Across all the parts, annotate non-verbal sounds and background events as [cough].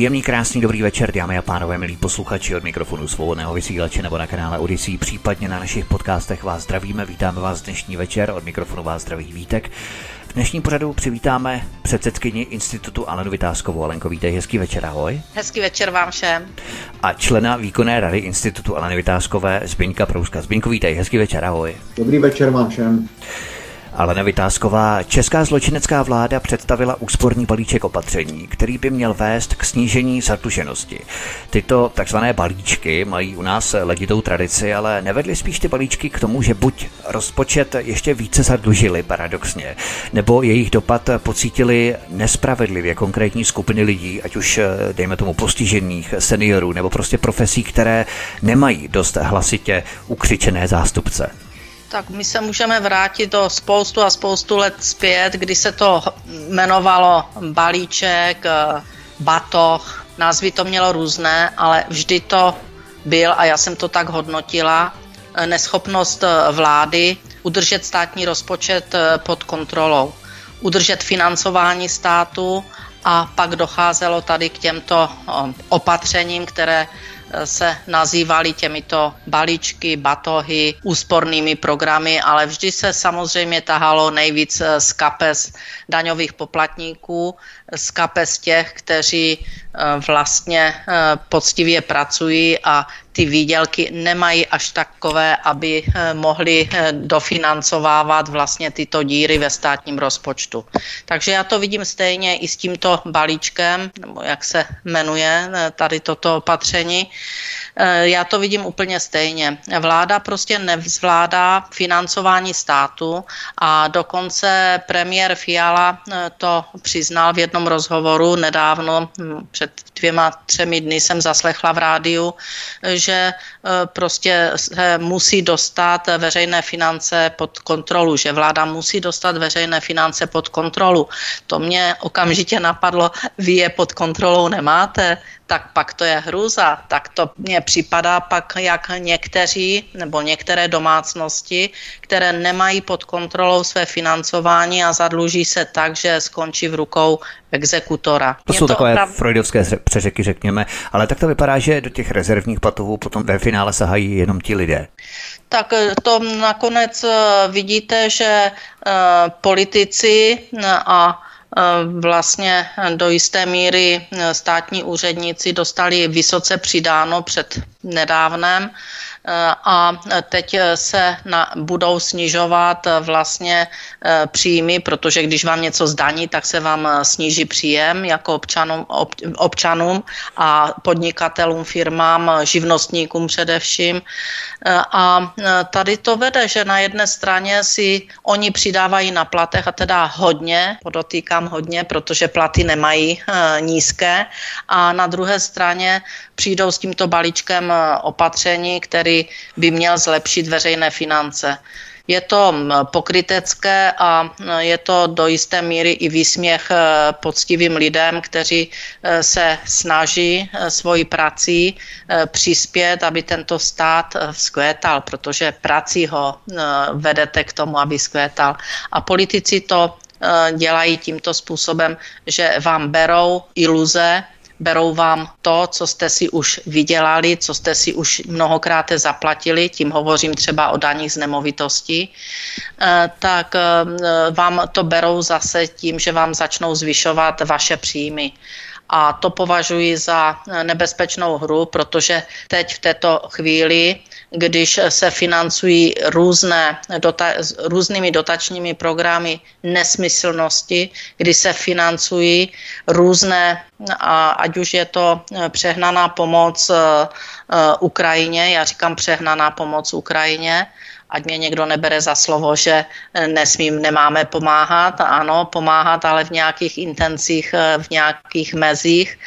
Příjemný, krásný, dobrý večer, dámy a pánové, milí posluchači od mikrofonu svobodného vysílače nebo na kanále Odyssey, případně na našich podcastech vás zdravíme, vítáme vás dnešní večer, od mikrofonu vás zdraví Vítek. V dnešním pořadu přivítáme předsedkyni Institutu Alenu Vytázkovou. Alenko, vítej, hezký večer, ahoj. Hezký večer vám všem. A člena výkonné rady Institutu Aleny Vytázkové Zbyňka Prouska. Zbyňko, vítej, hezký večer, ahoj. Dobrý večer vám všem. Alena Vytázková, česká zločinecká vláda představila úsporný balíček opatření, který by měl vést k snížení zadluženosti. Tyto takzvané balíčky mají u nás legitou tradici, ale nevedly spíš ty balíčky k tomu, že buď rozpočet ještě více zadlužili paradoxně, nebo jejich dopad pocítili nespravedlivě konkrétní skupiny lidí, ať už dejme tomu postižených, seniorů, nebo prostě profesí, které nemají dost hlasitě ukřičené zástupce. Tak my se můžeme vrátit do spoustu a spoustu let zpět, kdy se to jmenovalo balíček, eh, batoh, názvy to mělo různé, ale vždy to byl, a já jsem to tak hodnotila, eh, neschopnost eh, vlády udržet státní rozpočet pod kontrolou, udržet financování státu a pak docházelo tady k těmto opatřením, které se nazývaly těmito balíčky, batohy, úspornými programy, ale vždy se samozřejmě tahalo nejvíc z kapes daňových poplatníků, z kapes těch, kteří eh, vlastně eh, poctivě pracují a ty výdělky nemají až takové, aby eh, mohli dofinancovávat vlastně tyto díry ve státním rozpočtu. Takže já to vidím stejně i s tímto balíčkem, nebo jak se jmenuje tady toto opatření. Já to vidím úplně stejně. Vláda prostě nevzvládá financování státu a dokonce premiér Fiala to přiznal v jednom rozhovoru nedávno, hm, před dvěma, třemi dny jsem zaslechla v rádiu, že e, prostě se musí dostat veřejné finance pod kontrolu, že vláda musí dostat veřejné finance pod kontrolu. To mě okamžitě napadlo, vy je pod kontrolou nemáte, tak pak to je hrůza. Tak to mně připadá pak, jak někteří nebo některé domácnosti, které nemají pod kontrolou své financování a zadluží se tak, že skončí v rukou exekutora. To jsou to takové oprav... freudovské přeřeky, řekněme, ale tak to vypadá, že do těch rezervních patovů potom ve finále sahají jenom ti lidé. Tak eh, to nakonec eh, vidíte, že eh, politici a vlastně do jisté míry státní úředníci dostali vysoce přidáno před nedávnem a teď se na, budou snižovat vlastně e, příjmy, protože když vám něco zdaní, tak se vám sníží příjem jako občanům, ob, občanům a podnikatelům, firmám, živnostníkům především. A tady to vede, že na jedné straně si oni přidávají na platech a teda hodně, podotýkám hodně, protože platy nemají nízké a na druhé straně přijdou s tímto balíčkem opatření, který by měl zlepšit veřejné finance. Je to pokrytecké a je to do jisté míry i výsměch e, poctivým lidem, kteří se snaží svojí prací přispět, aby tento stát vzkvétal, protože prací ho vedete k tomu, aby vzkvétal. A politici to dělají tímto způsobem, že vám berou iluze, berou vám to, co jste si už vydělali, co jste si už mnohokrát zaplatili, tím hovořím třeba o daních z nemovitosti, eh, tak eh, vám to berou zase tím, že vám začnou zvyšovat vaše příjmy. A to považuji za nebezpečnou hru, protože teď v této chvíli když se financují různé, dota, různými dotačními programy nesmyslnosti, kdy se financují různé a ať už je to přehnaná pomoc Ukrajině, já říkám přehnaná pomoc Ukrajině, ať mě někdo nebere za slovo, že nesmím, nemáme pomáhat. Ano, pomáhat, ale v nějakých intencích, v nějakých mezích.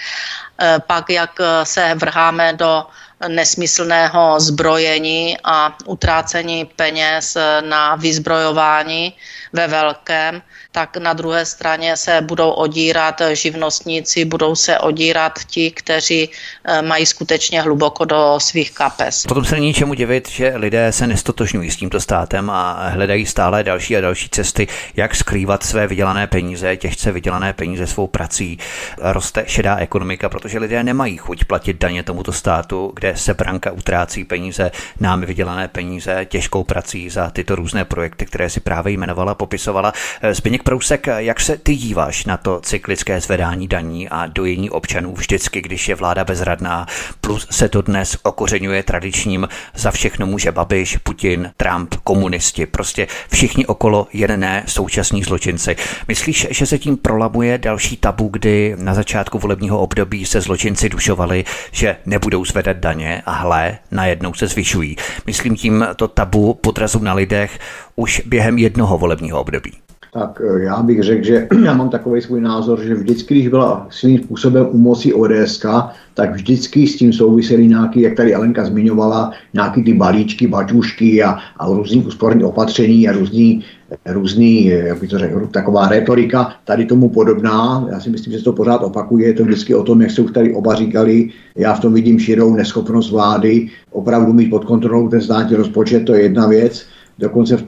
Pak, jak se vrháme do nesmyslného zbrojení a utrácení peněz na vyzbrojování ve velkém, tak na druhé straně se budou odírat živnostníci, budou se odírat ti, kteří eh, mají skutečně hluboko do svých kapes. Potom se není čemu divit, že lidé se nestotožňují s tímto státem a hledají stále další a další cesty, jak skrývat své vydělané peníze, těžce vydělané peníze svou prací. Roste šedá ekonomika, protože lidé nemají chuť platit daně tomuto státu, kde se branka utrácí peníze, námi vydělané peníze, těžkou prací za tyto různé projekty, které si právě jmenovala, popisovala. Zbyněk Prousek, jak se ty díváš na to cyklické zvedání daní a dojení občanů vždycky, když je vláda bezradná, plus se to dnes okořenuje tradičním za všechno může Babiš, Putin, Trump, komunisti, prostě všichni okolo jedné současní zločinci. Myslíš, že se tím prolabuje další tabu, kdy na začátku volebního období se zločinci dušovali, že nebudou zvedat daně a hle, najednou se zvyšují. Myslím tím to tabu podrazu na lidech už během jednoho volebního období tak eh, já bych řekl, že [clears throat] já mám takový svůj názor, že vždycky, když byla svým způsobem u moci ODS, tak vždycky s tím souvisely nějaký, jak tady Alenka zmiňovala, nějaký ty balíčky, baťušky a, a různý úsporní opatření a různý, různý, jak by to řekl, taková retorika tady tomu podobná. Já si myslím, že se to pořád opakuje, je to vždycky o tom, jak se už tady oba říkali. Já v tom vidím širou neschopnost vlády opravdu mít pod kontrolou ten státní rozpočet, to je jedna věc. Dokonce v,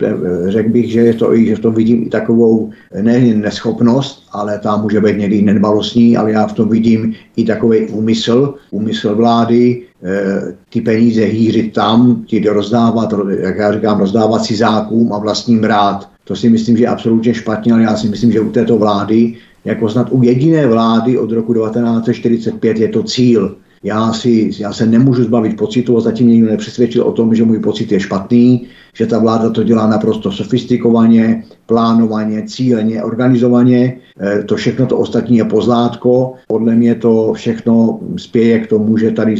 řekl bych, že, je to, že v tom vidím i takovou nejen neschopnost, ale ta může být někdy nedbalostní, ale já v tom vidím i takový úmysl, úmysl vlády, e, ty peníze hýřit tam, ti rozdávat, jak já říkám, rozdávat si zákům a vlastním rád. To si myslím, že je absolutně špatně, ale já si myslím, že u této vlády, jako snad u jediné vlády od roku 1945 je to cíl já, si, já se nemůžu zbavit pocitu a zatím někdo nepřesvědčil o tom, že můj pocit je špatný, že ta vláda to dělá naprosto sofistikovaně, plánovaně, cíleně, organizovaně. E, to všechno to ostatní je pozlátko. Podle mě to všechno spěje k tomu, že tady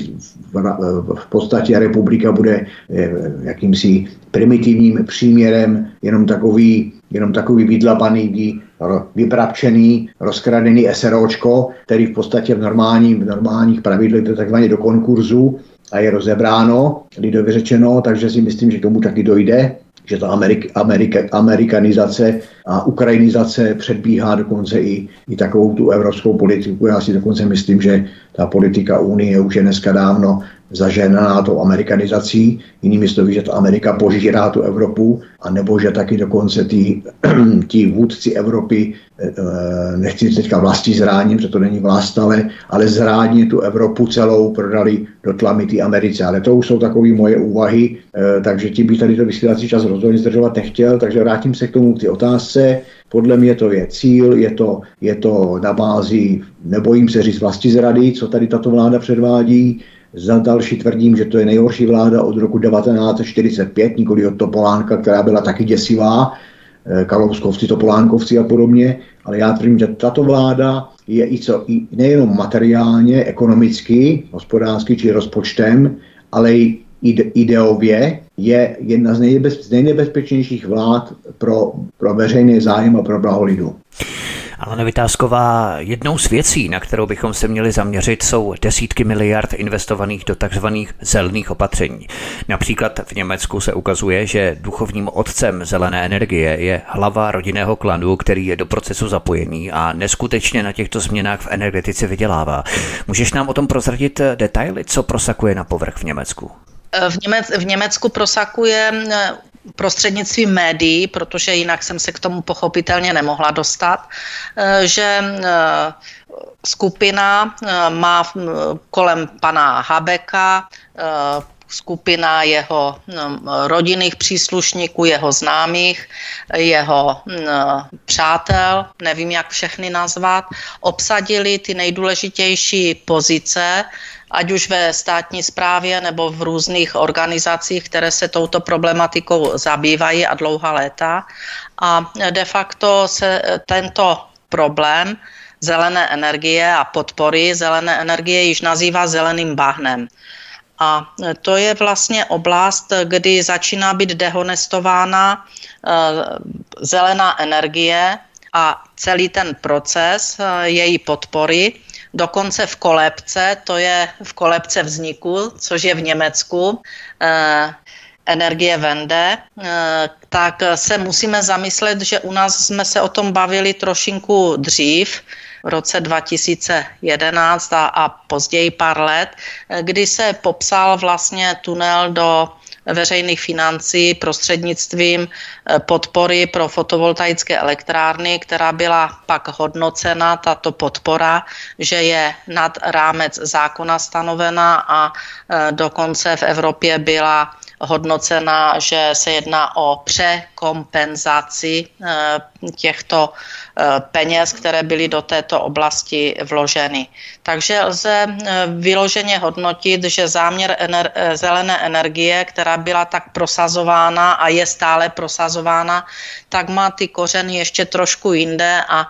v podstatě republika bude e, jakýmsi primitivním příměrem, jenom takový, jenom takový vydlabaný, vyprapčený, rozkradený SROčko, který v podstatě v, normálním, v normálních pravidlech jde takzvaně do konkurzu a je rozebráno, lidově řečeno, takže si myslím, že tomu taky dojde že ta Amerik, Amerika, amerikanizace a ukrajinizace předbíhá dokonce i, i takovou tu evropskou politiku. Já si dokonce myslím, že ta politika Unie už je dneska dávno zaženaná tou amerikanizací. Jinými slovy, že ta Amerika požírá tu Evropu, a nebo že taky dokonce ty, [clears throat] tí vůdci Evropy, eh, eh, nechci teďka vlastí zráním, že to není vlast, ale, ale zrádně tu Evropu celou prodali do tlamy ty Americe. Ale to už jsou takové moje úvahy, eh, takže tím bych tady to vysílací čas rozhodně zdržovat nechtěl, takže vrátím se k tomu k ty otázce. Podle mě to je cíl, je to, je to na bázi, nebojím se říct vlasti zrady, co tady tato vláda předvádí, za další tvrdím, že to je nejhorší vláda od roku 1945, nikoli od Topolánka, která byla taky děsivá, eh, Kalouskovci, Topolánkovci a podobně, ale já tvrdím, že tato vláda je i, co, i nejenom materiálně, ekonomicky, hospodářsky či rozpočtem, ale i ideově je jedna z, nejnebezpečnějších vlád pro, pro veřejný zájem a pro blaho lidu. Ale Vytázková, jednou z věcí, na kterou bychom se měli zaměřit, jsou desítky miliard investovaných do tzv. zelených opatření. Například v Německu se ukazuje, že duchovním otcem zelené energie je hlava rodinného klanu, který je do procesu zapojený a neskutečně na těchto změnách v energetice vydělává. Můžeš nám o tom prozradit detaily, co prosakuje na povrch v Německu? V, Němec, v Německu prosakuje prostřednictvím médií, protože jinak jsem se k tomu pochopitelně nemohla dostat, eh, že eh, skupina eh, má kolem pana Habeka skupina jeho rodinných příslušníků, jeho známých, jeho přátel, nevím, jak všechny nazvat, obsadili ty nejdůležitější pozice ať už ve státní správě nebo v různých organizacích, které se touto problematikou zabývají a dlouhá léta. A de facto se tento problém zelené energie a podpory zelené energie již nazývá zeleným bahnem. A to je vlastně oblast, kdy začíná být dehonestována eh, zelená energie a celý ten proces eh, její podpory, dokonce v kolebce, to je v kolebce vzniku, což je v Německu, eh, energie vende, tak se musíme zamyslet, že u nás jsme se o tom bavili trošinku dřív, v roce 2011 a, a později pár let, kdy se popsal vlastně tunel do veřejných financí prostřednictvím eh, podpory pro fotovoltaické elektrárny, která byla pak hodnocena, tato podpora, že je nad rámec zákona stanovena a eh, dokonce v Evropě byla hodnocena, že se jedná o překompenzaci eh, těchto eh, peněz, které byly do této oblasti vloženy. Takže lze eh, vyloženě hodnotit, že záměr ener- zelené energie, která byla tak prosazována a je stále prosazována, tak má ty kořeny ještě trošku jinde a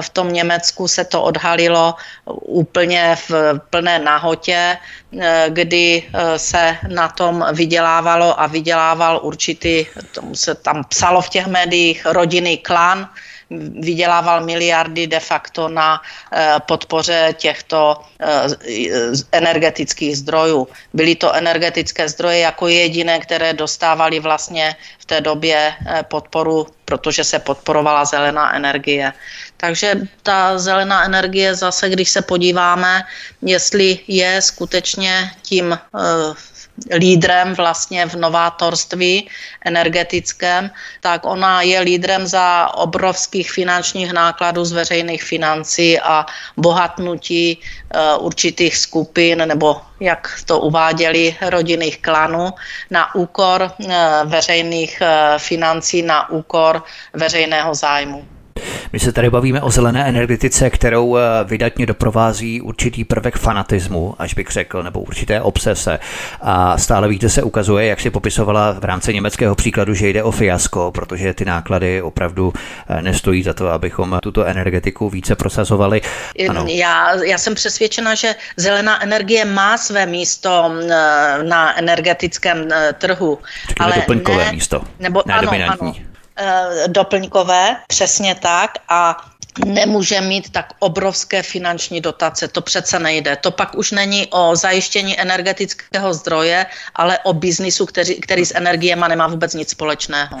v tom Německu se to odhalilo úplně v plné nahotě, kdy se na tom vydělávalo a vydělával určitý, tomu se tam psalo v těch médiích, rodinný klan, vydělával miliardy de facto na eh, podpoře těchto eh, energetických zdrojů. Byly to energetické zdroje jako jediné, které dostávali vlastně v té době eh, podporu, protože se podporovala zelená energie. Takže ta zelená energie zase, když se podíváme, jestli je skutečně tím lídrem vlastně v novátorství energetickém, tak ona je lídrem za obrovských finančních nákladů z veřejných financí a bohatnutí uh, určitých skupin nebo jak to uváděli rodinných klanů na úkor uh, veřejných uh, financí, na úkor veřejného zájmu. My se tady bavíme o zelené energetice, kterou eh, vydatně doprovází určitý prvek fanatismu, až bych řekl, nebo určité obsese. A stále víte se ukazuje, jak si popisovala v rámci německého příkladu, že jde o fiasko, protože ty náklady opravdu eh, nestojí za to, abychom tuto energetiku více prosazovali. Ano. Já, já jsem přesvědčena, že zelená energie má své místo eh, na energetickém trhu. Řekněme ale doplňkové ne, místo, nebo, ne ano, dominantní. Ano. Eh, doplňkové, přesně tak, a nemůže mít tak obrovské finanční dotace. To přece nejde. To pak už není o zajištění energetického zdroje, ale o biznisu, který, který s energiemi nemá vůbec nic společného.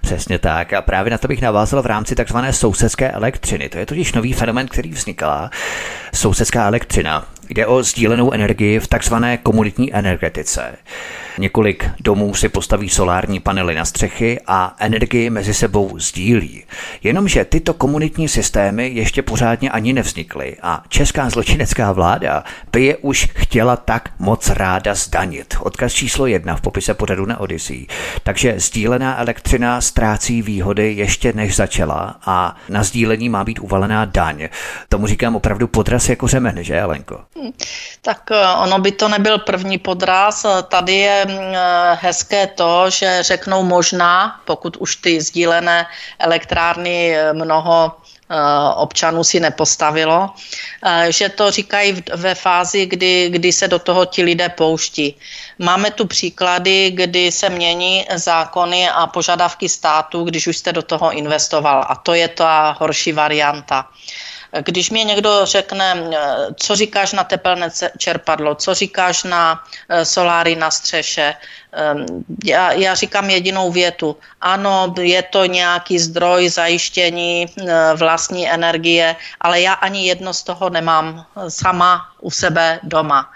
Přesně tak. A právě na to bych navázal v rámci takzvané sousedské elektřiny. To je totiž nový fenomen, který vzniká. Sousedská elektřina. Jde o sdílenou energii v takzvané komunitní energetice. Několik domů si postaví solární panely na střechy a energii mezi sebou sdílí. Jenomže tyto komunitní systémy ještě pořádně ani nevznikly a česká zločinecká vláda by je už chtěla tak moc ráda zdanit. Odkaz číslo jedna v popise pořadu na Odyssey. Takže sdílená elektřina ztrácí výhody ještě než začala a na sdílení má být uvalená daň. Tomu říkám opravdu podraz jako řemen, že Alenko? Hmm, tak eh, ono by to nebyl první podraz. Tady je Eh, hezké to, že řeknou možná, pokud už ty sdílené elektrárny eh, mnoho občanů si nepostavilo, že to říkají ve fázi, kdy, kdy se do toho ti lidé pouští. Máme tu příklady, kdy se mění zákony a požadavky státu, když už jste do toho investoval. A to je ta horší varianta. Když mě někdo řekne, eh, co říkáš na tepelné čerpadlo, co říkáš na eh, soláry na střeše, ehm, já, já říkám jedinou větu. Ano, je to nějaký zdroj zajištění eh, vlastní energie, ale já ani jedno z toho nemám sama u sebe doma.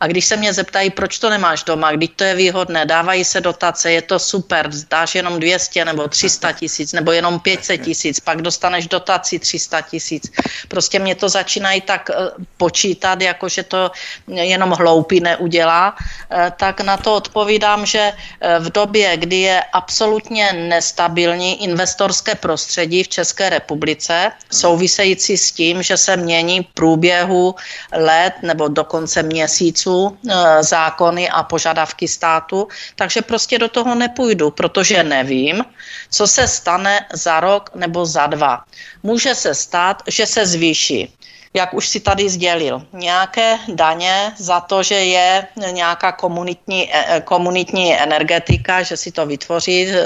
A když se mě zeptají, proč to nemáš doma, když to je výhodné, dávají se dotace, je to super, dáš jenom 200 nebo 300 tisíc nebo jenom 500 tisíc, pak dostaneš dotaci 300 tisíc. Prostě mě to začínají tak eh, počítat, jako že to jenom hloupý neudělá, eh, tak na to odpovídám, že eh, v době, kdy je absolutně nestabilní investorské prostředí v České republice, související s tím, že se mění průběhu let nebo dokonce měsíců předpisů, e, zákony a požadavky státu, takže prostě do toho nepůjdu, protože nevím, co se stane za rok nebo za dva. Může se stát, že se zvýší jak už si tady sdělil, nějaké daně za to, že je nějaká komunitní, e, e, komunitní energetika, že si to vytvoří e,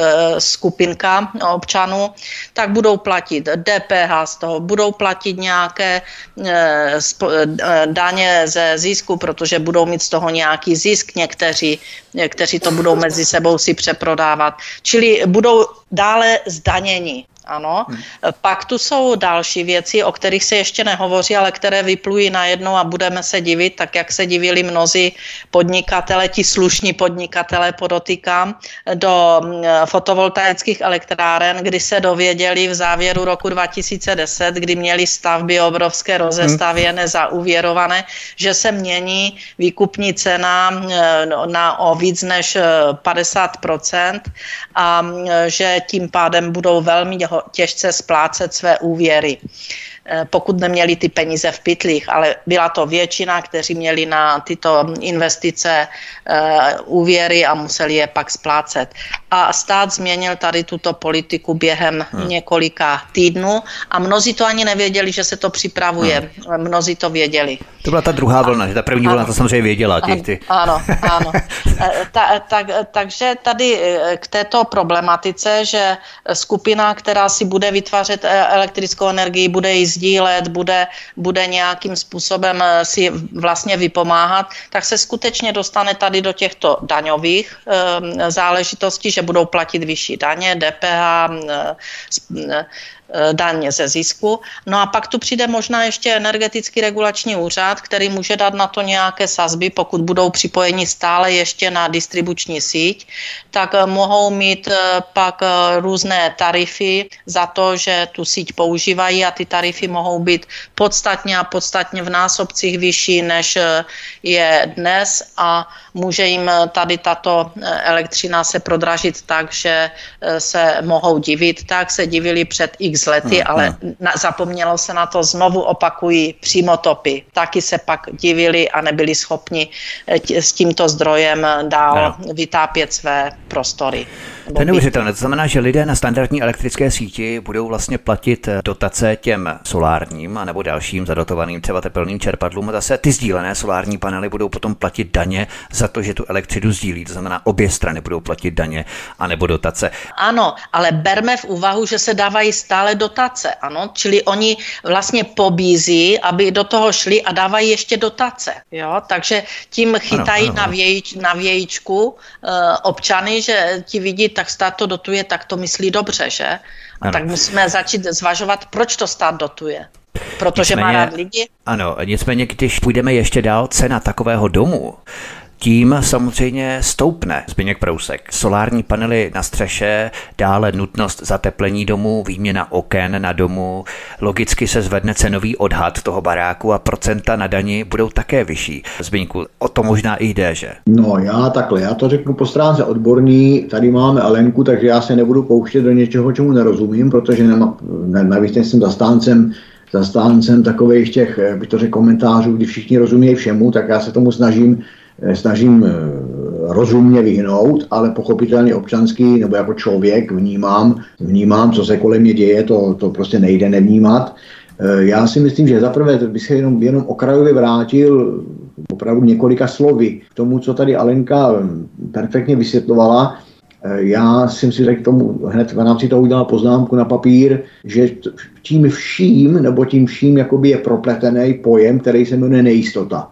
skupinka občanů, tak budou platit DPH z toho, budou platit nějaké daně ze zisku, protože budou mít z toho nějaký zisk někteří, kteří to budou mezi sebou si přeprodávat. Čili budou dále zdaněni. Ano. Hmm. Pak tu jsou další věci, o kterých se ještě nehovoří, ale které vyplují najednou a budeme se divit, tak jak se divili mnozí podnikatele, ti slušní podnikatele, podotýkám, do mm, fotovoltaických elektráren, kdy se dověděli v závěru roku 2010, kdy měli stavby obrovské rozestavěné, hmm. zauvěrované, že se mění výkupní cena mm, na o víc než 50% a mm, že tím pádem budou velmi těžce splácet své úvěry. Eh, pokud neměli ty peníze v pytlích, ale byla to většina, kteří měli na tyto investice eh, úvěry a museli je pak splácet. A stát změnil tady tuto politiku během hmm. několika týdnů a mnozí to ani nevěděli, že se to připravuje. Hmm. Mnozí to věděli. To byla ta druhá vlna, že ta první vlna to samozřejmě věděla. Ty, ty. Ano, ano. [laughs] Ta, tak, takže tady k této problematice, že skupina, která si bude vytvářet elektrickou energii, bude ji sdílet, bude, bude nějakým způsobem eh, si vlastně vypomáhat, tak se skutečně dostane tady do těchto daňových e, záležitostí, že budou platit vyšší daně, DPH, Eh, daně ze zisku. No a pak tu přijde možná ještě energetický regulační úřad, který může dát na to nějaké sazby, pokud budou připojeni stále ještě na distribuční síť, tak eh, mohou mít eh, pak různé tarify za to, že tu síť používají a ty tarify mohou být podstatně a podstatně v násobcích vyšší, než je dnes a může jim tady tato elektřina se prodražit tak, že se mohou divit. Tak se divili před x lety, hmm, ale hmm. Na, zapomnělo se na to, znovu opakují přímotopy. Taky se pak divili a nebyli schopni eh, tě, s tímto zdrojem dál no. vytápět své prostory. To je neuvěřitelné. To znamená, že lidé na standardní elektrické síti budou vlastně platit eh, dotace těm solárním nebo dalším zadotovaným třeba tepelným čerpadlům a zase ty sdílené solární panely budou potom platit daně za to, že tu elektřinu sdílí. To znamená, obě strany budou platit daně anebo dotace. Ano, ale berme v úvahu, že se dávají stále dotace, ano, čili oni vlastně pobízí, aby do toho šli a dávají ještě dotace, jo, takže tím chytají ano, ano. Na, na vějičku uh, občany, že ti vidí tak stát to dotuje, tak to myslí dobře, že? A ano. tak musíme začít zvažovat, proč to stát dotuje. Protože nicméně, má rád lidi? Ano, nicméně, když půjdeme ještě dál, cena takového domu tím samozřejmě stoupne Zbyněk Prousek. Solární panely na střeše, dále nutnost zateplení domu, výměna oken na domu, logicky se zvedne cenový odhad toho baráku a procenta na dani budou také vyšší. Zbyňku, o to možná i jde, že? No já takhle, já to řeknu po stránce odborný, tady máme Alenku, takže já se nebudu pouštět do něčeho, čemu nerozumím, protože nema, navíc jsem zastáncem zastáncem takových těch, bych to řekl, komentářů, kdy všichni rozumějí všemu, tak já se tomu snažím Eh, snažím eh, rozumně vyhnout, ale pochopitelně občanský nebo jako člověk vnímám, vnímám, co se kolem mě děje, to, to prostě nejde nevnímat. Eh, já si myslím, že zaprvé bych se jenom, jenom okrajově vrátil opravdu několika slovy k tomu, co tady Alenka perfektně vysvětlovala. Já jsem si řekl tomu hned v rámci toho udělal poznámku na papír, že tím vším, nebo tím vším jakoby je propletený pojem, který se jmenuje nejistota.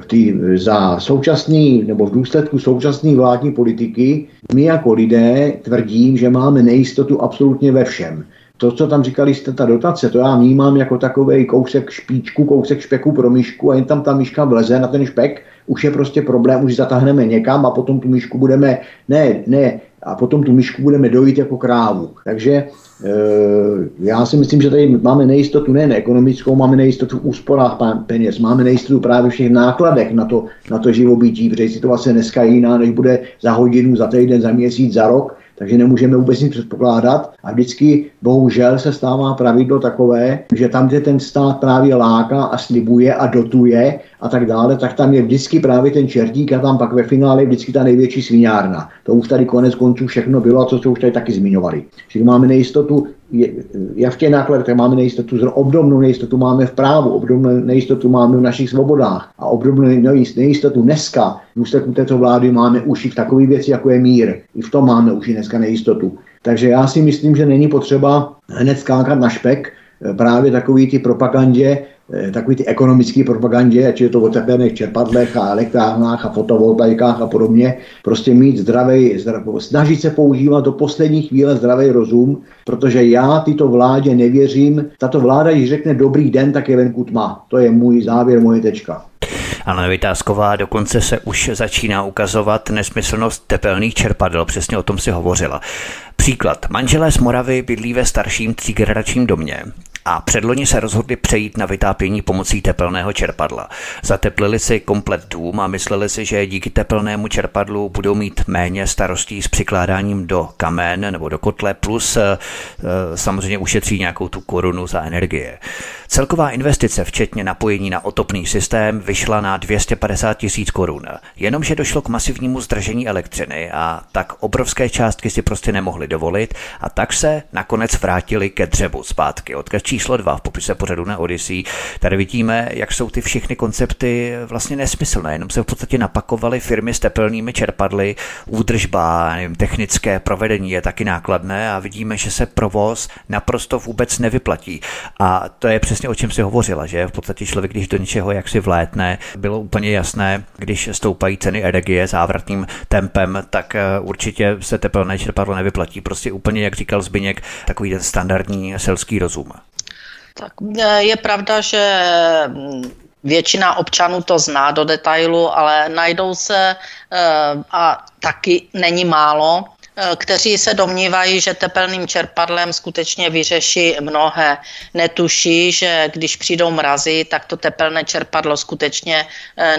V tý, za současný, nebo v důsledku současné vládní politiky my jako lidé tvrdím, že máme nejistotu absolutně ve všem. To, co tam říkali jste, ta dotace, to já vnímám jako takový kousek špíčku, kousek špeku pro myšku a jen tam ta myška vleze na ten špek, už je prostě problém, už zatáhneme někam a potom tu myšku budeme, ne, ne, a potom tu myšku budeme dojít jako krávu. Takže e, já si myslím, že tady máme nejistotu nejen ekonomickou, máme nejistotu v úsporách peněz, máme nejistotu právě všech nákladech na to, na to živobytí, protože situace dneska je jiná, než bude za hodinu, za týden, za měsíc, za rok takže nemůžeme vůbec nic předpokládat. A vždycky, bohužel, se stává pravidlo takové, že tam, kde ten stát právě láká a slibuje a dotuje a tak dále, tak tam je vždycky právě ten čertík a tam pak ve finále je vždycky ta největší svinárna. To už tady konec konců všechno bylo a co jste už tady taky zmiňovali. Čili máme nejistotu, já v těch nákladech máme nejistotu, obdobnou nejistotu máme v právu, obdobnou nejistotu máme v našich svobodách a obdobnou nejistotu dneska v důsledku této vlády máme už i v takové věci, jako je mír. I v tom máme už i dneska nejistotu. Takže já si myslím, že není potřeba hned skákat na špek, eh, právě takový ty propagandě, takový ty ekonomické propagandě, ať je to o tepelných čerpadlech a elektrárnách a fotovoltaikách a podobně, prostě mít zdravý, zdravý, snažit se používat do poslední chvíle zdravý rozum, protože já tyto vládě nevěřím. Tato vláda, když řekne dobrý den, tak je venku tma. To je můj závěr, moje tečka. Anna Vytázková dokonce se už začíná ukazovat nesmyslnost tepelných čerpadel, přesně o tom si hovořila. Příklad. Manželé z Moravy bydlí ve starším třígeneračním domě a předloni se rozhodli přejít na vytápění pomocí tepelného čerpadla. Zateplili si komplet dům a mysleli si, že díky tepelnému čerpadlu budou mít méně starostí s přikládáním do kamen nebo do kotle, plus e, samozřejmě ušetří nějakou tu korunu za energie. Celková investice, včetně napojení na otopný systém, vyšla na 250 tisíc korun. Jenomže došlo k masivnímu zdržení elektřiny a tak obrovské částky si prostě nemohli dovolit a tak se nakonec vrátili ke dřevu zpátky. Odkaz číslo 2 v popise pořadu na Odyssey. Tady vidíme, jak jsou ty všechny koncepty vlastně nesmyslné, jenom se v podstatě napakovaly firmy s tepelnými čerpadly, údržba, nevím, technické provedení je taky nákladné a vidíme, že se provoz naprosto vůbec nevyplatí. A to je přesně o čem si hovořila, že v podstatě člověk, když do něčeho jaksi vlétne, bylo úplně jasné, když stoupají ceny energie závratným tempem, tak eh, určitě se tepelné čerpadlo nevyplatí. Prostě úplně, jak říkal Zbyněk, takový ten standardní selský rozum. Tak e, je pravda, že mm, většina občanů to zná do detailu, ale najdou se e, a taky není málo, e, kteří se domnívají, že tepelným čerpadlem skutečně vyřeší mnohé. Netuší, že když přijdou mrazy, tak to tepelné čerpadlo skutečně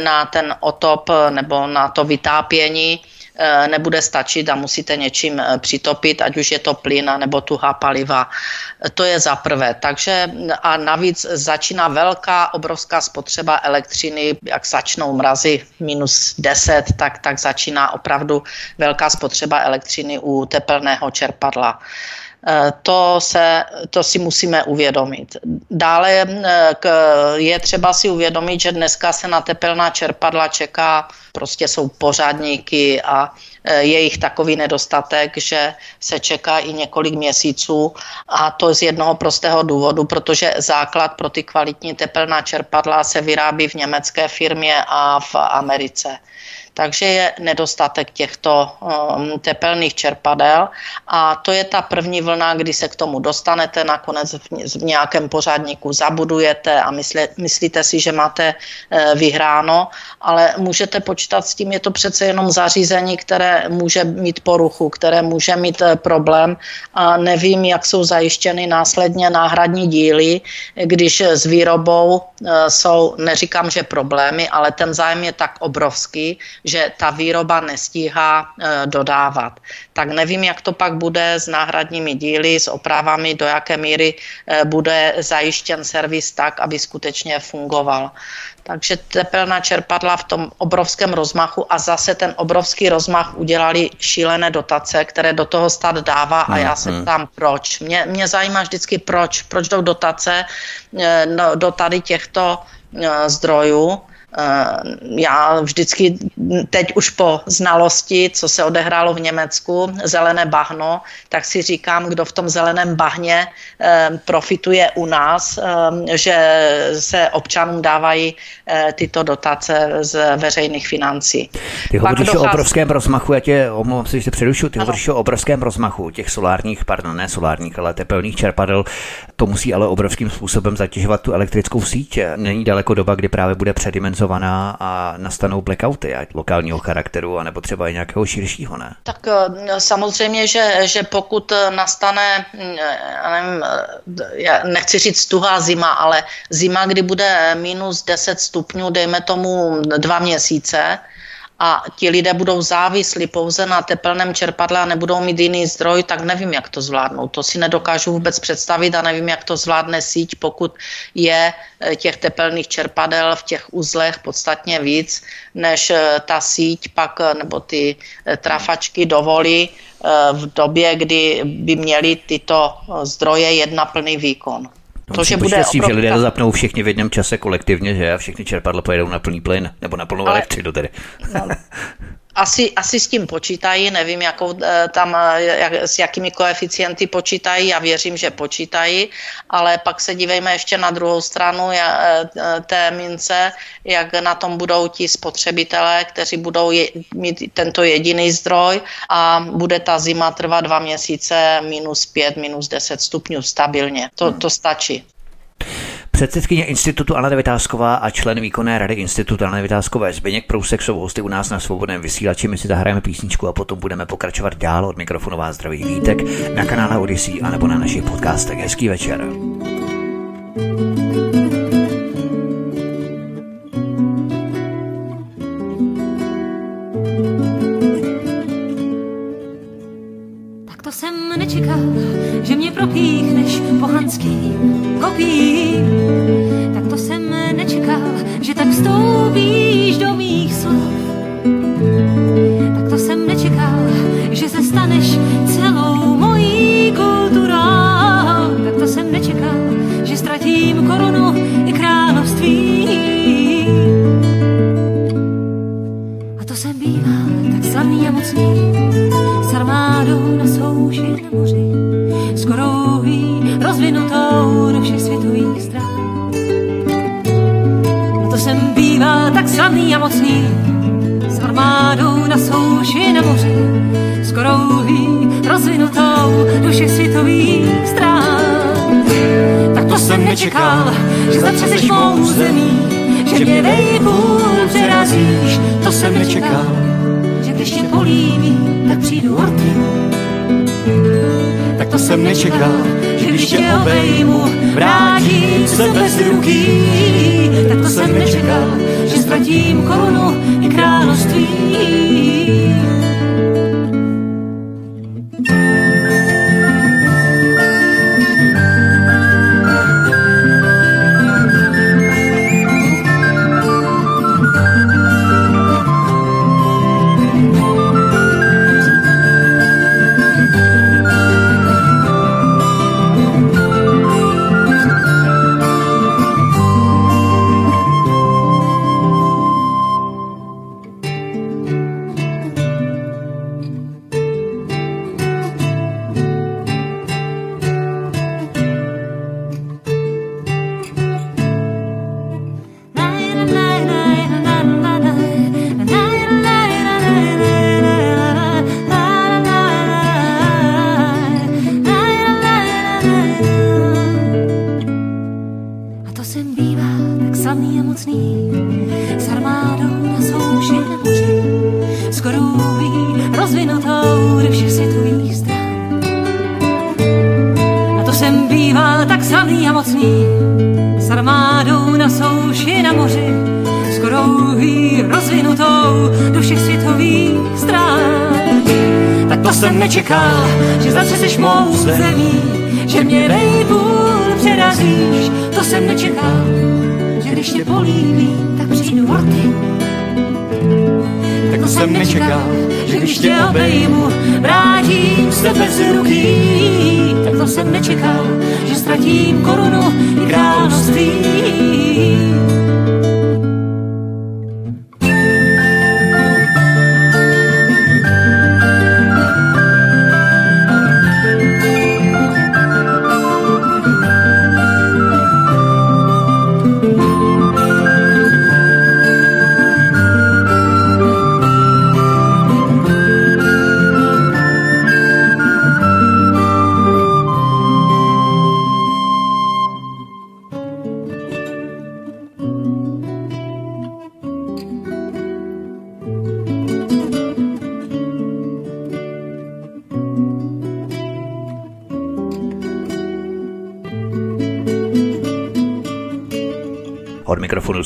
na ten otop nebo na to vytápění nebude stačit a musíte něčím eh, přitopit, ať už je to plyn nebo tuhá paliva. To je za prvé. Takže a navíc začíná velká, obrovská spotřeba elektřiny, jak začnou mrazy minus 10, tak, tak začíná opravdu velká spotřeba elektřiny u tepelného čerpadla. Eh, to, se, to si musíme uvědomit. Dále je třeba si uvědomit, že dneska se na tepelná čerpadla čeká prostě jsou pořádníky a e, je jich takový nedostatek, že se čeká i několik měsíců a to z jednoho prostého důvodu, protože základ pro ty kvalitní tepelná čerpadla se vyrábí v německé firmě a v Americe takže je nedostatek těchto um, tepelných čerpadel. A to je ta první vlna, kdy se k tomu dostanete, nakonec v, nějakém pořádníku zabudujete a myslí, myslíte si, že máte e, vyhráno, ale můžete počítat s tím, je to přece jenom zařízení, které může mít poruchu, které může mít e, problém. A nevím, jak jsou zajištěny následně náhradní díly, když s výrobou e, jsou, neříkám, že problémy, ale ten zájem je tak obrovský, že ta výroba nestíhá e, dodávat. Tak nevím, jak to pak bude s náhradními díly, s opravami, do jaké míry e, bude zajištěn servis tak, aby skutečně fungoval. Takže tepelná čerpadla v tom obrovském rozmachu a zase ten obrovský rozmach udělali šílené dotace, které do toho stát dává a já se mhm. ptám proč. Mě, mě zajímá vždycky proč. Proč jdou dotace e, no, do tady těchto zdrojů já vždycky teď už po znalosti, co se odehrálo v Německu, zelené bahno, tak si říkám, kdo v tom zeleném bahně eh, profituje u nás, eh, že se občanům dávají tyto dotace z veřejných financí. Ty hovoříš dochází... o obrovském rozmachu, já tě omlouvám se, že se předušu, ty ano. hovoříš o obrovském rozmachu těch solárních, pardon, ne solárních, ale tepelných čerpadel. To musí ale obrovským způsobem zatěžovat tu elektrickou síť. Není daleko doba, kdy právě bude předimenzovat organizovaná a nastanou blackouty, ať lokálního charakteru, anebo třeba i nějakého širšího, ne? Tak eh, samozřejmě, že, že pokud nastane, mm, já nevím, eh, já nechci říct tuhá zima, ale zima, kdy bude minus 10 stupňů, dejme tomu dva měsíce, a ti lidé budou závislí pouze na tepelném čerpadle a nebudou mít jiný zdroj, tak nevím, jak to zvládnou. To si nedokážu vůbec představit a nevím, jak to zvládne síť, pokud je eh, těch tepelných čerpadel v těch uzlech podstatně víc, než eh, ta síť pak nebo ty trafačky dovolí v době, kdy by měly tyto zdroje jet na plný výkon. No, to, že bude s tím, že lidé zapnou všichni v jednom čase kolektivně, že a všichni čerpadla pojedou na plný plyn, nebo na plnou Ale, elektřinu tedy. No, asi, asi s tím počítají, nevím, jakou, eh, tam, eh, jak, s jakými koeficienty počítají, já věřím, že počítají, ale pak se dívejme ještě na druhou stranu eh, té mince, jak na tom budou ti spotřebitelé, kteří budou je, mít tento jediný zdroj a bude ta zima trvat dva měsíce minus pět, minus deset stupňů stabilně. To, to stačí. Předsedkyně institutu Anna Vytázková a člen výkonné rady institutu Anna Vytázkové Zbyněk Prousek jsou hosty u nás na svobodném vysílači. My si zahrajeme písničku a potom budeme pokračovat dál od mikrofonová zdraví Vítek na kanále Odyssey anebo na našich podcastech. Hezký večer. Tak to jsem nečekal, že mě propíchneš pohanský kopí. Tak to jsem nečekal, že tak vstoupíš do mých slov. Tak to jsem nečekal, že se staneš celou mojí kulturou. Tak to jsem nečekal, že ztratím korunu i království. A to jsem býval tak slavný a mocný, na moři, skoro rozvinutou do všech světových stran. To jsem býval tak slavný a mocný, s armádou na souši na moři, skoro rozvinutou do všech světových stran. Tak to jsem nečekal, že zatřeseš mou zemí, že mě nejpůl přerazíš, to jsem nečekal, že když tě políbí, tak přijdu orty. Tak to jsem nečekal, když tě obejmu, vrátím se bez ruky. Tak to jsem nečekal, že ztratím korunu i království. nemocný, s armádou na souši na moři, s krouhý rozvinutou do všech světových strán. Tak to jsem nečekal, že zase seš mou zemí, že mě nejbůl přerazíš, to jsem nečekal, že když tě políbí, tak přijdu horty Tak to jsem nečekal, že když tě obejmu, vrátím se bez ruky. Takto jsem nečekal, že ztratím korunu i království.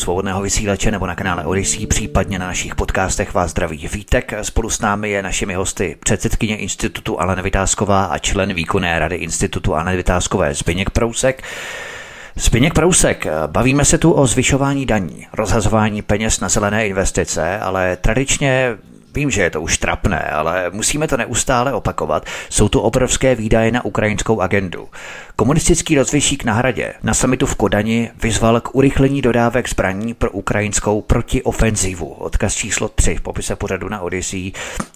Svobodného vysílače nebo na kanále Odyssey, případně na našich podcastech vás zdraví Vítek. Spolu s námi je našimi hosty předsedkyně Institutu Alena Vytázková a člen výkonné rady Institutu Alena Vytázkové Zbyněk Prousek. Zbyněk Prousek, bavíme se tu o zvyšování daní, rozhazování peněz na zelené investice, ale tradičně Vím, že je to už trapné, ale musíme to neustále opakovat. Jsou to obrovské výdaje na ukrajinskou agendu. Komunistický rozvěšík na hradě na samitu v Kodani vyzval k urychlení dodávek zbraní pro ukrajinskou protiofenzivu. Odkaz číslo 3 v popise pořadu na Odyssey.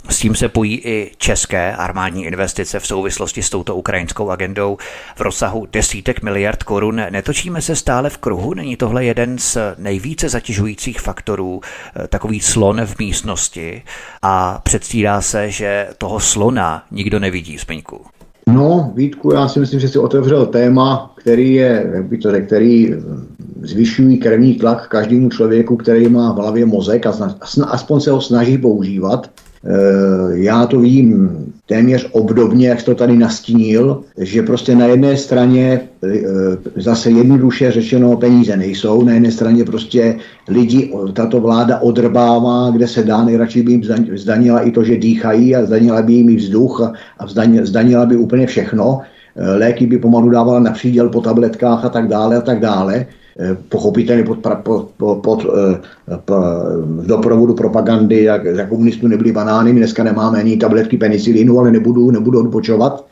S tím se pojí i české armádní investice v souvislosti s touto ukrajinskou agendou v rozsahu desítek miliard korun. Netočíme se stále v kruhu? Není tohle jeden z nejvíce zatěžujících faktorů, eh, takový slon v místnosti a předstírá se, že toho slona nikdo nevidí, Zpeňku. No, Vítku, já si myslím, že si otevřel téma, který je, jak by to řekl, který zvyšují krevní tlak každému člověku, který má v hlavě mozek a aspoň se ho snaží používat. Eh, já to vidím téměř obdobně, jak to tady nastínil, že prostě na jedné straně eh, zase jednoduše řečeno peníze nejsou, na jedné straně prostě lidi, tato vláda odrbává, kde se dá, nejradši by jim zdanila i to, že dýchají a zdanila by jim i vzduch a zdanila by úplně všechno. Eh, léky by pomalu dávala na příděl po tabletkách a tak dále a tak dále. Eh, pochopitelně pod, pod, pod, pod eh, v doprovodu propagandy, jak za komunistů nebyly banány, my dneska nemáme ani tabletky penicilinu, ale nebudu, nebudu odpočovat.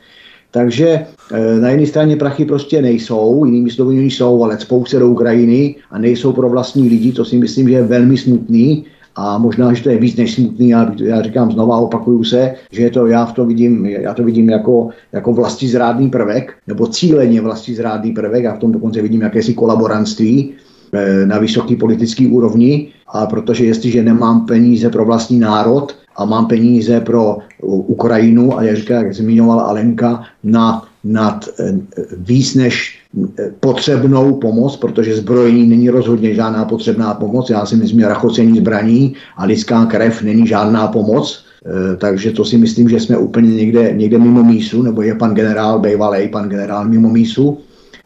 Takže eh, na jedné straně prachy prostě nejsou, jinými slovy jsou, ale spou se do Ukrajiny a nejsou pro vlastní lidi, to si myslím, že je velmi smutný a možná, že to je víc než smutný, já, já říkám znova, opakuju se, že je to, já v to vidím, já to vidím jako, jako vlastní zrádný prvek, nebo cíleně vlastní zrádný prvek, já v tom dokonce vidím jakési kolaborantství eh, na vysoké politické úrovni, a protože jestliže nemám peníze pro vlastní národ a mám peníze pro Ukrajinu, a jak říká, jak zmiňovala Alenka, na nad eh, víc než eh, potřebnou pomoc, protože zbrojení není rozhodně žádná potřebná pomoc. Já si myslím, že rachocení zbraní a lidská krev není žádná pomoc. Eh, takže to si myslím, že jsme úplně někde, někde mimo mísu, nebo je pan generál Bejvalej, pan generál mimo mísu.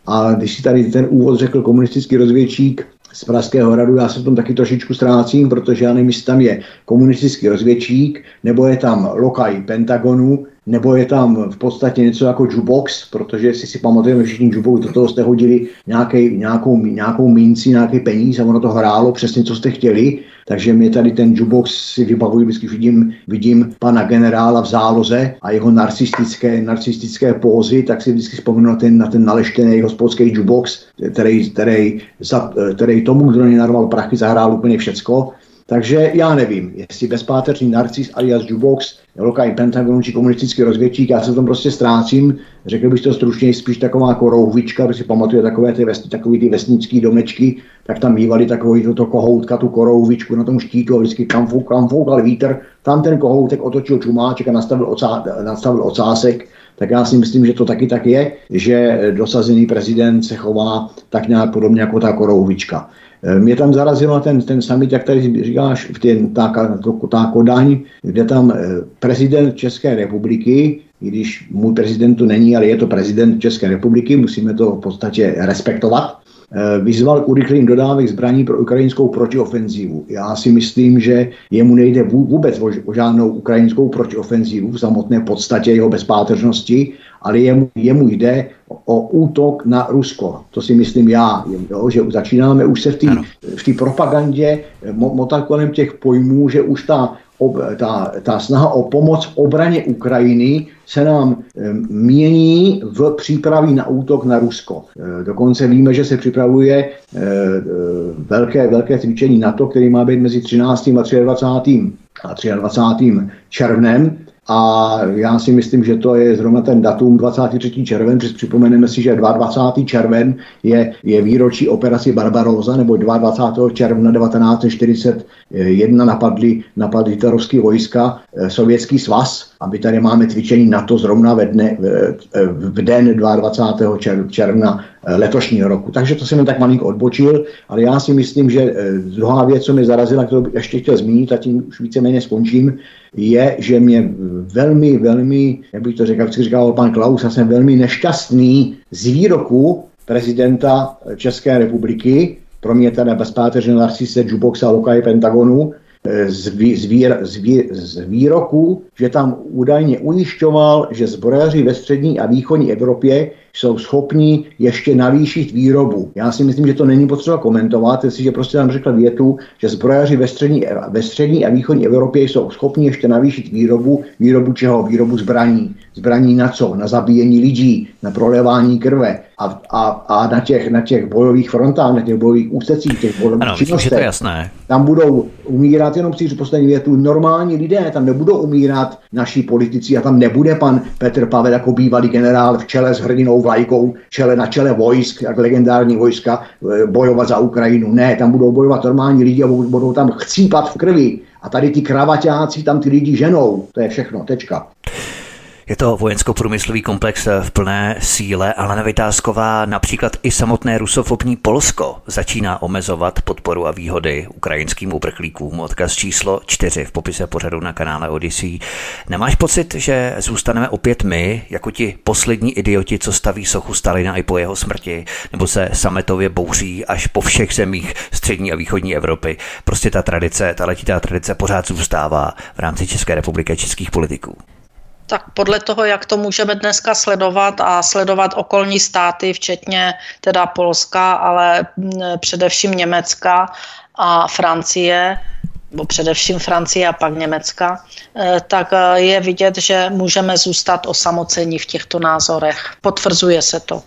A když si tady ten úvod řekl komunistický rozvědčík z Pražského hradu, já se v tom taky trošičku ztrácím, protože já nevím, jestli tam je komunistický rozvědčík, nebo je tam lokaj Pentagonu, nebo je tam v podstatě něco jako jukebox, protože si si pamatujeme všichni jukebox, do toho jste hodili nějaký, nějakou, nějakou minci, nějaký peníz a ono to hrálo přesně, co jste chtěli. Takže mě tady ten jukebox si vybavuji, vždycky vidím, vidím pana generála v záloze a jeho narcistické, narcistické pózy, tak si vždycky vzpomínám na ten, na ten naleštěný hospodský jukebox, který, který, za, který tomu, kdo narval prachy, zahrál úplně všecko. Takže já nevím, jestli bezpáteřní narcis alias Jubox, lokální Pentagon či komunistický rozvědčík, já se v tom prostě ztrácím. Řekl bych to stručně, spíš taková korouhvička, protože si pamatuje takové ty, vesni, takový ty vesnické domečky, tak tam bývaly takový toto kohoutka, tu korouhvičku na tom štítu a vždycky kam fouk, kam fouk, ale vítr. Tam ten kohoutek otočil čumáček a nastavil, ocá, nastavil ocásek, tak já si myslím, že to taky tak je, že dosazený prezident se chová tak nějak podobně jako ta korouhvička. Eh, mě tam zarazilo ten, ten summit, jak tady říkáš, v ten, ta, ta Kodaň, kde tam eh, prezident České republiky, i když můj prezident tu není, ale je to prezident České republiky, musíme to v podstatě respektovat, vyzval k urychlení dodávek zbraní pro ukrajinskou protiofenzívu. Já si myslím, že jemu nejde vůbec o žádnou ukrajinskou protiofenzívu v samotné podstatě jeho bezpáteřnosti, ale jemu, jemu jde o útok na Rusko. To si myslím já, jo, že začínáme už se v té propagandě motat kolem těch pojmů, že už ta ob, ta, ta snaha o pomoc obraně Ukrajiny se nám e, mění v přípravě na útok na Rusko. E, dokonce víme, že se připravuje e, velké, velké cvičení NATO, který má být mezi 13. a 23. a 23. červnem a já si myslím, že to je zrovna ten datum 23. červen, protože připomeneme si, že 22. červen je, je výročí operaci Barbaroza, nebo 22. června 1941 napadly, napadly hitlerovské vojska eh, Sovětský svaz a my tady máme cvičení NATO zrovna ve dne, v, v den 22. června eh, letošního roku. Takže to jsem jen tak malinko odbočil, ale já si myslím, že eh, druhá věc, co mě zarazila, kterou bych ještě chtěl zmínit, a tím už víceméně skončím, je, že mě velmi, velmi, jak bych to řekl, jak říkal pan Klaus, já jsem velmi nešťastný z výroku prezidenta České republiky, pro mě teda bezpáteřně Narcisse Juboxa Lokaj Pentagonu, z, vý, z, vý, z, vý, z výroku, že tam údajně ujišťoval, že zbrojaři ve střední a východní Evropě jsou schopni ještě navýšit výrobu. Já si myslím, že to není potřeba komentovat, jestliže prostě tam řekl větu, že zbrojaři ve střední, ve střední a východní Evropě jsou schopni ještě navýšit výrobu. Výrobu čeho? Výrobu zbraní. Zbraní na co? Na zabíjení lidí, na prolevání krve a, a, a na, těch, na těch bojových frontách, na těch bojových úsecích, těch bojových ano, činnostech. To jasné. Tam budou umírat, jenom si poslední větu, normální lidé, tam nebudou umírat naši politici a tam nebude pan Petr Pavel jako bývalý generál v čele s hrdinou vlajkou, čele na čele vojsk, jak legendární vojska, e, bojovat za Ukrajinu. Ne, tam budou bojovat normální lidi a budou tam chcípat v krvi. A tady ty kravaťáci tam ty lidi ženou. To je všechno, tečka. Je to vojensko-průmyslový komplex v plné síle, ale Nevytázková například i samotné rusofobní Polsko začíná omezovat podporu a výhody ukrajinským uprchlíkům. Odkaz číslo 4 v popise pořadu na kanále Odyssey. Nemáš pocit, že zůstaneme opět my, jako ti poslední idioti, co staví sochu Stalina i po jeho smrti, nebo se sametově bouří až po všech zemích střední a východní Evropy? Prostě ta tradice, ta letitá tradice pořád zůstává v rámci České republiky a českých politiků. Tak podle toho, jak to můžeme dneska sledovat a sledovat okolní státy, včetně teda Polska, ale především Německa a Francie, nebo především Francie a pak Německa, eh, tak eh, je vidět, že můžeme zůstat osamocení v těchto názorech. Potvrzuje se to.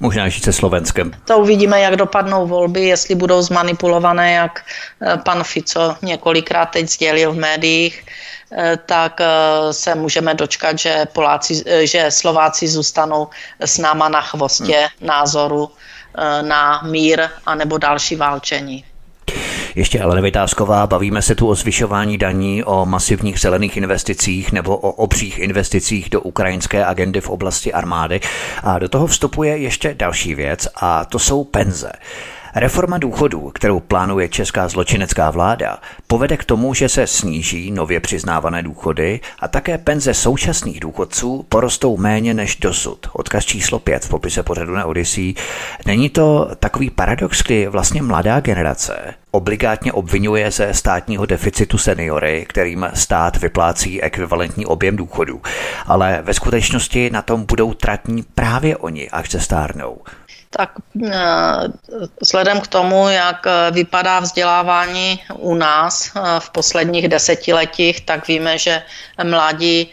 Možná ještě se Slovenskem. To uvidíme, jak dopadnou volby, jestli budou zmanipulované, jak eh, pan Fico několikrát teď sdělil v médiích tak eh, se můžeme dočkat, že, Poláci, eh, že Slováci zůstanou s náma na chvostě hmm. názoru na mír anebo další válčení. Ještě Elena Vytázková, bavíme se tu o zvyšování daní, o masivních zelených investicích nebo o obřích investicích do ukrajinské agendy v oblasti armády. A do toho vstupuje ještě další věc a to jsou penze. Reforma důchodů, kterou plánuje česká zločinecká vláda, povede k tomu, že se sníží nově přiznávané důchody a také penze současných důchodců porostou méně než dosud. Odkaz číslo 5 v popise pořadu na Odyssey. Není to takový paradox, kdy vlastně mladá generace obligátně obvinuje ze státního deficitu seniory, kterým stát vyplácí ekvivalentní objem důchodů, ale ve skutečnosti na tom budou tratní právě oni, až se stárnou tak eh, vzhledem k tomu, jak eh, vypadá vzdělávání u nás eh, v posledních desetiletích, tak víme, že mladí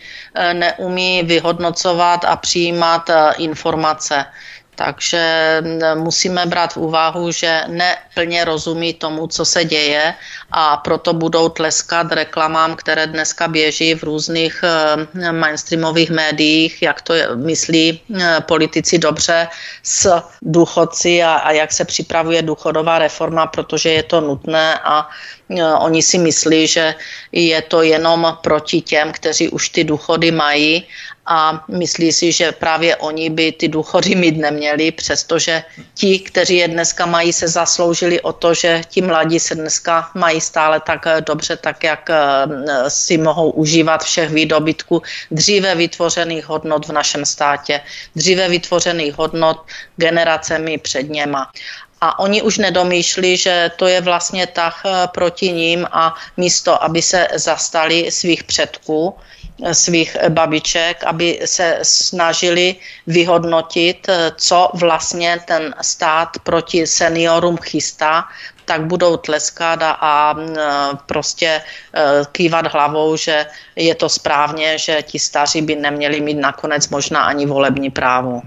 neumí vyhodnocovat a přijímat informace. Takže musíme brát v úvahu, že neplně rozumí tomu, co se děje a proto budou tleskat reklamám, které dneska běží v různých eh, mainstreamových médiích, jak to myslí eh, politici dobře s důchodci a, a jak se připravuje důchodová reforma, protože je to nutné a eh, oni si myslí, že je to jenom proti těm, kteří už ty důchody mají a myslí si, že právě oni by ty důchody mít neměli, přestože ti, kteří je dneska mají, se zasloužili o to, že ti mladí se dneska mají stále tak dobře, tak jak eh, si mohou užívat všech výdobytků dříve vytvořených hodnot v našem státě, dříve vytvořených hodnot generacemi před něma. A oni už nedomýšlí, že to je vlastně tah eh, proti ním a místo, aby se zastali svých předků, svých babiček, aby se snažili vyhodnotit, co vlastně ten stát proti seniorům chystá, tak budou tleskat a, a prostě e, kývat hlavou, že je to správně, že ti staří by neměli mít nakonec možná ani volební právo.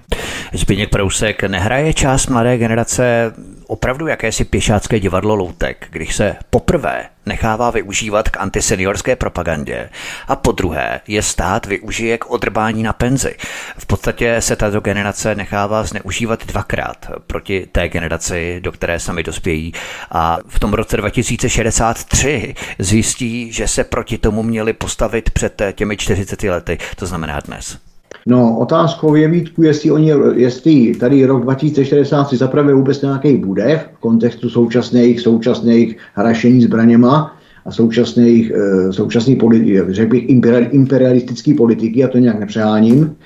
Zbigněk Prousek, nehraje část mladé generace opravdu jakési pěšácké divadlo loutek, když se poprvé nechává využívat k antiseniorské propagandě a po druhé je stát využije k odrbání na penzi. V podstatě se tato generace nechává zneužívat dvakrát proti té generaci, do které sami dospějí a v tom roce 2063 zjistí, že se proti tomu měli postavit před těmi 40 lety, to znamená dnes. No, otázkou je Vítku, jestli, oni, jestli tady rok 2063 zaprvé vůbec nějaký bude v kontextu současných, současných hrašení zbraněma a současných, eh, současných politi- řekl bych, imperialistický politiky, a to nějak nepřeháním.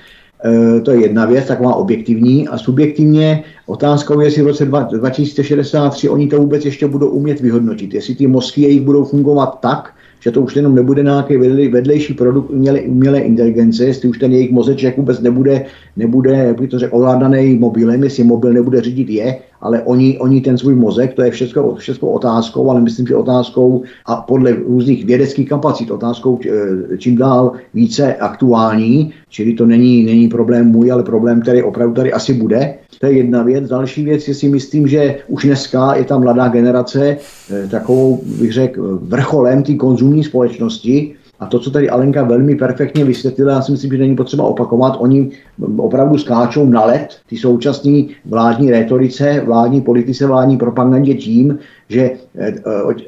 E, to je jedna věc, taková objektivní. A subjektivně otázkou je, jestli v roce 2063 oni to vůbec ještě budou umět vyhodnotit. Jestli ty mozky jejich budou fungovat tak, že to už jenom nebude nějaký vedlejší produkt umělé, umělé inteligence, jestli už ten jejich mozeček vůbec nebude, nebude jak by to řekl, ovládaný mobilem, jestli mobil nebude řídit je, ale oni, oni ten svůj mozek, to je všechno, všechno otázkou, ale myslím, že otázkou a podle různých vědeckých kapacit otázkou eh, čím dál více aktuální, čili to není, není problém můj, ale problém, který opravdu tady asi bude. To je jedna věc. Další věc je si myslím, že už dneska je ta mladá generace eh, takovou, bych řekl, vrcholem té konzumní společnosti, a to, co tady Alenka velmi perfektně vysvětlila, já si myslím, že není potřeba opakovat, oni opravdu skáčou na let, ty současné vládní retorice, vládní politice, vládní propagandě tím, že, eh,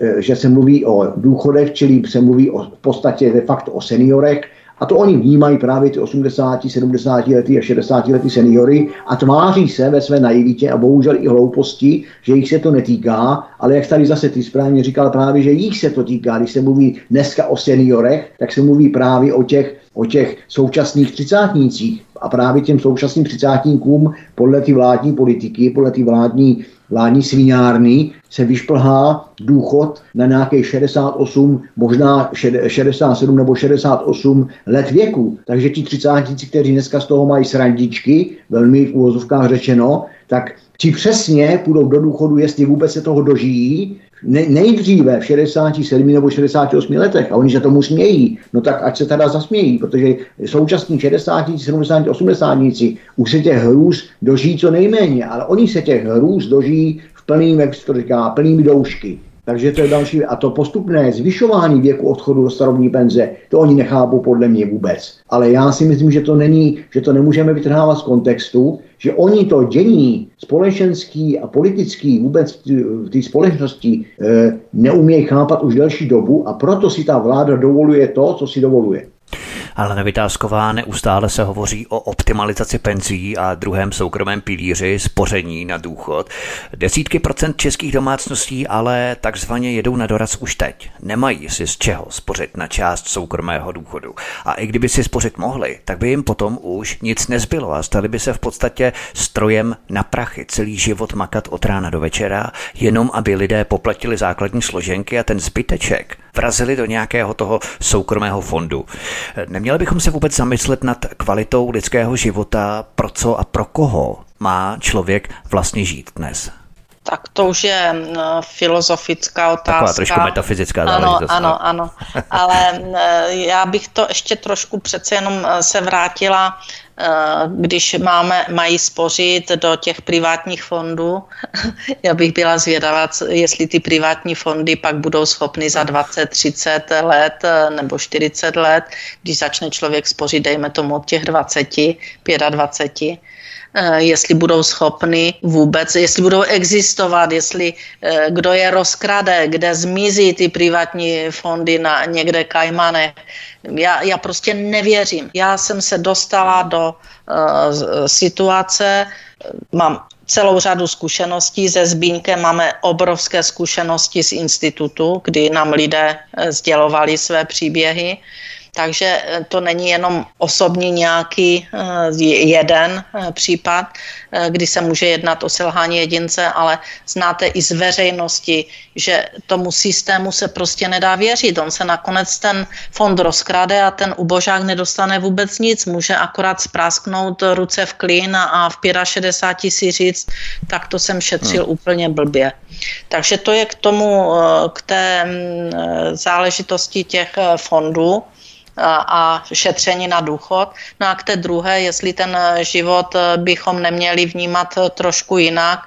eh, že se mluví o důchodech, čili se mluví o, v podstatě de facto o seniorech, a to oni vnímají právě ty 80, 70 letý a 60 letý seniory a tváří se ve své naivitě a bohužel i hlouposti, že jich se to netýká, ale jak tady zase ty správně říkal právě, že jich se to týká. Když se mluví dneska o seniorech, tak se mluví právě o těch, o těch současných třicátnících. A právě těm současným třicátníkům podle ty vládní politiky, podle ty vládní vládní sviňárny se vyšplhá důchod na nějaké 68, možná 67 nebo 68 let věku. Takže ti třicátníci, kteří dneska z toho mají srandičky, velmi v úvozovkách řečeno, tak ti přesně půjdou do důchodu, jestli vůbec se toho dožijí, ne, nejdříve v 67 nebo 68 letech a oni se tomu smějí, no tak ať se teda zasmějí, protože současní 60, 70, 80 už se těch hrůz dožijí co nejméně, ale oni se těch hrůz dožijí v plným, jak se to říká, plnými doušky. Takže to je další. A to postupné zvyšování věku odchodu do starobní penze, to oni nechápou podle mě vůbec. Ale já si myslím, že to není, že to nemůžeme vytrhávat z kontextu, že oni to dění společenský a politický vůbec v té společnosti e, neumějí chápat už delší dobu a proto si ta vláda dovoluje to, co si dovoluje. Ale Vytázková neustále se hovoří o optimalizaci penzí a druhém soukromém pilíři spoření na důchod. Desítky procent českých domácností ale takzvaně jedou na doraz už teď. Nemají si z čeho spořit na část soukromého důchodu. A i kdyby si spořit mohli, tak by jim potom už nic nezbylo a stali by se v podstatě strojem na prachy celý život makat od rána do večera, jenom aby lidé poplatili základní složenky a ten zbyteček vrazili do nějakého toho soukromého fondu. Neměli bychom se vůbec zamyslet nad kvalitou lidského života, pro co a pro koho má člověk vlastně žít dnes? Tak to už je filozofická otázka. Taková trošku metafyzická záležitost. Ano, no. ano, ano. Ale mm, já bych to ještě trošku přece jenom eh, se vrátila když máme, mají spořit do těch privátních fondů. [laughs] Já bych byla zvědavá, jestli ty privátní fondy pak budou schopny za 20, 30 let eh, nebo 40 let, když začne člověk spořit, dejme tomu od těch 20, 25, Eh, jestli budou schopni vůbec, jestli budou existovat, jestli eh, kdo je rozkrade, kde zmizí ty privátní fondy na někde Kajmane. Já, já prostě nevěřím. Já jsem se dostala do uh, situace, mám celou řadu zkušeností. Se Zbínkem máme obrovské zkušenosti z institutu, kdy nám lidé sdělovali své příběhy. Takže eh, to není jenom osobní nějaký eh, jeden eh, případ, kdy se může jednat o selhání jedince, ale znáte i z veřejnosti, že tomu systému se prostě nedá věřit. On se nakonec ten fond rozkrade a ten ubožák nedostane vůbec nic. Může akorát sprásknout ruce v klín a v 65 si říct, tak to jsem šetřil hmm. úplně blbě. Takže to je k tomu, k té mm, záležitosti těch fondů a šetření na důchod. No a k té druhé, jestli ten život bychom neměli vnímat trošku jinak,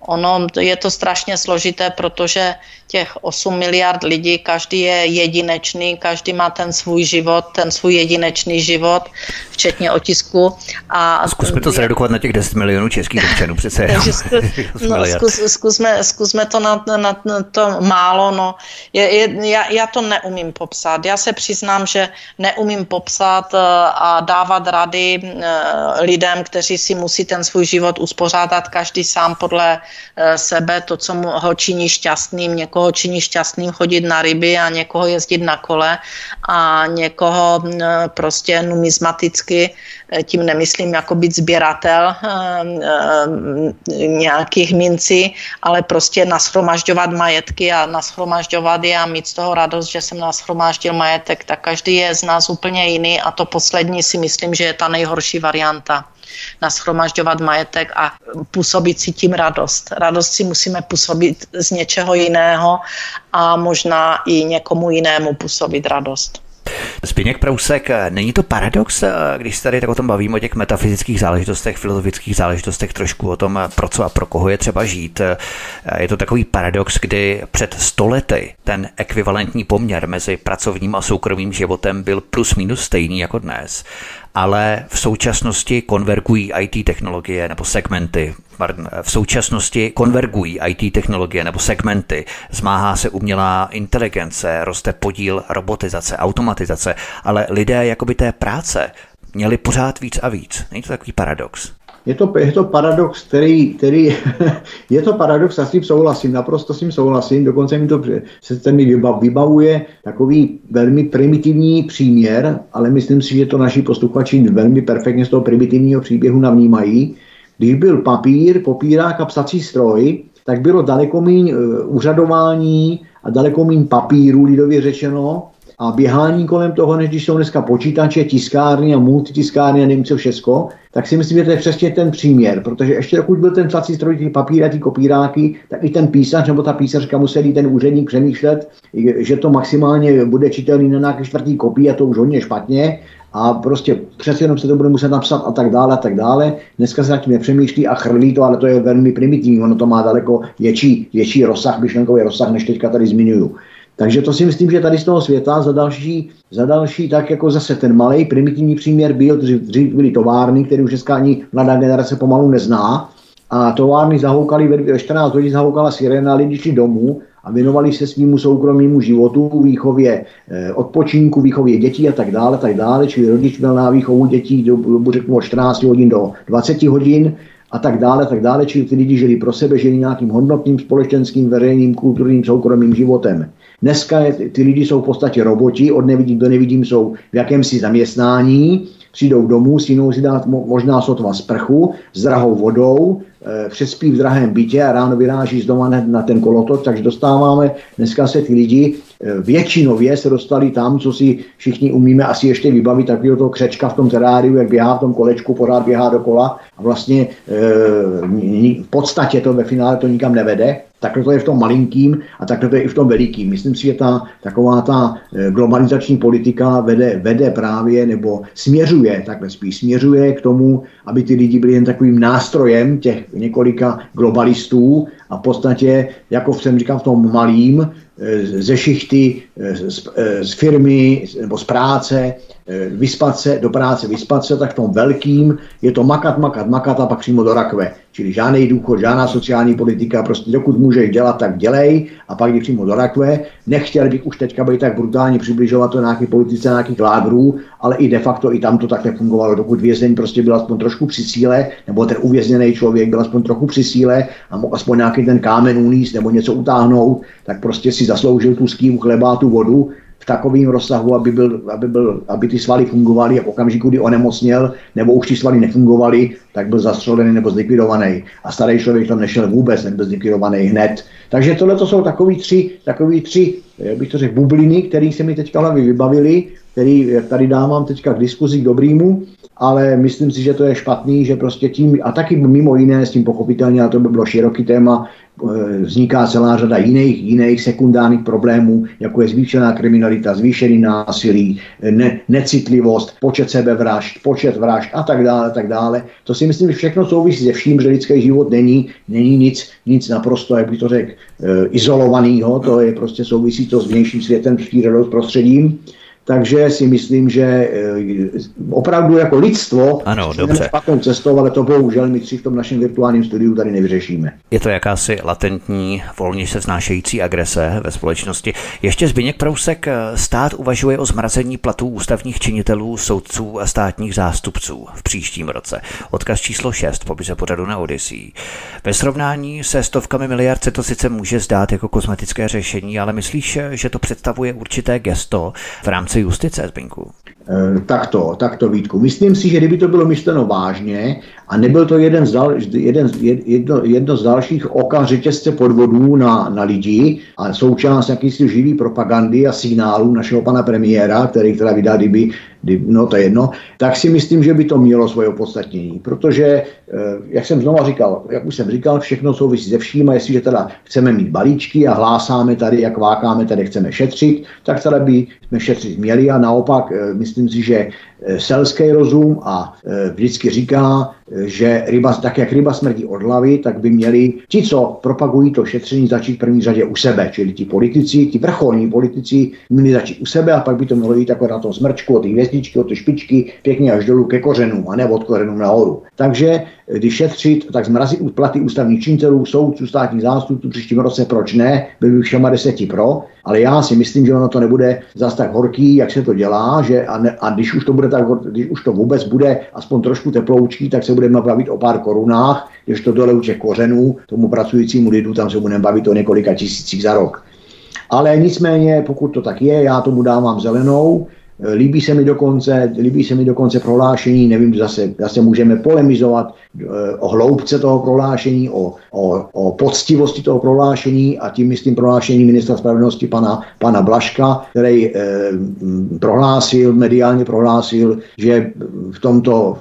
Ono je to strašně složité, protože těch 8 miliard lidí, každý je jedinečný, každý má ten svůj život, ten svůj jedinečný život, včetně otisku. A zkusme to zredukovat na těch 10 milionů českých občanů přece. [laughs] Zkus, [laughs] no, zkus, zkusme, zkusme to na, na, na to málo. No. Je, je, já, já to neumím popsat. Já se přiznám, že neumím popsat eh, a dávat rady eh, lidem, kteří si musí ten svůj život uspořádat každý sám podle sebe, to, co mu ho činí šťastným. Někoho činí šťastným chodit na ryby a někoho jezdit na kole a někoho mm, prostě numizmaticky, eh, tím nemyslím jako být sběratel nějakých mincí, ale prostě nashromažďovat majetky a nashromažďovat je a mít z toho radost, že jsem nashromáždil majetek, tak každý je z nás úplně jiný a to poslední si myslím, že je ta nejhorší varianta nashromažďovat majetek a působit si tím radost. Radost si musíme působit z něčeho jiného a možná i někomu jinému působit radost. Zbigněk Prousek, není to paradox, když se tady tak o tom bavíme, o těch metafyzických záležitostech, filozofických záležitostech, trošku o tom, pro co a pro koho je třeba žít. Je to takový paradox, kdy před stolety ten ekvivalentní poměr mezi pracovním a soukromým životem byl plus minus stejný jako dnes ale v současnosti konvergují IT technologie nebo segmenty. V současnosti konvergují IT technologie nebo segmenty, zmáhá se umělá inteligence, roste podíl robotizace, automatizace, ale lidé jakoby té práce měli pořád víc a víc. Není to takový paradox? Je to, je to paradox, který, který [laughs] je to paradox, a s tím souhlasím, naprosto s tím souhlasím, dokonce mi to se mi vybavuje takový velmi primitivní příměr, ale myslím si, že to naši posluchači velmi perfektně z toho primitivního příběhu navnímají. Když byl papír, popírák a psací stroj, tak bylo daleko méně úřadování a daleko méně papíru, lidově řečeno, a běhání kolem toho, než když jsou dneska počítače, tiskárny a multitiskárny a nevím co všechno, tak si myslím, že to je přesně ten příměr, protože ještě dokud byl ten psací stroj, ty papíry a ty kopíráky, tak i ten písař nebo ta písařka museli ten úředník přemýšlet, že to maximálně bude čitelný na nějaké čtvrtý kopí a to už hodně špatně a prostě přece jenom se to bude muset napsat a tak dále a tak dále. Dneska se nad tím nepřemýšlí a chrlí to, ale to je velmi primitivní, ono to má daleko větší, větší rozsah, myšlenkový rozsah, než teďka tady zmiňuju. Takže to si myslím, že tady z toho světa za další, za další tak jako zase ten malý primitivní příměr byl, dřív byly továrny, které už dneska ani mladá generace pomalu nezná. A továrny zahoukaly ve 14 hodin zahoukala sirena, lidi šli domů a věnovali se svýmu soukromému životu, výchově eh, odpočinku, výchově dětí a tak dále, tak dále, čili rodič měl na výchovu dětí do, řeknu, od 14 hodin do 20 hodin a tak dále, tak dále, čili ty lidi žili pro sebe, žili nějakým hodnotným společenským, veřejným, kulturním, soukromým životem. Dneska ty lidi jsou v podstatě roboti, od nevidím do nevidím jsou v jakémsi zaměstnání, přijdou domů, stínou si dát možná sotva sprchu s drahou vodou, e, přespí v drahém bytě a ráno vyráží z doma na ten kolotoč, takže dostáváme, dneska se ty lidi e, většinově se dostali tam, co si všichni umíme asi ještě vybavit, takového toho křečka v tom teráriu, jak běhá v tom kolečku, pořád běhá dokola a vlastně e, v podstatě to ve finále to nikam nevede. Takhle to je v tom malinkým a takhle to je i v tom velikým. Myslím si, že ta taková ta eh, globalizační politika vede, vede právě nebo směřuje, takhle spíš směřuje k tomu, aby ty lidi byli jen takovým nástrojem těch několika globalistů a v podstatě, jako jsem říkal v tom malým, eh, ze šichty, eh, z, z firmy nebo z práce, vyspat se, do práce vyspat se, tak v tom velkým je to makat, makat, makat a pak přímo do rakve. Čili žádný důchod, žádná sociální politika, prostě dokud můžeš dělat, tak dělej a pak jdi přímo do rakve. Nechtěl bych už teďka být tak brutálně přibližovat to nějaké politice, nějakých lágrů, ale i de facto i tam to tak nefungovalo. Dokud vězeň prostě byl aspoň trošku při síle, nebo ten uvězněný člověk byl aspoň trochu při síle a mohl aspoň nějaký ten kámen uníst nebo něco utáhnout, tak prostě si zasloužil tu skýmu chleba tu vodu v takovém rozsahu, aby, byl, aby, byl, aby ty svaly fungovaly a v okamžiku, kdy onemocněl, nebo už ty svaly nefungovaly, tak byl zastřelený nebo zlikvidovaný. A starý člověk tam nešel vůbec, nebyl zlikvidovaný hned. Takže tohle to jsou takový tři, takový tři, jak bych to řekl, bubliny, které se mi teďka hlavy vybavily, který tady dávám teďka k diskuzi k dobrýmu, ale myslím si, že to je špatný, že prostě tím, a taky mimo jiné s tím pochopitelně, a to by bylo široký téma, Eh, vzniká celá řada jiných, jiných sekundárních problémů, jako je zvýšená kriminalita, zvýšený násilí, ne, necitlivost, počet sebevražd, počet vražd a tak dále, tak dále. To si myslím, že všechno souvisí se vším, že lidský život není, není nic, nic naprosto, jak bych to řekl, eh, izolovaného, to je prostě souvisí to s vnějším světem, s s prostředím. Takže si myslím, že eh, opravdu jako lidstvo ano, dobře. špatnou cestou, ale to bohužel my tři v tom našem virtuálním studiu tady nevyřešíme. Je to jakási latentní, volně se vznášející agrese ve společnosti. Ještě Zbigněk Prousek, eh, stát uvažuje o zmrazení platů ústavních činitelů, soudců a státních zástupců v příštím roce. Odkaz číslo 6 popise pořadu na Odyssey. Ve srovnání se stovkami miliard se to sice může zdát jako kozmetické řešení, ale myslíš, že to představuje určité gesto v rámci justice, Zbinku? Eh, tak to, tak to Vítku. Myslím si, že kdyby to bylo myšleno vážně a nebyl to jeden z dal, jeden, jedno, jedno z dalších oka řetězce podvodů na, na lidi a součást jakýsi živý propagandy a signálů našeho pana premiéra, který teda vydá, kdyby, no to je jedno, tak si myslím, že by to mělo svoje opodstatnění, protože, eh, jak jsem znova říkal, jak už jsem říkal, všechno souvisí se vším a jestliže teda chceme mít balíčky a hlásáme tady, jak vákáme, tady chceme šetřit, tak teda by jsme šetřit měli a naopak eh, myslím si, že eh, selský rozum a vždycky říká, že ryba, tak jak ryba smrdí od hlavy, tak by měli ti, co propagují to šetření, začít v první řadě u sebe, čili ti politici, ti vrcholní politici měli začít u sebe a pak by to mělo jít jako na tom smrčku, od ty hvězdičky, od ty špičky, pěkně až dolů ke kořenům a ne od kořenů nahoru. Takže když šetřit, tak zmrazit platy ústavních činitelů, soudců, státních zástupců příštím roce, proč ne, byl bych všema deseti pro, ale já si myslím, že ono to nebude zas tak horký, jak se to dělá, že a, ne, a když už to bude tak, když už to vůbec bude aspoň trošku teploučký, tak se budeme bavit o pár korunách, když to dole u těch kořenů, tomu pracujícímu lidu, tam se budeme bavit o několika tisících za rok. Ale nicméně, pokud to tak je, já tomu dávám zelenou, Líbí se mi dokonce, líbí se mi dokonce prohlášení, nevím, zase, zase můžeme polemizovat eh, o hloubce toho prohlášení, o, o, o poctivosti toho prohlášení a tím myslím prohlášení ministra spravedlnosti pana, pana Blaška, který eh, prohlásil, mediálně prohlásil, že v tomto,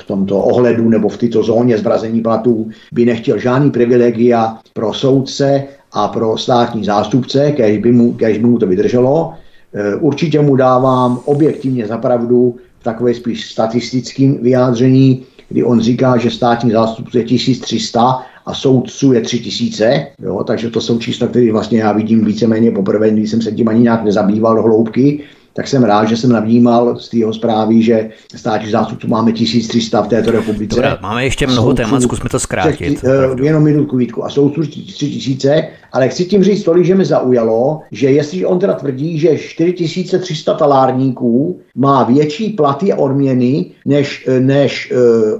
v tomto ohledu nebo v této zóně zbrazení platů by nechtěl žádný privilegia pro soudce a pro státní zástupce, kež by mu, kež by mu to vydrželo. Eh, určitě mu dávám objektivně zapravdu v takové spíš statistickém vyjádření, kdy on říká, že státní zástupců je 1300 a soudců je 3000, jo, takže to jsou čísla, které vlastně já vidím víceméně poprvé, když jsem se tím ani nějak nezabýval do hloubky, tak jsem rád, že jsem navnímal z jeho zprávy, že státní zástupců máme 1300 v této republice. Dobrá, máme ještě mnoho témat, zkusme to zkrátit. uh, jenom minutku, Vítku. A soudců 3000, ale chci tím říct tolik, že mi zaujalo, že jestli on teda tvrdí, že 4300 talárníků má větší platy a odměny než, eh, než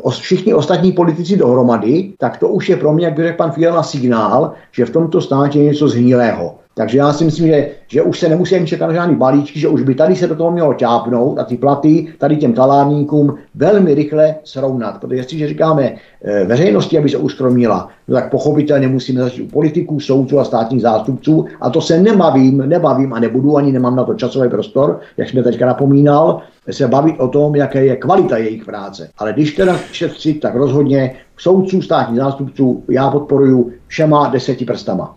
uh, všichni ostatní politici dohromady, tak to už je pro mě, jak by řekl pan Fiala, signál, že v tomto státě je něco zhnilého. Takže já si myslím, že, že už se nemusí čekat žádný balíčky, že už by tady se do toho mělo ťápnout a ty platy tady těm talárníkům velmi rychle srovnat. Protože jestliže říkáme e, veřejnosti, aby se uskromnila, no tak pochopitelně musíme začít u politiků, soudců a státních zástupců a to se nebavím, nebavím a nebudu, ani nemám na to časový prostor, jak jsme teďka napomínal, se bavit o tom, jaké je kvalita jejich práce. Ale když teda šetřit, tak rozhodně soudců, státních zástupců já podporuji všema deseti prstama.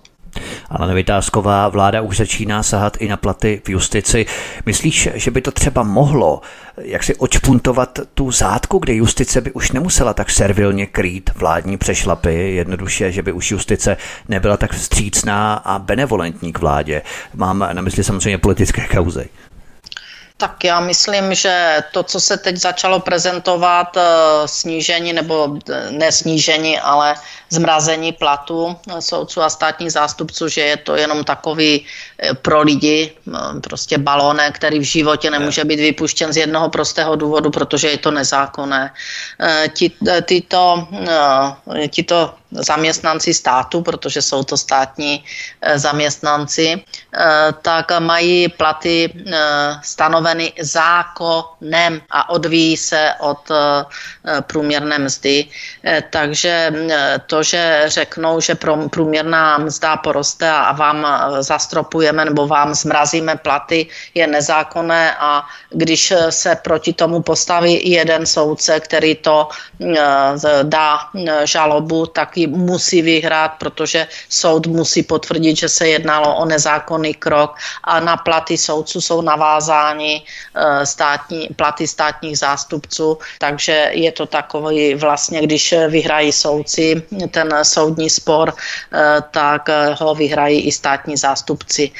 Ale nevytázková vláda už začíná sahat i na platy v justici. Myslíš, že by to třeba mohlo jak si očpuntovat tu zátku, kde justice by už nemusela tak servilně krýt vládní přešlapy, jednoduše, že by už justice nebyla tak vstřícná a benevolentní k vládě. Mám na mysli samozřejmě politické kauzy. Tak já myslím, že to, co se teď začalo prezentovat, eh, snížení nebo eh, nesnížení, ale zmrazení platu eh, soudců a státních zástupců, že je to jenom takový pro lidi prostě balónek, který v životě nemůže být vypuštěn z jednoho prostého důvodu, protože je to nezákonné. Tyto, tyto zaměstnanci státu, protože jsou to státní eh, zaměstnanci, eh, tak mají platy eh, stanoveny zákonem a odvíjí se od průměrné mzdy. Takže to, že řeknou, že průměrná mzda poroste a vám zastropujeme nebo vám zmrazíme platy, je nezákonné a když se proti tomu postaví jeden soudce, který to dá žalobu, tak musí vyhrát, protože soud musí potvrdit, že se jednalo o nezákonný krok a na platy soudců jsou navázáni eh, státní, platy státních zástupců, takže je to takový vlastně, když vyhrají soudci ten soudní spor, eh, tak ho vyhrají i státní zástupci.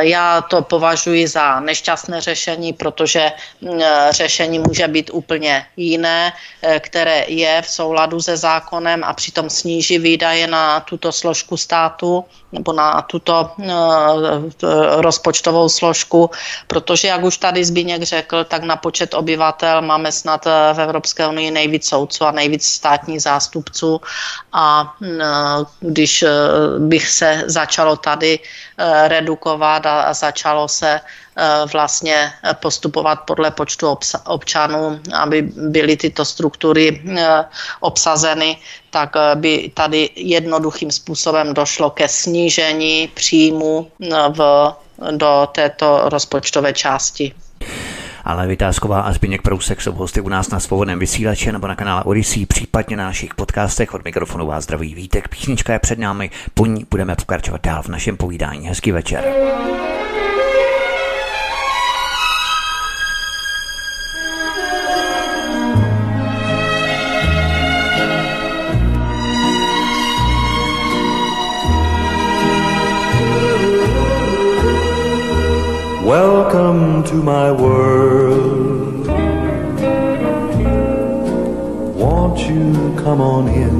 Já to považuji za nešťastné řešení, protože mm, řešení může být úplně jiné, které je v souladu se zákonem a přitom sníží výdaje na tuto složku státu nebo na tuto uh, rozpočtovou složku, protože, jak už tady Zbíněk řekl, tak na počet obyvatel máme snad eh, v Evropské unii nejvíc soudců a nejvíc státních zástupců. A uh, když bych se začalo tady redukovat a začalo se vlastně postupovat podle počtu občanů, aby byly tyto struktury obsazeny, tak by tady jednoduchým způsobem došlo ke snížení příjmu v, do této rozpočtové části. Ale Vytázková a Zbigněk Prousek jsou hosty u nás na svobodném vysílači nebo na kanále Odyssey, případně na našich podcastech od mikrofonu vás zdraví Vítek. Písnička je před námi, po ní budeme pokračovat dál v našem povídání. Hezký večer. Welcome to my world. Won't you come on in?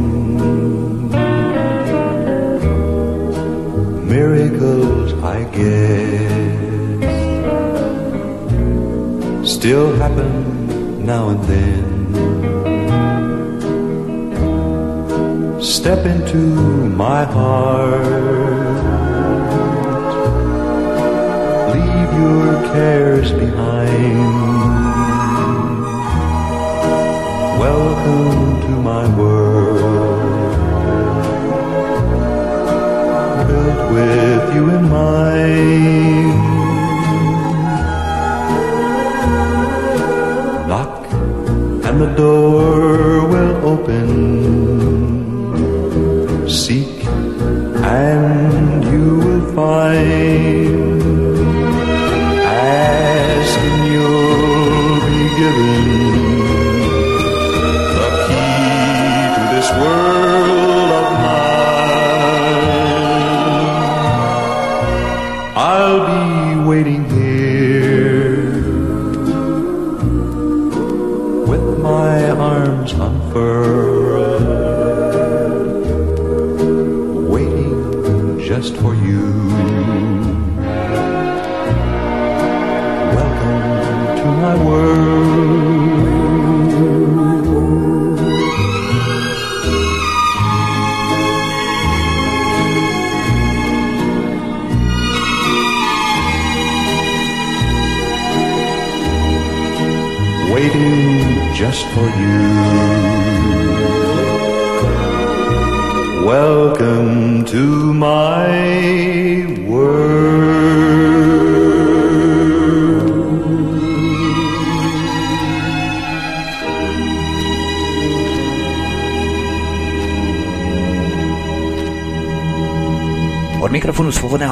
Miracles, I guess, still happen now and then. Step into my heart your cares behind. Welcome to my world, built with you in mind. Knock and the door will open. Seek and you will find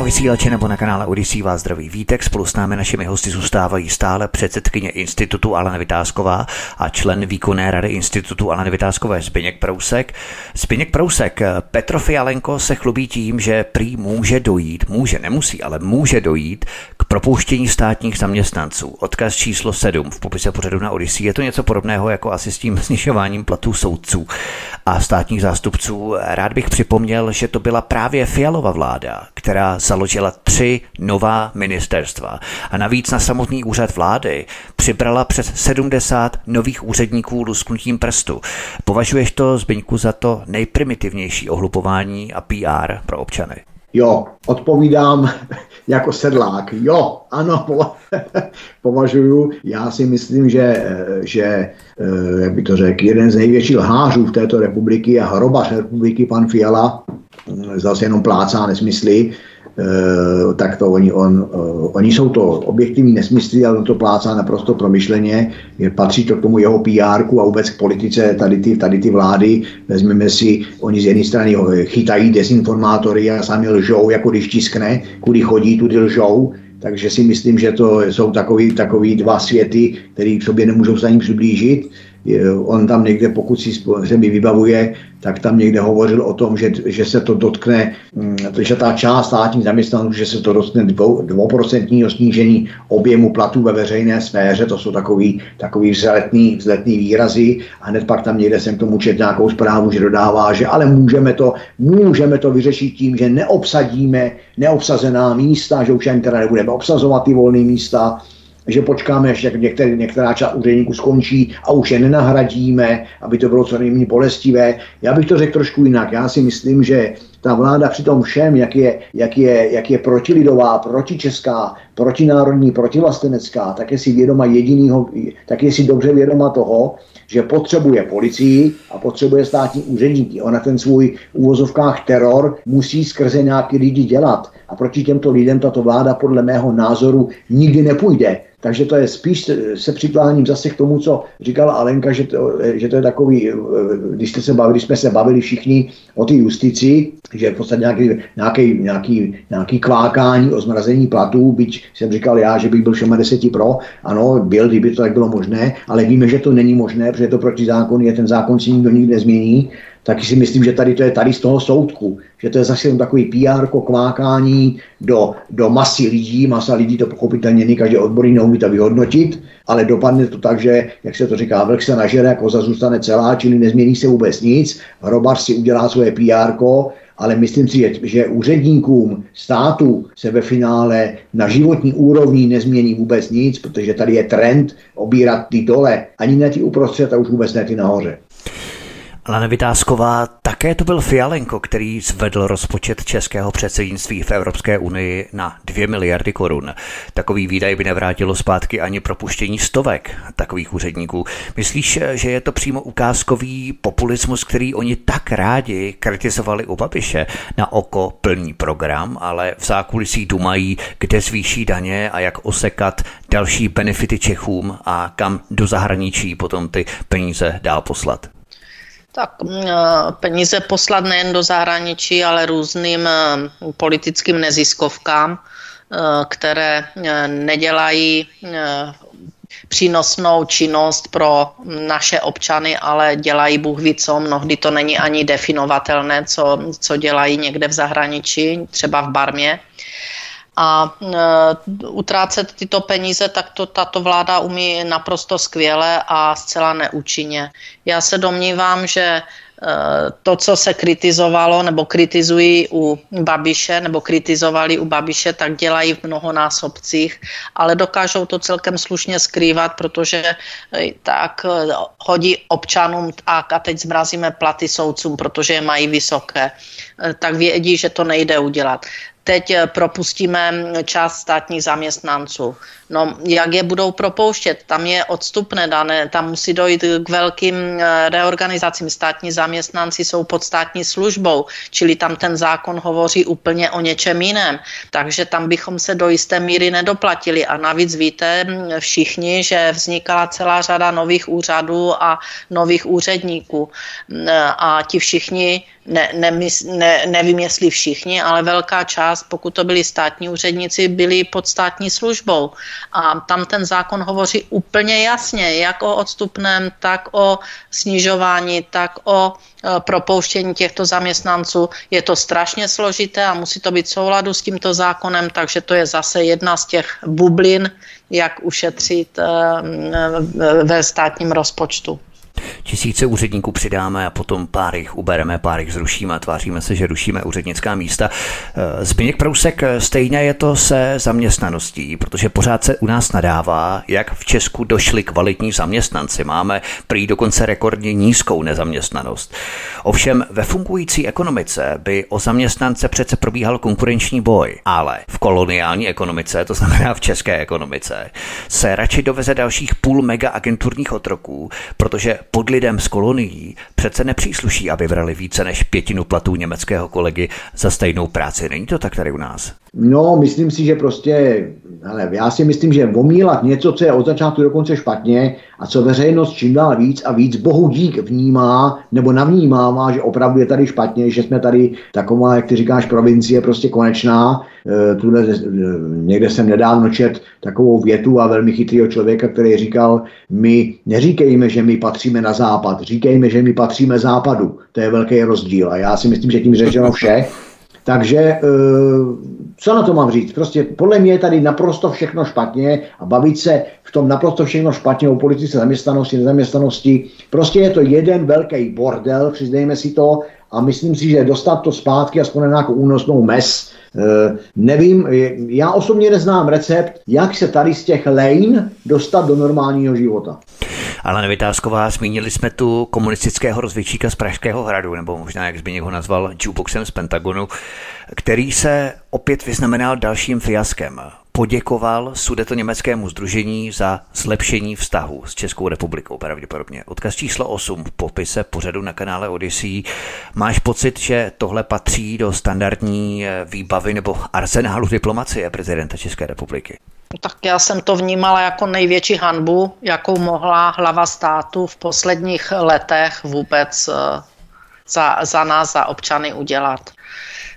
vysílače nebo na kanále Odisí vás zdraví Vítek. Spolu s námi našimi hosty zůstávají stále předsedkyně Institutu Alena Vytázková a člen výkonné rady Institutu Alena Vytázkové Zbyněk Prousek. Zbyněk Prousek, Petro Fialenko se chlubí tím, že prý může dojít, může, nemusí, ale může dojít k propouštění státních zaměstnanců. Odkaz číslo 7 v popise pořadu na Odisí. Je to něco podobného jako asi s tím snižováním platů soudců a státních zástupců. Rád bych připomněl, že to byla právě Fialova vláda, která založila tři nová ministerstva a navíc na samotný úřad vlády přibrala přes 70 nových úředníků lusknutím prstu. Považuješ to, Zbyňku, za to nejprimitivnější ohlupování a PR pro občany? Jo, odpovídám [laughs] jako sedlák. Jo, ano, [laughs] považuju. Já si myslím, že, že eh, jak by to řekl, jeden z největších lhářů v této republiky a hrobař republiky, pan Fiala, hm, zase jenom plácá nesmysly, tak to oni, on, e, oni jsou to objektivní nesmysly, ale to plácá naprosto promyšleně, patří to k tomu jeho PR a vůbec k politice tady ty, tady ty vlády. Vezmeme si, oni z jedné strany chytají dezinformátory a sami lžou, jako když tiskne, kudy chodí, tudy lžou, takže si myslím, že to jsou takový, takový dva světy, které k sobě nemůžou se ani přiblížit on tam někde, pokud si se mi vybavuje, tak tam někde hovořil o tom, že, že se to dotkne, mm, že ta část státních zaměstnanců, že se to dotkne dvouprocentního snížení objemu platů ve veřejné sféře, to jsou takový, takový vzletný, vzletný výrazy. A hned pak tam někde jsem k tomu čet nějakou zprávu, že dodává, že ale můžeme to, můžeme to vyřešit tím, že neobsadíme neobsazená místa, že už ani teda nebudeme obsazovat ty volné místa, že počkáme, až některé, některá část úředníků skončí a už je nenahradíme, aby to bylo co nejméně bolestivé. Já bych to řekl trošku jinak. Já si myslím, že ta vláda při tom všem, jak je, jak je, jak je protilidová, protičeská, protinárodní, protivlastenecká, tak je si vědoma jedinýho, tak je si dobře vědoma toho, že potřebuje policii a potřebuje státní úředníky. Ona ten svůj úvozovkách teror musí skrze nějaký lidi dělat. A proti těmto lidem tato vláda podle mého názoru nikdy nepůjde. Takže to je spíš se přikláním zase k tomu, co říkala Alenka, že to, že to je takový, když, jste se bavili, když jsme se bavili všichni o té justici, že je v podstatě nějaký, nějaký, nějaký, nějaký kvákání o zmrazení platů, byť jsem říkal já, že bych byl 60 pro, ano, byl, kdyby to tak bylo možné, ale víme, že to není možné, protože je to proti zákonu, je ten zákon si nikdo nikdy nezmění taky si myslím, že tady to je tady z toho soudku, že to je zase jen takový PR kvákání do, do masy lidí, masa lidí to pochopitelně není každý odborný neumí to vyhodnotit, ale dopadne to tak, že, jak se to říká, vlk se nažere, koza zůstane celá, čili nezmění se vůbec nic, hrobař si udělá svoje PR, ale myslím si, že úředníkům státu se ve finále na životní úrovni nezmění vůbec nic, protože tady je trend obírat ty dole, ani ne ty uprostřed a už vůbec ne ty nahoře. Lana Vytázková, také to byl Fialenko, který zvedl rozpočet českého předsednictví v Evropské unii na 2 miliardy korun. Takový výdaj by nevrátilo zpátky ani propuštění stovek takových úředníků. Myslíš, že je to přímo ukázkový populismus, který oni tak rádi kritizovali u Babiše? Na oko plný program, ale v zákulisí dumají, kde zvýší daně a jak osekat další benefity Čechům a kam do zahraničí potom ty peníze dál poslat. Tak mm, eh, peníze poslat nejen do zahraničí, ale různým eh, politickým neziskovkám, eh, které nedělají přínosnou činnost pro naše občany, ale dělají Bůh ví co, mnohdy to není ani definovatelné, co, co dělají někde v zahraničí, třeba v Barmě a e, utrácet tyto peníze, tak to tato vláda umí naprosto skvěle a zcela neúčinně. Já se domnívám, že e, to, co se kritizovalo nebo kritizují u Babiše nebo kritizovali u Babiše, tak dělají v mnohonásobcích, ale dokážou to celkem slušně skrývat, protože e, tak hodí občanům tak a teď zmrazíme platy soudcům, protože je mají vysoké, tak vědí, že to nejde udělat teď eh, propustíme část státních zaměstnanců. No, jak je budou propouštět? Tam je odstupné dané, tam musí dojít k velkým eh, reorganizacím. Státní zaměstnanci jsou pod státní službou, čili tam ten zákon hovoří úplně o něčem jiném. Takže tam bychom se do jisté míry nedoplatili. A navíc víte všichni, že vznikala celá řada nových úřadů a nových úředníků. A ti všichni ne, ne, ne, nevím jestli všichni, ale velká část, pokud to byli státní úředníci, byli pod státní službou. A tam ten zákon hovoří úplně jasně, jak o odstupném, tak o snižování, tak o e, propouštění těchto zaměstnanců. Je to strašně složité a musí to být souladu s tímto zákonem, takže to je zase jedna z těch bublin, jak ušetřit e, ve státním rozpočtu. Tisíce úředníků přidáme a potom pár jich ubereme, pár jich zrušíme a tváříme se, že rušíme úřednická místa. Eh, Zbigněk Prousek, eh, stejně je to se zaměstnaností, protože pořád se u nás nadává, jak v Česku došli kvalitní zaměstnanci. Máme prý dokonce rekordně nízkou nezaměstnanost. Ovšem ve fungující ekonomice by o zaměstnance přece probíhal konkurenční boj, ale v koloniální ekonomice, to znamená v české ekonomice, se radši doveze dalších půl mega agenturních otroků, protože pod lidem z kolonií přece nepřísluší, aby brali více než pětinu platů německého kolegy za stejnou práci. Není to tak tady u nás? No, myslím si, že prostě ale já si myslím, že omílat něco, co je od začátku dokonce špatně a co veřejnost čím dál víc a víc bohu dík vnímá nebo navnímává, že opravdu je tady špatně, že jsme tady taková, jak ty říkáš, provincie prostě konečná. E, tuhle, e, někde jsem nedávno čet takovou větu a velmi chytrýho člověka, který říkal, my neříkejme, že my patříme na západ, říkejme, že my patříme západu. To je velký rozdíl a já si myslím, že tím řečeno vše. Takže e, co na to mám říct? Prostě podle mě je tady naprosto všechno špatně a bavit se v tom naprosto všechno špatně o politice zaměstnanosti, nezaměstnanosti. Prostě je to jeden velký bordel, přiznejme si to, a myslím si, že dostat to zpátky aspoň na nějakou únosnou mes, e, nevím, já osobně neznám recept, jak se tady z těch lane dostat do normálního života. Ale Nevytázková, zmínili jsme tu komunistického rozvědčíka z Pražského hradu, nebo možná, jak Zbigněk ho nazval, jukeboxem z Pentagonu, který se opět vyznamenal dalším fiaskem poděkoval sudeto německému združení za zlepšení vztahu s Českou republikou pravděpodobně. Odkaz číslo 8 v popise pořadu na kanále Odyssey. Máš pocit, že tohle patří do standardní eh, výbavy nebo arzenálu diplomacie prezidenta České republiky? Tak já jsem to vnímala jako největší hanbu, jakou mohla hlava státu v posledních letech vůbec eh, za, za nás, za občany udělat.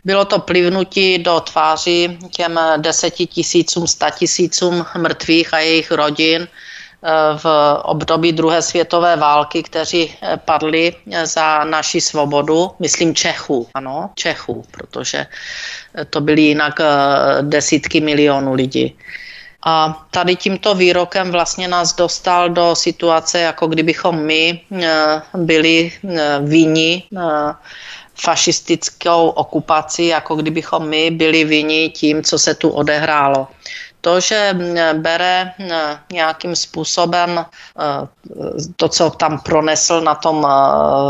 Bylo to plivnutí do tváří těm deseti tisícům, sta tisícům mrtvých a jejich rodin eh, v období druhé světové války, kteří eh, padli za naši svobodu, myslím Čechů, ano, Čechů, protože to byly jinak desítky milionů lidí. A tady tímto výrokem vlastně nás dostal do situace, jako kdybychom my eh, byli eh, vinni eh, fašistickou okupací, jako kdybychom my byli vinni tím, co se tu odehrálo. To, že bere nějakým způsobem to, co tam pronesl na tom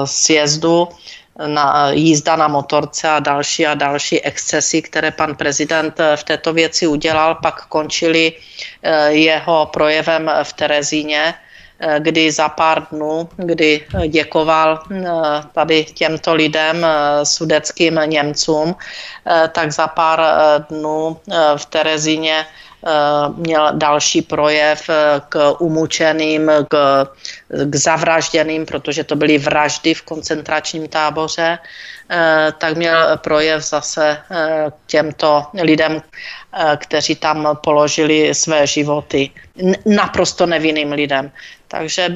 sjezdu, na jízda na motorce a další a další excesy, které pan prezident eh, v této věci udělal, pak končili eh, jeho projevem v Terezíně, eh, kdy za pár dnů, kdy děkoval tady těmto lidem, sudeckým Němcům, tak za pár dnů v Terezíně měl další projev eh, k umučeným, k, k zavražděným, protože to byly vraždy v koncentračním táboře, eh, tak měl projev zase k těmto lidem, kteří tam položili své životy. Naprosto nevinným lidem. Takže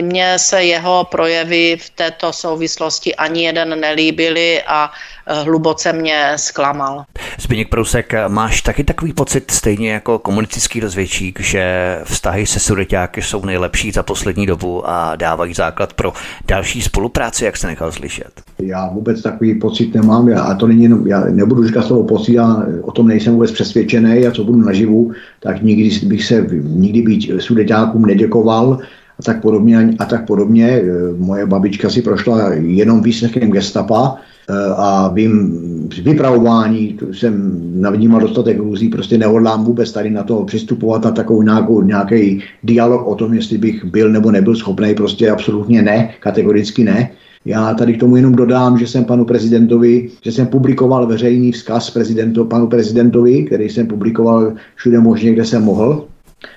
mně se jeho projevy v této souvislosti ani jeden nelíbily a eh, hluboce mě zklamal. Zbigněk Prousek, máš taky takový pocit, stejně jako komunistický rozvědčík, že vztahy se sudeťáky jsou nejlepší za poslední dobu a dávají základ pro další spolupráci, jak se nechal slyšet? Já vůbec takový pocit nemám, já, a to není jenom, já nebudu říkat slovo pocit, já o tom nejsem vůbec přesvědčený a co budu naživu, tak nikdy bych se, nikdy být sudeťákům neděkoval, a tak podobně. A tak podobně. E, moje babička si prošla jenom výslechem gestapa a vím, vypravování jsem navnímal dostatek růzí, prostě nehodlám vůbec tady na to přistupovat a takovou nějakou, nějaký dialog o tom, jestli bych byl nebo nebyl schopný, prostě absolutně ne, kategoricky ne. Já tady k tomu jenom dodám, že jsem panu prezidentovi, že jsem publikoval veřejný vzkaz prezidentu, panu prezidentovi, který jsem publikoval všude možně, kde jsem mohl.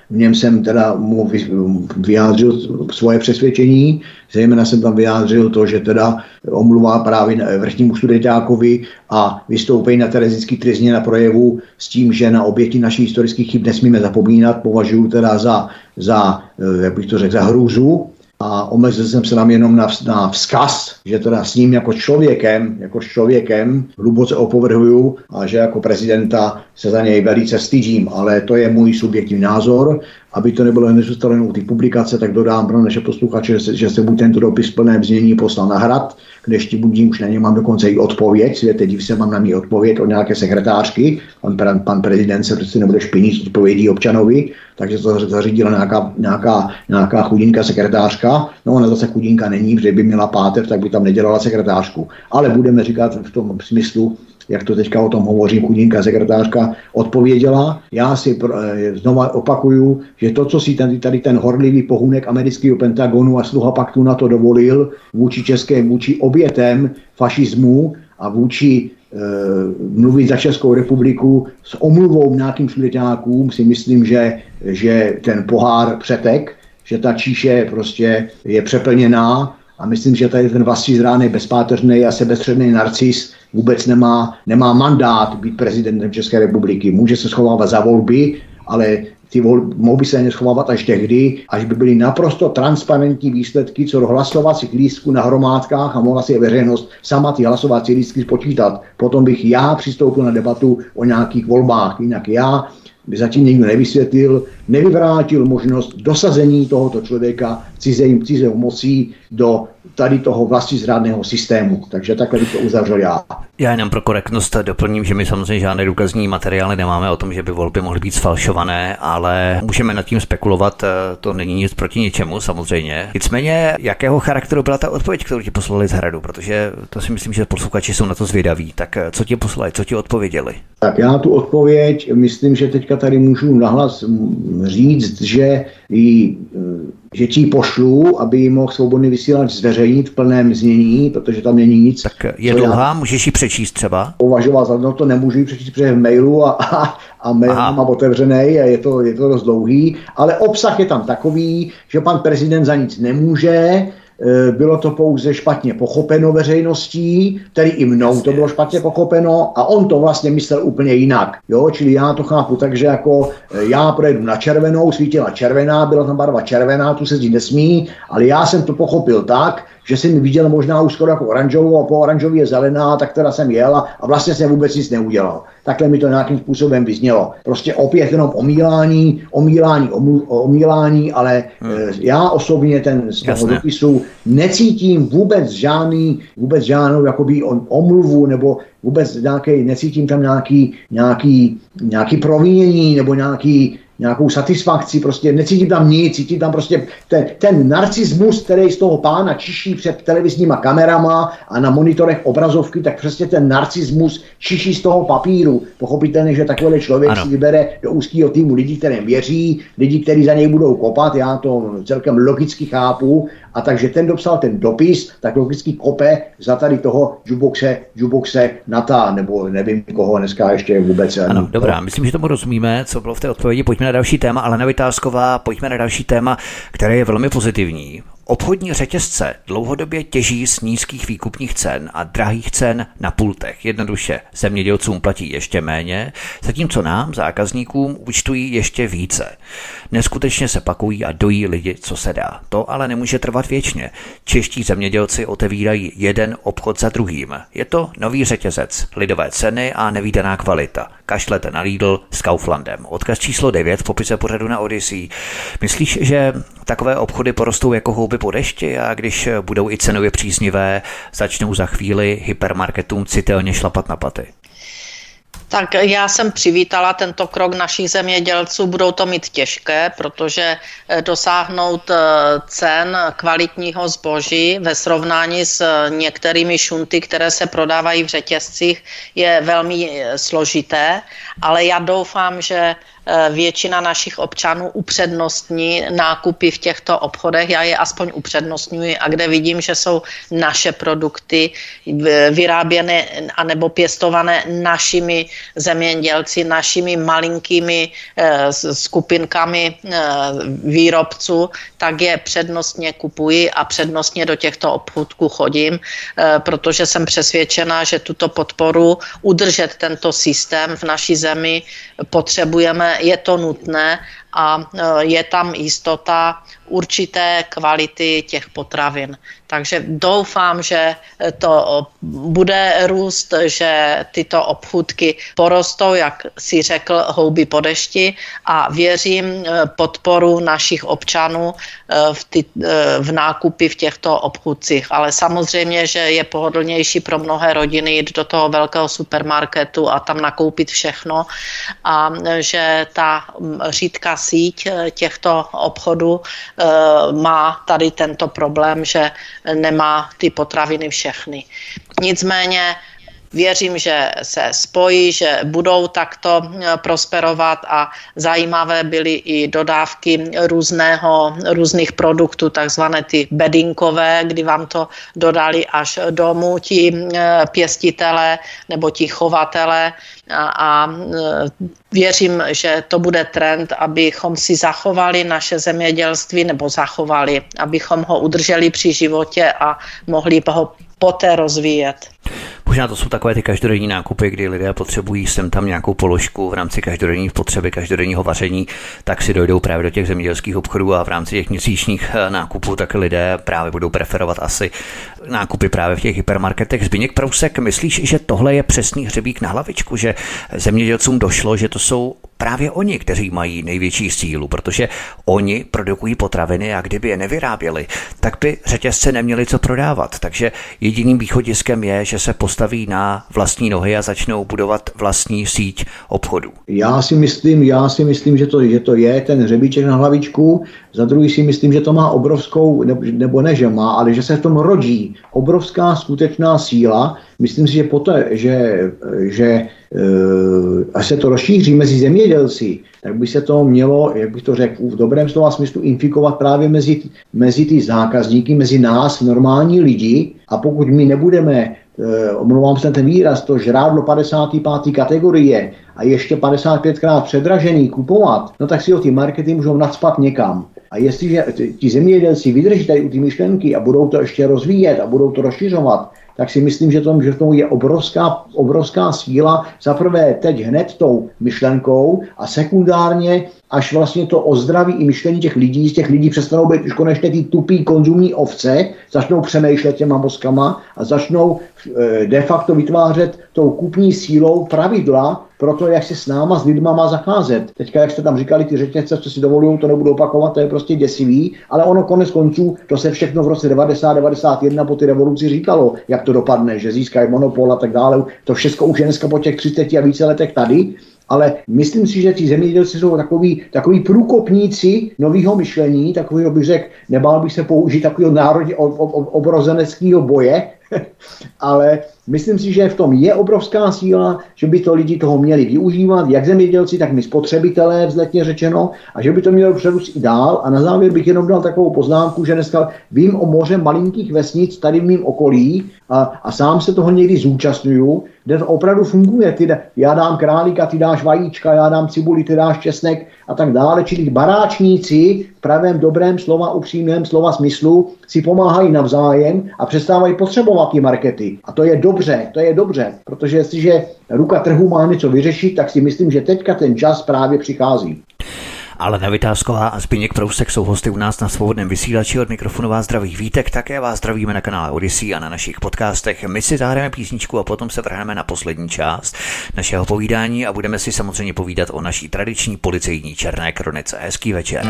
V něm jsem teda mu vyjádřil svoje přesvědčení, zejména jsem tam vyjádřil to, že teda omluvá právě vrchnímu studentákovi a vystoupení na Terezický trizně na projevu s tím, že na oběti našich historických chyb nesmíme zapomínat, považuji teda za, za jak bych to řekl, za hrůzu a omezil jsem se tam jenom na, na vzkaz, že teda s ním jako člověkem, jako člověkem hluboce opovrhuju a že jako prezidenta se za něj velice stydím, ale to je můj subjektivní názor aby to nebylo hned zůstalo u té publikace, tak dodám pro naše posluchače, že se, že se buď tento dopis plné vznění poslal na hrad, kde ještě budím, už na ně mám dokonce i odpověď, světe div se mám na ní odpověď od nějaké sekretářky, pan, pan prezident se prostě nebude špinit odpovědí občanovi, takže to zařídila nějaká, nějaká, nějaká chudinka sekretářka, no ona zase chudinka není, protože by měla páteř, tak by tam nedělala sekretářku. Ale budeme říkat v tom smyslu, jak to teďka o tom hovoří chudinka sekretářka, odpověděla. Já si eh, znova opakuju, že to, co si tady, tady ten horlivý pohunek amerického Pentagonu a sluha paktu na to dovolil vůči české, vůči obětem fašismu a vůči e, mluvit za Českou republiku s omluvou nějakým sudeťákům si myslím, že, že ten pohár přetek, že ta číše prostě je přeplněná a myslím, že tady ten vlastní zrány bezpáteřný a sebestředný narcis vůbec nemá, nemá mandát být prezidentem České republiky. Může se schovávat za volby, ale ty volby mohou by se neschovávat až tehdy, až by byly naprosto transparentní výsledky co do hlasovacích lístků na hromádkách a mohla si veřejnost sama ty hlasovací lístky spočítat. Potom bych já přistoupil na debatu o nějakých volbách. Jinak já by zatím někdo nevysvětlil, nevyvrátil možnost dosazení tohoto člověka cizím, cizou mocí do tady toho vlastní zrádného systému. Takže takhle bych to uzavřel já. Já jenom pro korektnost doplním, že my samozřejmě žádné důkazní materiály nemáme o tom, že by volby mohly být sfalšované, ale můžeme nad tím spekulovat, eh, to není nic proti ničemu samozřejmě. Nicméně, jakého charakteru byla ta odpověď, kterou ti poslali z hradu, protože to si myslím, že posluchači jsou na to zvědaví. Tak eh, co ti poslali, co ti odpověděli? Tak já tu odpověď, myslím, že teďka tady můžu nahlas říct, že ji že ti pošlu, aby ji mohl svobodný vysílač zveřejnit v plném znění, protože tam není nic. Tak je dlouhá, můžeš ji přečíst třeba? Považoval za no to nemůžu ji přečíst, protože v mailu a, a, a mail Aha. mám otevřený a je to, je to dost dlouhý, ale obsah je tam takový, že pan prezident za nic nemůže, bylo to pouze špatně pochopeno veřejností, tedy i mnou to bylo špatně pochopeno a on to vlastně myslel úplně jinak. Jo? Čili já to chápu tak, že jako eh, já projedu na červenou, svítila červená, byla tam barva červená, tu se zdi nesmí, ale já jsem to pochopil tak, že jsem viděl možná už skoro jako oranžovou a po oranžový je zelená, tak teda jsem jel a, a vlastně jsem vůbec nic neudělal. Takhle mi to nějakým způsobem vyznělo. Prostě opět jenom omílání, omílání, omílání, ale hmm. E, já osobně ten z toho Jasné. dopisu necítím vůbec žádný, vůbec žádnou jakoby omluvu nebo vůbec nějaký, necítím tam nějaký, nějaký, nějaký provinění nebo nějaký, nějakou satisfakci, prostě necítím tam nic, cítím tam prostě ten, ten narcismus, který z toho pána čiší před televizníma kamerama a na monitorech obrazovky, tak přesně ten narcismus čiší z toho papíru. Pochopitelně, že takový člověk ano. si vybere do úzkého týmu lidí, kterým věří, lidi, kteří za něj budou kopat, já to celkem logicky chápu, a takže ten dopsal ten dopis, tak logicky kope za tady toho juboxe, juboxe Nata, nebo nevím koho dneska ještě vůbec. Ano, dobrá, myslím, že tomu rozumíme, co bylo v té odpovědi. Pojďme na další téma, ale Vytázková, pojďme na další téma, které je velmi pozitivní. Obchodní řetězce dlouhodobě těží z nízkých výkupních cen a drahých cen na pultech. Jednoduše zemědělcům platí ještě méně, zatímco nám, zákazníkům, účtují ještě více. Neskutečně se pakují a dojí lidi, co se dá. To ale nemůže trvat věčně. Čeští zemědělci otevírají jeden obchod za druhým. Je to nový řetězec, lidové ceny a nevýdaná kvalita. Kašlete na Lidl s Kauflandem. Odkaz číslo 9 v popise pořadu na Odyssey. Myslíš, že takové obchody porostou jako houby po dešti a když budou i cenově příznivé, začnou za chvíli hypermarketům citelně šlapat na paty? Tak já jsem přivítala tento krok našich zemědělců. Budou to mít těžké, protože eh, dosáhnout eh, cen kvalitního zboží ve srovnání s eh, některými šunty, které se prodávají v řetězcích, je velmi složité, ale já doufám, že Eh, většina našich občanů upřednostní nákupy v těchto obchodech. Já je aspoň upřednostňuji a kde vidím, že jsou naše produkty vyráběné anebo pěstované našimi zemědělci, našimi malinkými eh, skupinkami eh, výrobců, tak je přednostně kupuji a přednostně do těchto obchodků chodím, protože jsem přesvědčena, že tuto podporu udržet tento systém v naší zemi potřebujeme je to nutné a e, je tam jistota určité kvality těch potravin. Takže doufám, že to bude růst, že tyto obchůdky porostou, jak si řekl, houby po dešti a věřím e, podporu našich občanů e, v, ty, v nákupy v těchto obchůdcích. Ale samozřejmě, že je pohodlnější pro mnohé rodiny jít do toho velkého supermarketu a tam nakoupit všechno a že ta řídka síť eh, těchto obchodů eh, má tady tento problém, že nemá ty potraviny všechny. Nicméně věřím, že se spojí, že budou takto prosperovat a zajímavé byly i dodávky různého, různých produktů, takzvané ty bedinkové, kdy vám to dodali až domů ti pěstitele nebo ti chovatele a, a věřím, že to bude trend, abychom si zachovali naše zemědělství nebo zachovali, abychom ho udrželi při životě a mohli ho poté rozvíjet. Možná to jsou takové ty každodenní nákupy, kdy lidé potřebují sem tam nějakou položku v rámci každodenní potřeby, každodenního vaření, tak si dojdou právě do těch zemědělských obchodů a v rámci těch měsíčních eh, nákupů tak lidé právě budou preferovat asi nákupy právě v těch hypermarketech. Zbigněk Prousek, myslíš, že tohle je přesný hřebík na hlavičku, že zemědělcům došlo, že to jsou právě oni, kteří mají největší sílu, protože oni produkují potraviny a kdyby je nevyráběli, tak by řetězce neměli co prodávat. Takže jediným východiskem je, že se postaví na vlastní nohy a začnou budovat vlastní síť obchodů. Já si myslím, já si myslím, že to, že to je ten hřebíček na hlavičku. Za druhý si myslím, že to má obrovskou, nebo ne, že má, ale že se v tom rodí obrovská skutečná síla. Myslím si, že poté, že, že Eh, až se to rozšíří mezi zemědělci, tak by se to mělo, jak bych to řekl, v dobrém slova smyslu infikovat právě mezi, mezi ty zákazníky, mezi nás, normální lidi. A pokud my nebudeme, eh, omlouvám se ten výraz, to žrádlo 55. kategorie a ještě 55krát předražený kupovat, no tak si o ty markety můžou nadspat někam. A jestliže ti zemědělci vydrží tady u ty myšlenky a budou to ještě rozvíjet a budou to rozšiřovat, tak si myslím, že to, že to je obrovská, obrovská síla. Za prvé teď hned tou myšlenkou a sekundárně až vlastně to ozdraví i myšlení těch lidí, z těch lidí přestanou být už konečně ty tupý konzumní ovce, začnou přemýšlet těma mozkama a začnou eh, de facto vytvářet tou kupní sílou pravidla pro to, jak se s náma, s lidma má zacházet. Teďka, jak jste tam říkali, ty řetězce, co si dovolují, to nebudu opakovat, to je prostě děsivý, ale ono konec konců, to se všechno v roce 90-91 po ty revoluci říkalo, jak to dopadne, že získají monopol a tak dále. To všechno už je dneska po těch 30 a více letech tady ale myslím si, že ti zemědělci jsou takový, takový průkopníci nového myšlení, takového bych řekl, nebál bych se použít takového národně obrozeneckého boje, [laughs] ale myslím si, že v tom je obrovská síla, že by to lidi toho měli využívat, jak zemědělci, tak my spotřebitelé, vzletně řečeno, a že by to mělo přerůst i dál. A na závěr bych jenom dal takovou poznámku, že dneska vím o moře malinkých vesnic tady v mém okolí a, a sám se toho někdy zúčastňuju, kde to opravdu funguje. Ty, já dám králíka, ty dáš vajíčka, já dám cibuli, ty dáš česnek a tak dále. Čili baráčníci v pravém dobrém slova, upřímném slova smyslu si pomáhají navzájem a přestávají potřebovat ty markety. A to je dobře, to je dobře, protože jestliže ruka trhu má něco vyřešit, tak si myslím, že teďka ten čas právě přichází. Ale Vytázková a Zbigněk Prousek jsou hosty u nás na svobodném vysílači od mikrofonu vás zdraví vítek, také vás zdravíme na kanále Odyssey a na našich podcastech. My si zahrajeme písničku a potom se vrhneme na poslední část našeho povídání a budeme si samozřejmě povídat o naší tradiční policejní černé kronice. Hezký večer.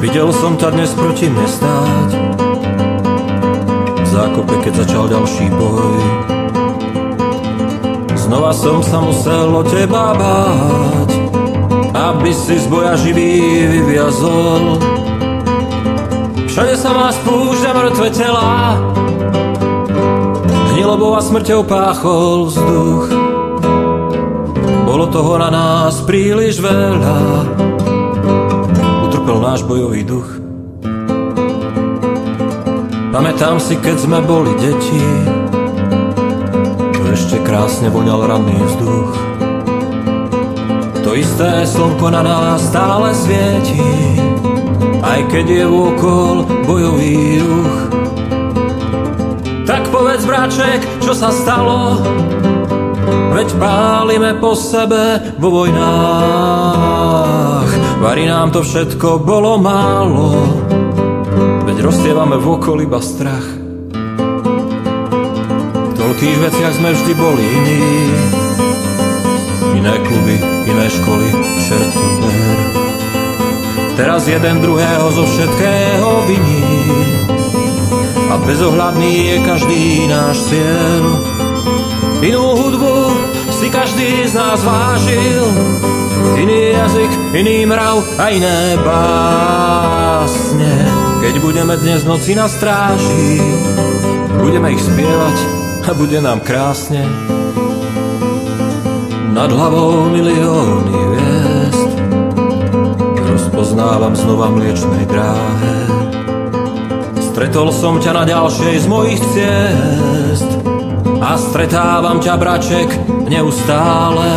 Viděl jsem ta dnes proti mě stát zákope, keď začal další boj Znova som sa musel o teba báť, aby si z boja živý vyviazol. Všade sa má spúšťa mŕtve tela, hnilobou a smrťou páchol vzduch. Bolo toho na nás príliš veľa, utrpel náš bojový duch. Pamätám si, keď sme boli deti, ešte krásne voňal ranný vzduch. To isté slnko na nás stále svieti, aj keď je vôkol bojový ruch. Tak povedz, bráček, čo sa stalo, veď pálime po sebe vo vojnách. Varí nám to všetko bolo málo, roztievame v okolí iba strach toľkých veciach sme vždy boli iní. Iné kluby, iné školy, šertner. Teraz jeden druhého zo všetkého viní. A bezohľadný je každý náš cieľ. Inú hudbu si každý z nás vážil. Iný jazyk, iný mrav a iné básne. Keď bude budeme dnes noci na stráži. Budeme ich spievať a bude nám krásne. Nad hlavou milióny hviezd rozpoznávam znova mliečnej dráhe. Stretol som ťa na ďalšej z mojich ciest a stretávam ťa, braček, neustále.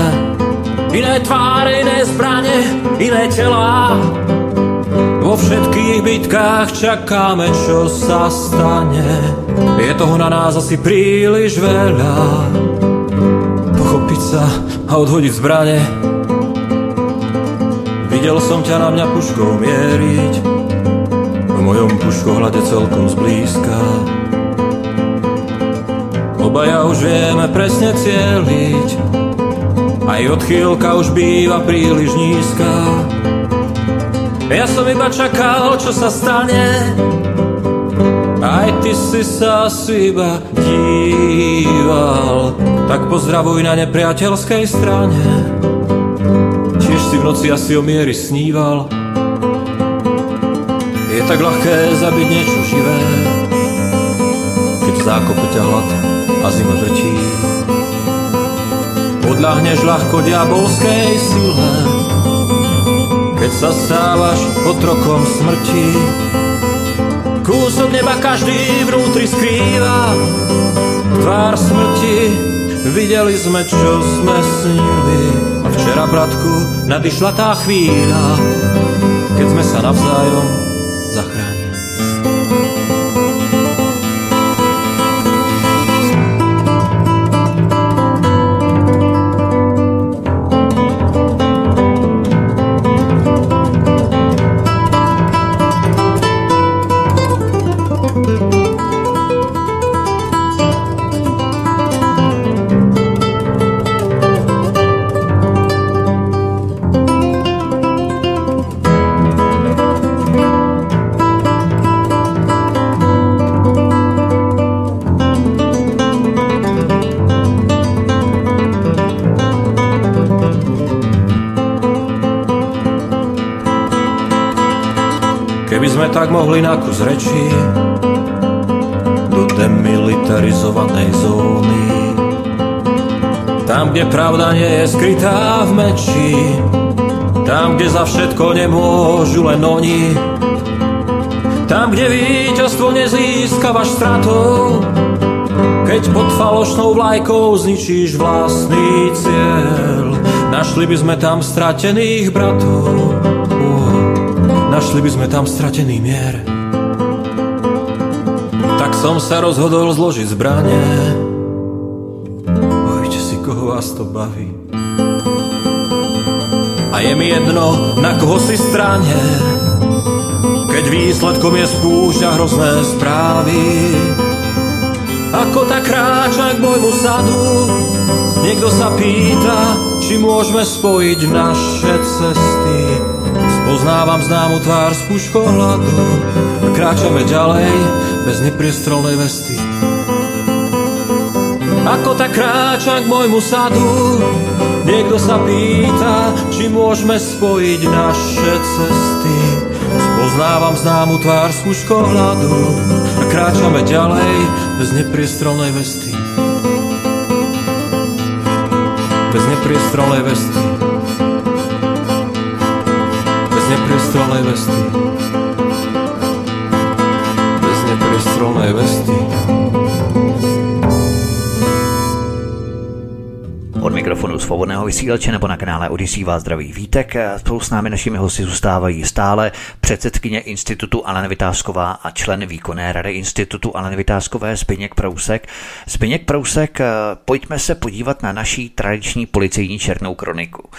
Iné tváre, iné zbrane, iné tela, vo všetkých bitkách čakáme, čo sa stane. Je toho na nás asi príliš veľa. Pochopiť sa a odhodiť zbrane. Videl som ťa na mňa puškou mieriť. V mojom puškohľade celkom zblízka. Obaja už vieme presne cieliť. Aj odchýlka už býva príliš nízka. Ja som iba čakal, čo sa stane. Aj ty si sa asi iba díval. Tak pozdravuj na nepriateľskej strane Tiež si v noci asi o miery sníval. Je tak ľahké zabiť niečo živé Keď v zákope ťa hlad a zima drtí Podľahneš ľahko diabolskej sile keď sa stávaš otrokom smrti. Kúsok neba každý vnútri skrýva, tvár smrti, videli sme, čo sme snili. A včera, bratku, nadišla tá chvíľa, keď sme sa navzájom tak mohli na kus reči do demilitarizovanej zóny. Tam, kde pravda nie je skrytá v meči, tam, kde za všetko nemôžu len oni, tam, kde víťazstvo nezískavaš stratou, keď pod falošnou vlajkou zničíš vlastný cieľ. Našli by sme tam stratených bratov, Našli by sme tam stratený mier. Tak som sa rozhodol zložiť zbranie. Bojte si, koho vás to baví. A je mi jedno, na koho si strane Keď výsledkom je spúšťa hrozné správy. Ako tak kráča k môjmu sadu? Niekto sa pýta, či môžeme spojiť naše cesty Poznávam známu tvár z puškohľadu a kráčame ďalej bez nepriestrelnej vesty. Ako tak kráčam k môjmu sadu, niekto sa pýta, či môžeme spojiť naše cesty. Spoznávam známu tvár z puškohľadu a kráčame ďalej bez nepriestrelnej vesty. Bez nepriestrelnej vesty. Nepriestrelnej vesty. Bez nepriestrelnej vesty. Od mikrofonu svobodného vysílače nebo na kanále Odisí vás zdraví Vítek. Spolu s námi našimi hosty zůstávají stále předsedkyně Institutu Alena Vytázková a člen výkonné rady Institutu Alena Vytázkové Zbyněk Prousek. Zbyněk Prousek, pojďme se podívat na naší tradiční policejní černou kroniku.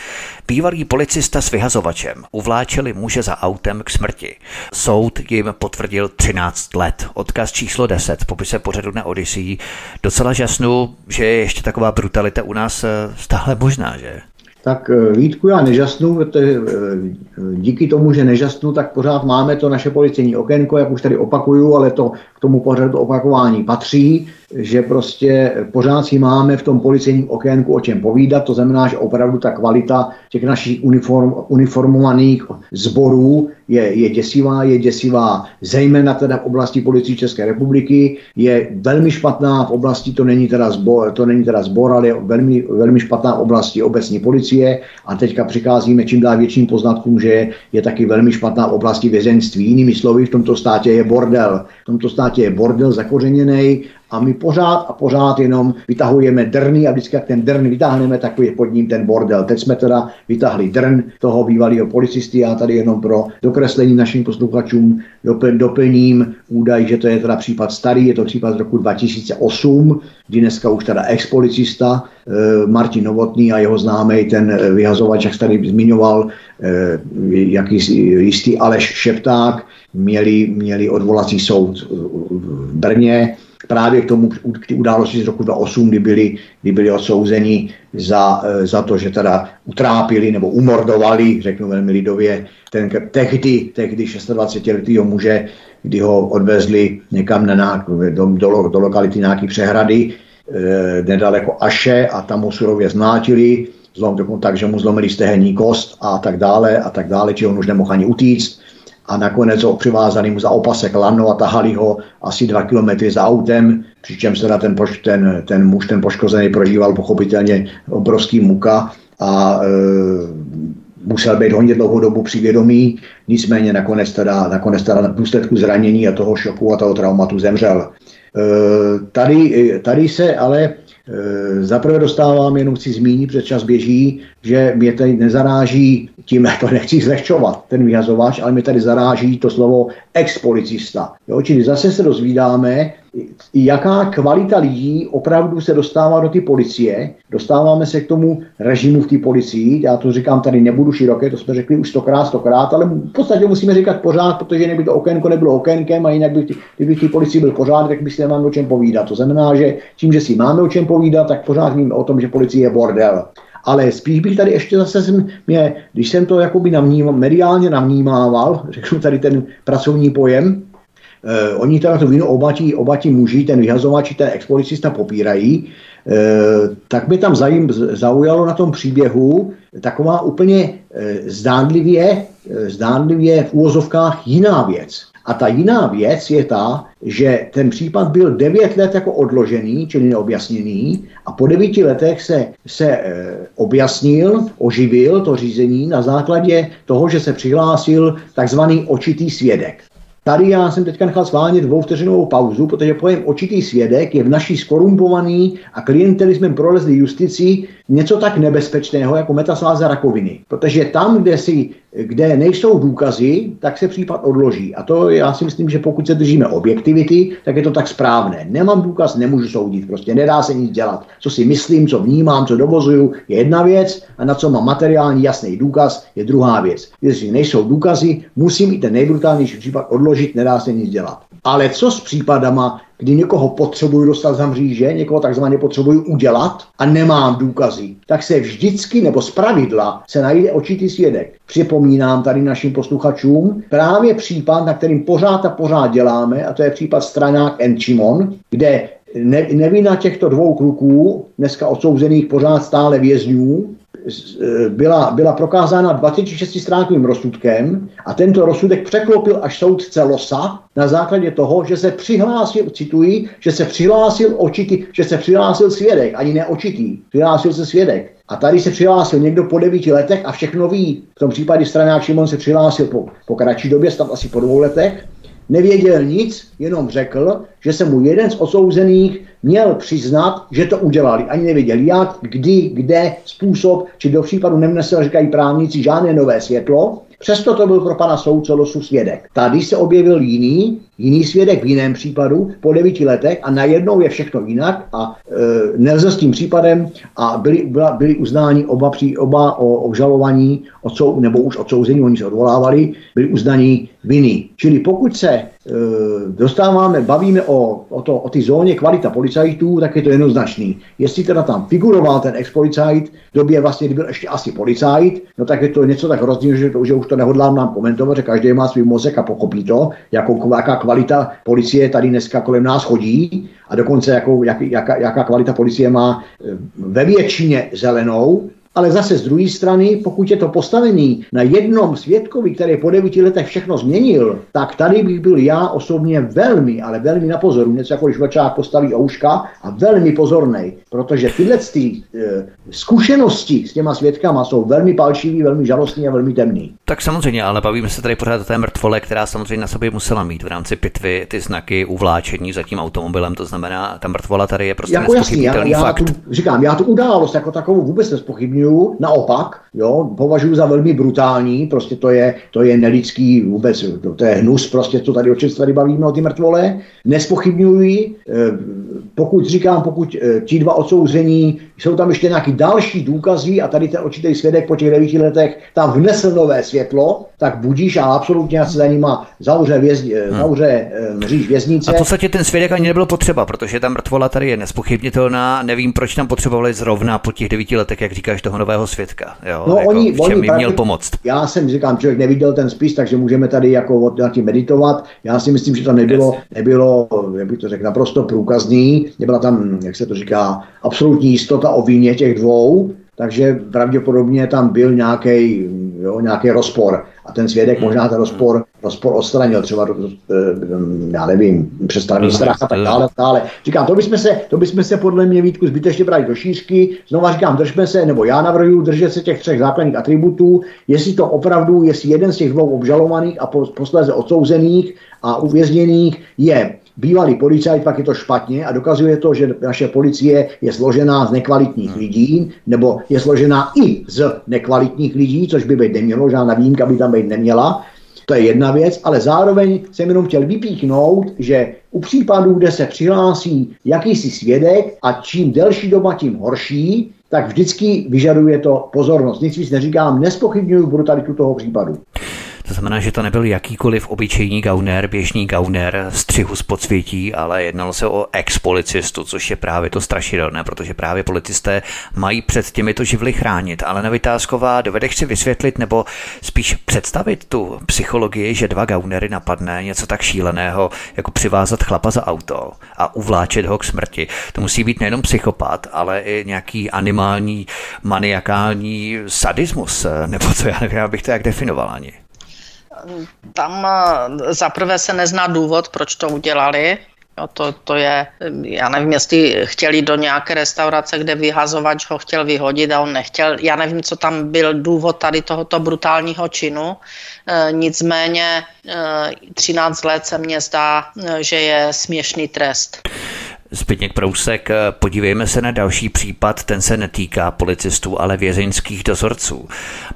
Bývalý policista s vyhazovačem uvláčeli muže za autem k smrti. Soud jim potvrdil 13 let. Odkaz číslo 10 v popise pořadu na Odyssey. Docela žasnu, že je ještě taková brutalita u nás eh, stále možná, že? Tak eh, Vítku, já nežasnu, protože eh, díky tomu, že nežasnu, tak pořád máme to naše policejní okénko, jak už tady opakuju, ale to k tomu pořadu opakování patří, že prostě pořád si máme v tom policejním okénku o čem povídat, to znamená, že opravdu ta kvalita těch našich uniform, uniformovaných sborů je, je děsivá, je děsivá zejména teda v oblasti policie České republiky, je velmi špatná v oblasti, to není teda zbor, to není teda zbor ale je velmi, velmi špatná v oblasti obecní policie a teďka přicházíme čím dál větším poznatkům, že je, taky velmi špatná v oblasti vězenství. Jinými slovy, v tomto státě je bordel. V tomto státě je bordel zakořeněný a my pořád a pořád jenom vytahujeme drny a vždycky, jak ten drn vytáhneme, tak je pod ním ten bordel. Teď jsme teda vytahli drn toho bývalého policisty, já tady jenom pro dokreslení našim posluchačům doplním údaj, že to je teda případ starý, je to případ z roku 2008, kdy dneska už teda ex-policista eh, Martin Novotný a jeho známý ten eh, vyhazovač, jak tady zmiňoval, eh, jaký jistý Aleš Šepták, měli, měli odvolací soud v Brně, právě k tomu, k té události z roku 2008, kdy byli, kdy byli odsouzeni za, eh, za to, že teda utrápili nebo umordovali, řeknu velmi lidově, ten tehdy, tehdy 26-letého muže, kdy ho odvezli někam na, do, do, do lokality nějaký přehrady, e, nedaleko Aše a tam ho surově znátili, zlom tak, že mu zlomili stehenní kost a tak dále a tak dále, či on už nemohl ani utíct a nakonec ho přivázali mu za opasek lano a tahali ho asi dva kilometry za autem, přičemž teda ten, ten, ten muž, ten poškozený, prožíval pochopitelně obrovský muka a e, musel být hodně dlouhou dobu při vědomí, nicméně nakonec teda, nakonec teda na důsledku zranění a toho šoku a toho traumatu zemřel. E, tady, tady se ale zaprvé dostávám, jenom chci zmínit, před čas běží, že mě tady nezaráží, tím to [laughs] nechci zlehčovat, ten vyhazovač, ale mě tady zaráží to slovo ex-policista. Jo, čili zase se dozvídáme, jaká kvalita lidí opravdu se dostává do té policie. Dostáváme se k tomu režimu v té policii. Já to říkám tady, nebudu široké, to jsme řekli už stokrát, stokrát, ale v podstatě musíme říkat pořád, protože kdyby to okénko nebylo okénkem a jinak by, kdyby v té policii byl pořád, tak by si nemáme o čem povídat. To znamená, že tím, že si máme o čem povídat, tak pořád víme o tom, že policie je bordel. Ale spíš bych tady ještě zase, mě, když jsem to jakoby navnímal, mediálně navnímával, řeknu tady ten pracovní pojem, Eh, oni teda to víno oba ti, oba ti muži, ten vyhazovač, ten expolicista popírají, eh, tak by tam zajím, zaujalo na tom příběhu taková úplně eh, zdánlivě, eh, zdánlivě v úvozovkách jiná věc. A ta jiná věc je ta, že ten případ byl devět let jako odložený, čili neobjasněný, a po devíti letech se, se e, objasnil, oživil to řízení na základě toho, že se přihlásil takzvaný očitý svědek. Tady já jsem teďka nechal schválně dvouvteřinovou pauzu, protože pojem očitý svědek je v naší skorumpovaný a klientelismem prolezlý justici něco tak nebezpečného jako metasláza rakoviny. Protože tam, kde, si, kde nejsou důkazy, tak se případ odloží. A to já si myslím, že pokud se držíme objektivity, tak je to tak správné. Nemám důkaz, nemůžu soudit, prostě nedá se nic dělat. Co si myslím, co vnímám, co dovozuju, je jedna věc a na co mám materiální jasný důkaz, je druhá věc. Jestli nejsou důkazy, musím i ten nejbrutálnější případ odložit, nedá se nic dělat. Ale co s případama, kdy někoho potřebuju dostat za mříže, někoho takzvaně potřebuju udělat a nemám důkazy, tak se vždycky nebo z pravidla se najde očitý svědek. Připomínám tady našim posluchačům právě případ, na kterým pořád a pořád děláme, a to je případ Stranák Enchimon, kde ne, nevina těchto dvou kluků, dneska odsouzených pořád stále vězňů, byla, byla prokázána 26 stránkovým rozsudkem a tento rozsudek překlopil až soudce Losa na základě toho, že se přihlásil, cituji, že se přihlásil očitý, že se přihlásil svědek, ani ne očitý, přihlásil se svědek. A tady se přihlásil někdo po devíti letech a všechno ví. V tom případě stranák Šimon se přihlásil po, po kratší době, tam asi po dvou letech nevěděl nic, jenom řekl, že se mu jeden z osouzených měl přiznat, že to udělali. Ani nevěděl jak, kdy, kde, způsob, či do případu nemnesel, říkají právníci, žádné nové světlo. Přesto to byl pro pana soudce Losu svědek. Tady se objevil jiný, jiný svědek v jiném případu po devíti letech a najednou je všechno jinak a e, nelze s tím případem a byli, byla, byli uznáni oba, při, oba o obžalovaní odsou, nebo už odsouzení, oni se odvolávali, byli uznaní viny. Čili pokud se e, dostáváme, bavíme o, o, to, o ty zóně kvalita policajtů, tak je to jednoznačný. Jestli teda tam figuroval ten ex-policajt v době vlastně, kdy byl ještě asi policajt, no tak je to něco tak rozdíl, že, to, že už to nehodlám nám komentovat, že každý má svůj mozek a pochopí to, jakou, jaká kvalita policie tady dneska kolem nás chodí a dokonce jakou, jak, jaká, jaká kvalita policie má eh, ve většině zelenou, ale zase z druhé strany, pokud je to postavený na jednom svědkovi, který po devíti letech všechno změnil, tak tady bych byl já osobně velmi, ale velmi na pozoru, něco jako když vlčák postaví ouška a velmi pozorný, protože tyhle ty, e, zkušenosti s těma svědkama jsou velmi palčivý, velmi žalostný a velmi temný. Tak samozřejmě, ale bavíme se tady pořád o té mrtvole, která samozřejmě na sobě musela mít v rámci pitvy ty znaky uvláčení za tím automobilem, to znamená, ta mrtvola tady je prostě jako jasný, já, já fakt. Tu, říkám, já tu událost jako takovou vůbec nespochybnuju, naopak, jo, považuji za velmi brutální, prostě to je, to je nelidský vůbec, to, je hnus, prostě to tady, o čem tady bavíme, o ty mrtvole, nespochybnuji, eh, pokud říkám, pokud eh, ti dva odsouzení, jsou tam ještě nějaký další důkazy a tady ten určitý svědek po těch devíti letech tam vnesl nové světlo, tak budíš a absolutně se za nima zavře, vězni, hmm. zavře mříž věznice. A v podstatě ten svědek ani nebyl potřeba, protože ta mrtvola tady je nespochybnitelná. Nevím, proč tam potřebovali zrovna po těch devíti letech, jak říkáš, toho nového svědka. Jo, no, jako oni, v čem oni jim měl pomoct. Já jsem říkám, člověk neviděl ten spis, takže můžeme tady jako nad tím meditovat. Já si myslím, že to nebylo, nebylo jak bych to řekl, naprosto průkazný. Nebyla tam, jak se to říká, absolutní jistota o víně těch dvou, takže pravděpodobně tam byl nějaký nějaký rozpor. A ten svědek možná ten rozpor, rozpor odstranil, třeba, eh, já nevím, přestavný strach a tak dále. dále. Říkám, to bychom, se, to bychom se podle mě Vítku zbytečně brali do šířky. Znova říkám, držme se, nebo já navrhuji držet se těch třech základních atributů, jestli to opravdu, jestli jeden z těch dvou obžalovaných a posléze odsouzených a uvězněných je bývalý policajt, pak je to špatně a dokazuje to, že naše policie je složená z nekvalitních hmm. lidí, nebo je složená i z nekvalitních lidí, což by být nemělo, žádná výjimka by tam být neměla. To je jedna věc, ale zároveň jsem jenom chtěl vypíchnout, že u případů, kde se přihlásí jakýsi svědek a čím delší doba, tím horší, tak vždycky vyžaduje to pozornost. Nic víc neříkám, nespochybnuju brutalitu toho případu. To znamená, že to nebyl jakýkoliv obyčejný gauner, běžný gauner, střihu z podsvětí, ale jednalo se o ex-policistu, což je právě to strašidelné, protože právě policisté mají před těmito živly chránit. Ale Nevitázková, dovedeš si vysvětlit nebo spíš představit tu psychologii, že dva gaunery napadne něco tak šíleného, jako přivázat chlapa za auto a uvláčet ho k smrti. To musí být nejenom psychopat, ale i nějaký animální, maniakální sadismus, nebo co já nevím, abych to jak definoval ani tam eh, zaprvé se nezná důvod, proč to udělali. Jo, to, to je, já nevím, jestli chtěli do nějaké restaurace, kde vyhazovač ho chtěl vyhodit a on nechtěl. Já nevím, co tam byl důvod tady tohoto brutálního činu. E, nicméně e, 13 let se mně zdá, že je směšný trest. Zbytněk Prousek, podívejme se na další případ, ten se netýká policistů, ale vězeňských dozorců.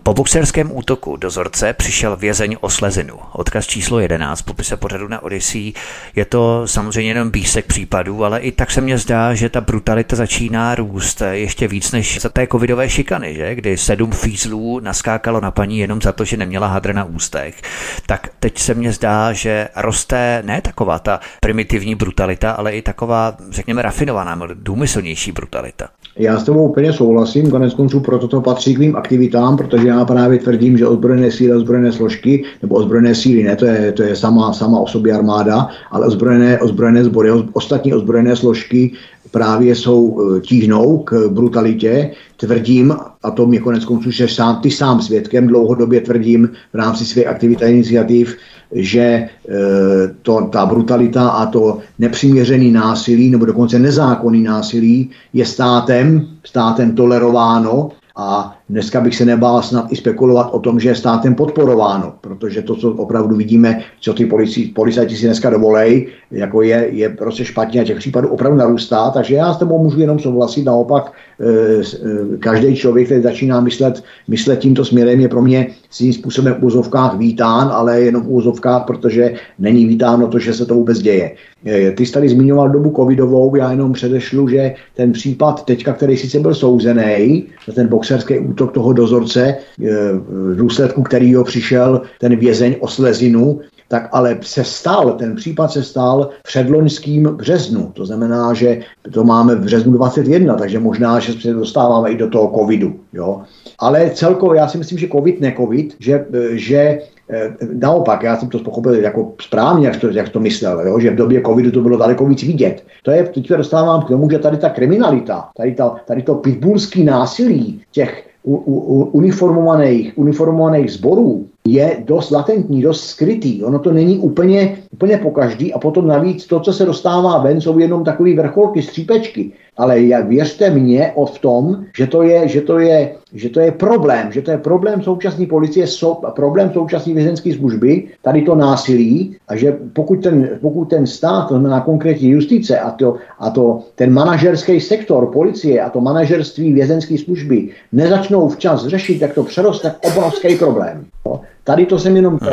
Po boxerském útoku dozorce přišel vězeň o slezinu. Odkaz číslo 11 popise pořadu na Odyssey. Je to samozřejmě jenom bísek případů, ale i tak se mně zdá, že ta brutalita začíná růst ještě víc než za té covidové šikany, že? kdy sedm fízlů naskákalo na paní jenom za to, že neměla hadr na ústech. Tak teď se mně zdá, že roste ne taková ta primitivní brutalita, ale i taková řekněme, rafinovaná, důmyslnější brutalita. Já s tebou úplně souhlasím, konec konců proto to patří k mým aktivitám, protože já právě tvrdím, že ozbrojené síly, ozbrojené složky, nebo ozbrojené síly, ne, to je, to je sama, sama o sobě armáda, ale ozbrojené, ozbrojené sbory, ostatní ozbrojené složky právě jsou e, tíhnou k brutalitě. Tvrdím, a to mě konec konců, že sám, ty sám svědkem dlouhodobě tvrdím v rámci své aktivity a iniciativ, že e, to, ta brutalita a to nepřiměřený násilí nebo dokonce nezákonný násilí je státem, státem tolerováno a dneska bych se nebál snad i spekulovat o tom, že je státem podporováno, protože to, co opravdu vidíme, co ty policajti si dneska dovolej, jako je, je prostě špatně a těch případů opravdu narůstá, takže já s tebou můžu jenom souhlasit, naopak každý člověk, který začíná myslet, myslet tímto směrem, je pro mě svým způsobem v úzovkách vítán, ale jenom v úzovkách, protože není vítáno to, že se to vůbec děje. E, ty jsi tady zmiňoval dobu covidovou, já jenom předešlu, že ten případ teďka, který sice byl souzený, ten boxerský útok toho dozorce, v důsledku kterého přišel ten vězeň o slezinu, tak ale se stal, ten případ se stal předloňským březnu. To znamená, že to máme v březnu 21, takže možná, že se dostáváme i do toho covidu. Jo? Ale celkově já si myslím, že covid, ne covid, že, že Eh, naopak, já jsem to pochopil jako správně, jak to, jak to myslel, jo? že v době covidu to bylo daleko víc vidět. To je, teď dostávám k tomu, že tady ta kriminalita, tady, ta, tady to pitbullský násilí těch u, u, uniformovaných, uniformovaných sborů je dost latentní, dost skrytý. Ono to není úplně, úplně po každý a potom navíc to, co se dostává ven, jsou jenom takové vrcholky, střípečky. Ale jak věřte mě o v tom, že to je, že to je, že to je problém, že to je problém současné policie, so, problém současné vězenské služby, tady to násilí a že pokud ten, pokud ten stát, to znamená konkrétně justice a, to, a to, ten manažerský sektor policie a to manažerství vězenské služby nezačnou včas řešit, jak to přeroste obrovský problém. No. Tady to jsem jenom, no.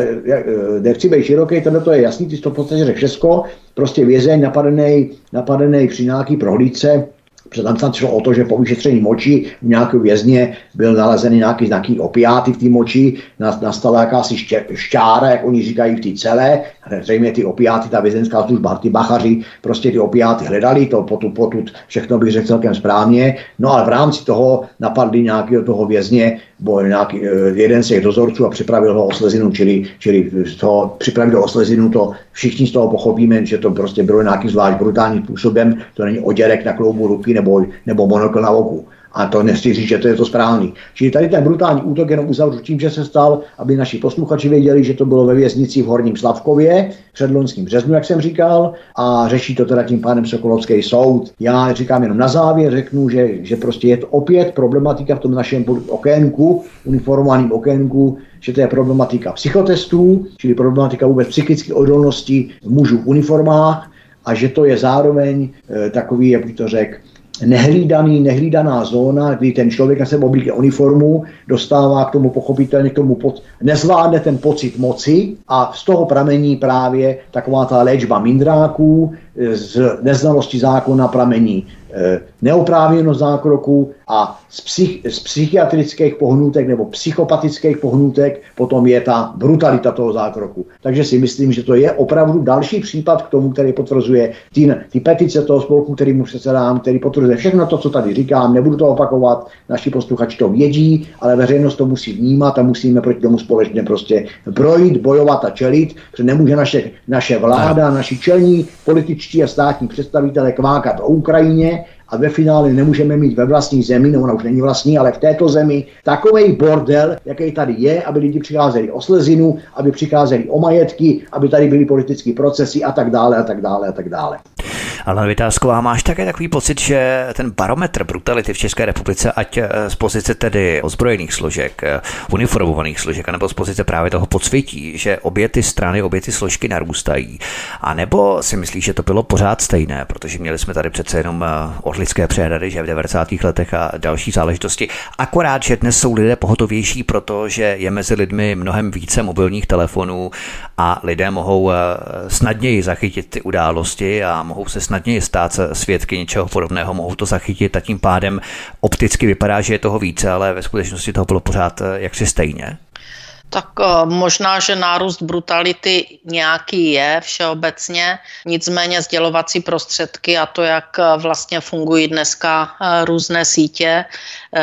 nechci být široký, tohle to je jasný, ty jsi to v podstatě řekl všechno, prostě vězeň napadený, napadený při nějaký prohlídce, Protože tam šlo o to, že po vyšetření moči u nějakého vězně byl nalezený nějaký znaky opiáty v té moči, nastala jakási šťára, jak oni říkají v té celé, zřejmě ty opiáty, ta vězenská služba, ty bachaři prostě ty opiáty hledali, to potud, potud všechno bych řekl celkem správně, no ale v rámci toho napadli nějakého toho vězně, bo nějaký, eh, jeden z těch dozorců a připravil ho o slezinu, čili, čili toho, připravil o slezinu, to všichni z toho pochopíme, že to prostě bylo nějakým zvlášť brutálním způsobem, to není oděrek na kloubu ruky nebo, nebo monokl na oku. A to nechci říct, že to je to správný. Čili tady ten brutální útok jenom uzavřu tím, že se stal, aby naši posluchači věděli, že to bylo ve věznici v Horním Slavkově před loňským březnu, jak jsem říkal, a řeší to teda tím pádem Sokolovský soud. Já říkám jenom na závěr, řeknu, že, že prostě je to opět problematika v tom našem okénku, uniformovaném okénku, že to je problematika psychotestů, čili problematika vůbec psychické odolnosti mužů v uniformách, a že to je zároveň e, takový, jak bych to řekl, nehlídaný, nehlídaná zóna, kdy ten člověk na sebe oblíkne uniformu, dostává k tomu pochopitelně k tomu, pod, nezvládne ten pocit moci a z toho pramení právě taková ta léčba mindráků, z neznalosti zákona pramení Eh, neoprávněnost zákroku a z, psych, z psychiatrických pohnutek nebo psychopatických pohnutek potom je ta brutalita toho zákroku. Takže si myslím, že to je opravdu další případ k tomu, který potvrzuje ty, ty petice toho spolku, který mu předsedám, který potvrzuje všechno to, co tady říkám, nebudu to opakovat, naši posluchači to vědí, ale veřejnost to musí vnímat a musíme proti tomu společně prostě projít, bojovat a čelit, protože nemůže naše, naše vláda, naši čelní političtí a státní představitelé kvákat o Ukrajině, a ve finále nemůžeme mít ve vlastní zemi, no ona už není vlastní, ale v této zemi takový bordel, jaký tady je, aby lidi přicházeli o slezinu, aby přicházeli o majetky, aby tady byly politické procesy a tak dále a tak dále a tak dále. Ale Vytázková, máš také takový pocit, že ten barometr brutality v České republice, ať eh, z pozice tedy ozbrojených složek, eh, uniformovaných složek, nebo z pozice právě toho podsvětí, že obě ty strany, obě ty složky narůstají. A nebo si myslíš, že to bylo pořád stejné, protože měli jsme tady přece jenom eh, orlické přehrady, že v 90. letech a další záležitosti. Akorát, že dnes jsou lidé pohotovější, protože je mezi lidmi mnohem více mobilních telefonů a lidé mohou snadněji zachytit ty události a mohou se snadněji stát se svědky něčeho podobného, mohou to zachytit a tím pádem opticky vypadá, že je toho více, ale ve skutečnosti toho bylo pořád eh, jaksi stejně. Tak eh, možná, že nárůst brutality nějaký je všeobecně, nicméně sdělovací prostředky a to, jak eh, vlastně fungují dneska různé sítě,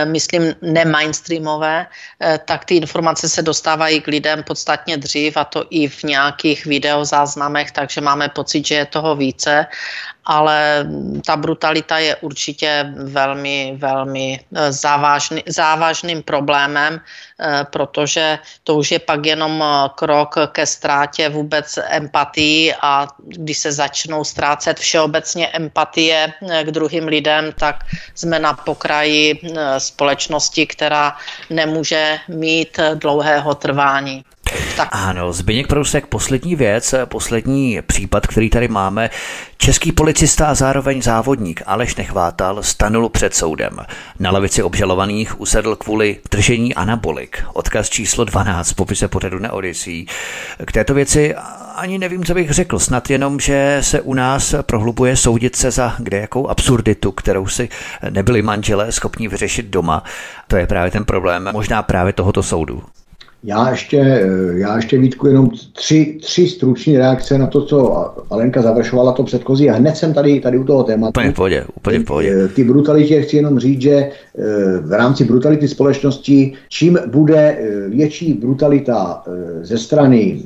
myslím nemainstreamové, tak ty informace se dostávají k lidem podstatně dřív a to i v nějakých videozáznamech, takže máme pocit, že je toho více ale ta brutalita je určitě velmi, velmi eh, závažný, závažným problémem, eh, protože to už je pak jenom eh, krok ke ztrátě vůbec empatii a když se začnou ztrácet všeobecně empatie k druhým lidem, tak jsme na pokraji společnosti, která nemůže mít dlouhého trvání. Tak. Ano, Zbyněk Prousek, poslední věc, poslední případ, který tady máme. Český policista a zároveň závodník Aleš Nechvátal stanul před soudem. Na lavici obžalovaných usedl kvůli držení anabolik. Odkaz číslo 12 v popise pořadu na Odyssey. K této věci ani nevím, co bych řekl. Snad jenom, že se u nás prohlubuje soudit se za kde jakou absurditu, kterou si nebyli manželé schopni vyřešit doma. To je právě ten problém. Možná právě tohoto soudu. Já ještě, eh, já ještě Vítku jenom tři, tři struční reakce na to, co Alenka završovala to předchozí a hned jsem tady, tady u toho tématu. Úplně v pohodě, úplně v pohodě. Eh, ty brutalitě chci jenom říct, že eh, v rámci brutality společnosti, čím bude větší brutalita ze strany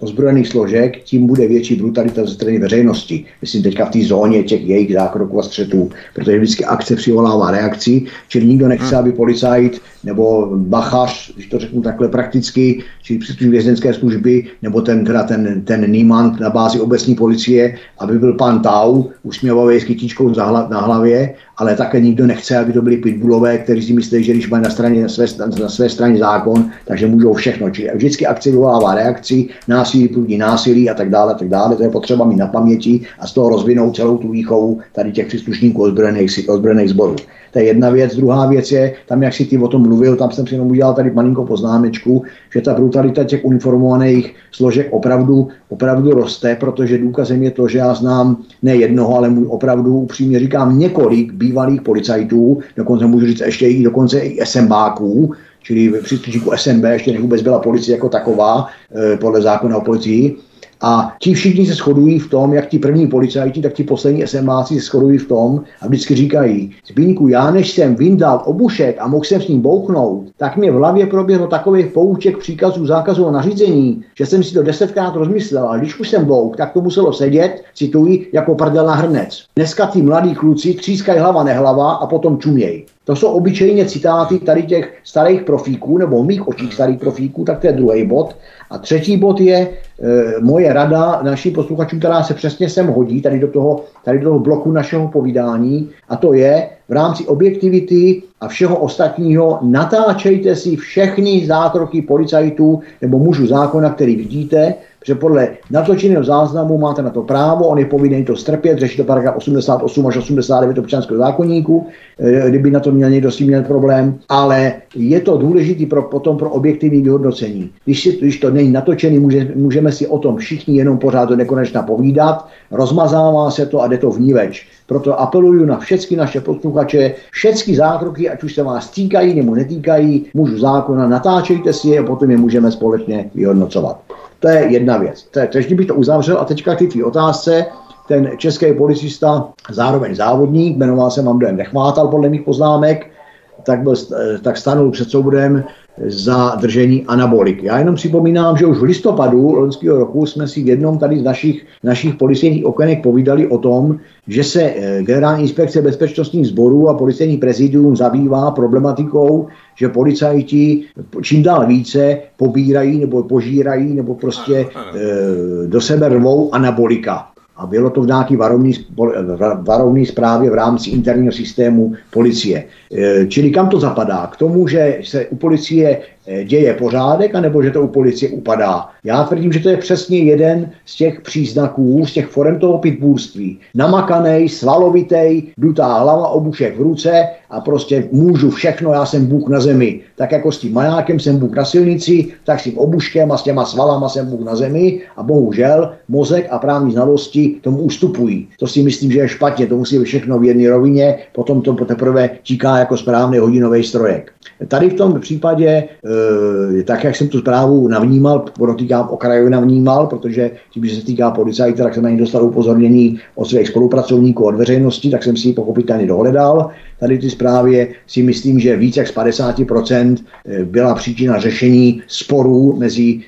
ozbrojených složek, tím bude větší brutalita ze strany veřejnosti. Myslím teďka v té zóně těch jejich zákroků a střetů, protože vždycky akce přivolává reakci, čili nikdo nechce, hmm. aby policajt nebo bachař, když to řeknu takhle prakticky, či příslušník vězeňské služby, nebo ten, teda ten, ten Niemand na bázi obecní policie, aby byl pan Tau, usměvavý s kytičkou na hlavě, ale také nikdo nechce, aby to byli pitbullové, kteří si myslí, že když mají na, straně, na, své, na své straně zákon, takže můžou všechno. Čili vždycky akci vyvolává reakci, násilí prudí násilí a tak dále, a tak dále. To je potřeba mít na paměti a z toho rozvinout celou tu výchovu tady těch příslušníků ozbrojených, ozbrojených sborů. To je jedna věc. Druhá věc je, tam jak si ty o tom mluvil, tam jsem si jenom udělal tady malinko poznámečku, že ta brutalita těch uniformovaných složek opravdu, opravdu roste, protože důkazem je to, že já znám ne jednoho, ale můj opravdu upřímně říkám několik bývalých policajtů, dokonce můžu říct ještě i dokonce i SMBáků, čili příslušníků SMB, ještě než vůbec byla policie jako taková, eh, podle zákona o policii, a ti všichni se shodují v tom, jak ti první policajti, tak ti poslední SMáci se shodují v tom a vždycky říkají, Zbínku, já než jsem vyndal obušek a mohl jsem s ním bouchnout, tak mě v hlavě proběhlo takových pouček příkazů, zákazů a nařízení, že jsem si to desetkrát rozmyslel, a když už jsem bouch, tak to muselo sedět, cituji, jako prdel na hrnec. Dneska ty mladí kluci třískají hlava nehlava a potom čumějí. To jsou obyčejně citáty tady těch starých profíků, nebo mých očích starých profíků, tak to je druhý bod. A třetí bod je e, moje rada našim posluchačům, která se přesně sem hodí, tady do, toho, tady do toho bloku našeho povídání, a to je v rámci objektivity a všeho ostatního natáčejte si všechny zákroky policajtů nebo mužů zákona, který vidíte, že podle natočeného záznamu máte na to právo, on je povinný to strpět, řeší to paragraf 88 až 89 občanského zákonníku, eh, kdyby na to měl někdo si měl problém, ale je to důležité pro, potom pro objektivní vyhodnocení. Když, si, když to není natočený, může, můžeme si o tom všichni jenom pořád do nekonečna povídat, rozmazává se to a jde to vníveč. Proto apeluju na všechny naše posluchače, všechny zákroky, ať už se vás týkají nebo netýkají, mužu zákona, natáčejte si je a potom je můžeme společně vyhodnocovat. To je jedna věc. To je, bych to uzavřel a teďka ty tvý otázce. Ten český policista, zároveň závodník, jmenoval se mám dojem Nechvátal podle mých poznámek, tak, byl, tak stanul před soudem za držení anabolik. Já jenom připomínám, že už v listopadu loňského roku jsme si v jednom tady z našich, našich policejních okenek povídali o tom, že se eh, Generální inspekce bezpečnostních sborů a policejní prezidium zabývá problematikou, že policajti čím dál více pobírají nebo požírají nebo prostě e, do sebe rvou anabolika. A bylo to v nějaké varovné zprávě v rámci interního systému policie. E, čili kam to zapadá? K tomu, že se u policie děje pořádek, anebo že to u policie upadá. Já tvrdím, že to je přesně jeden z těch příznaků, z těch forem toho pitbůrství. Namakanej, svalovitej, dutá hlava, obušek v ruce a prostě můžu všechno, já jsem Bůh na zemi. Tak jako s tím majákem jsem Bůh na silnici, tak s tím obuškem a s těma svalama jsem Bůh na zemi a bohužel mozek a právní znalosti tomu ustupují. To si myslím, že je špatně, to musí být všechno v jedné rovině, potom to teprve tíká jako správný hodinový strojek. Tady v tom případě, e, tak jak jsem tu zprávu navnímal, podotýkám okrajově navnímal, protože tím, že se týká policajta, tak jsem na ní dostal upozornění od svých spolupracovníků od veřejnosti, tak jsem si ji pochopitelně dohledal. Tady ty zprávě si myslím, že více jak z 50% e, byla příčina řešení sporů mezi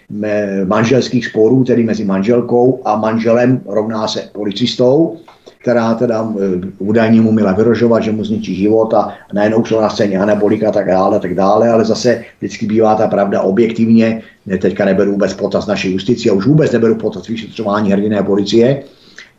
manželských sporů, tedy mezi manželkou a manželem rovná se policistou která teda eh, údajně mu měla vyrožovat, že mu zničí život a najednou jsou na scéně anabolika a tak dále, tak dále, ale zase vždycky bývá ta pravda objektivně, teďka neberu vůbec potaz naší justici a už vůbec neberu potaz vyšetřování hrdiné policie,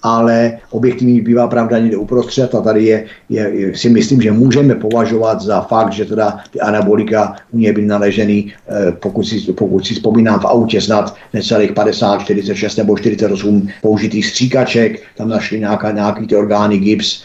ale objektivní bývá pravda někde uprostřed a tady je, je, si myslím, že můžeme považovat za fakt, že teda ty anabolika u něj byly naležený, eh, pokud, si, pokud si vzpomínám v autě snad necelých 50, 46 nebo 48 použitých stříkaček, tam našli nějaká, nějaký ty orgány GIPS,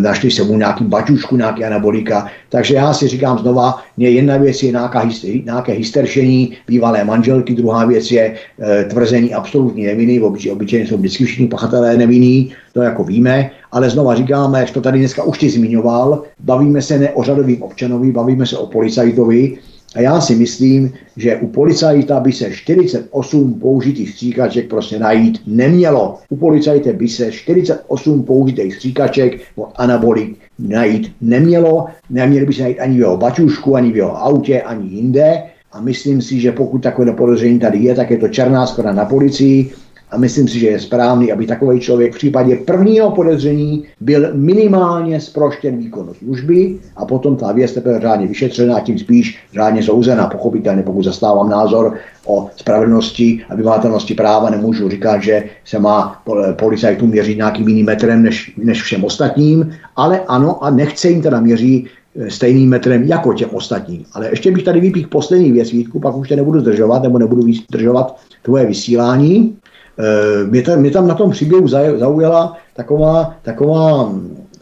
našli se mu nějaký baťušku, nějaký anabolika. Takže já si říkám znova, mě jedna věc je nějaká, nějaké hysteršení bývalé manželky, druhá věc je e, tvrzení absolutní neviny, obyč, obyčejně jsou vždycky všichni pachatelé nevinní, to jako víme, ale znova říkáme, jak to tady dneska už ty zmiňoval, bavíme se ne o řadovým občanovi, bavíme se o policajtovi, a já si myslím, že u policajta by se 48 použitých stříkaček prostě najít nemělo. U policajta by se 48 použitých stříkaček od anabolik najít nemělo. Neměli by se najít ani v jeho baťušku, ani v jeho autě, ani jinde. A myslím si, že pokud takové podezření tady je, tak je to černá skoro na policii a myslím si, že je správný, aby takový člověk v případě prvního podezření byl minimálně zproštěn výkonu služby a potom ta věc teprve řádně vyšetřená, tím spíš řádně souzená. Pochopitelně, pokud zastávám názor o spravedlnosti a vymátelnosti práva, nemůžu říkat, že se má policajtům měřit nějakým jiným metrem než, než všem ostatním, ale ano a nechce jim teda měří eh, stejným metrem jako těm ostatním. Ale ještě bych tady vypík poslední věc, Vítku, pak už tě nebudu zdržovat, nebo nebudu zdržovat tvoje vysílání. Eh, mě tam, mě tam na tom příběhu zaujala taková, taková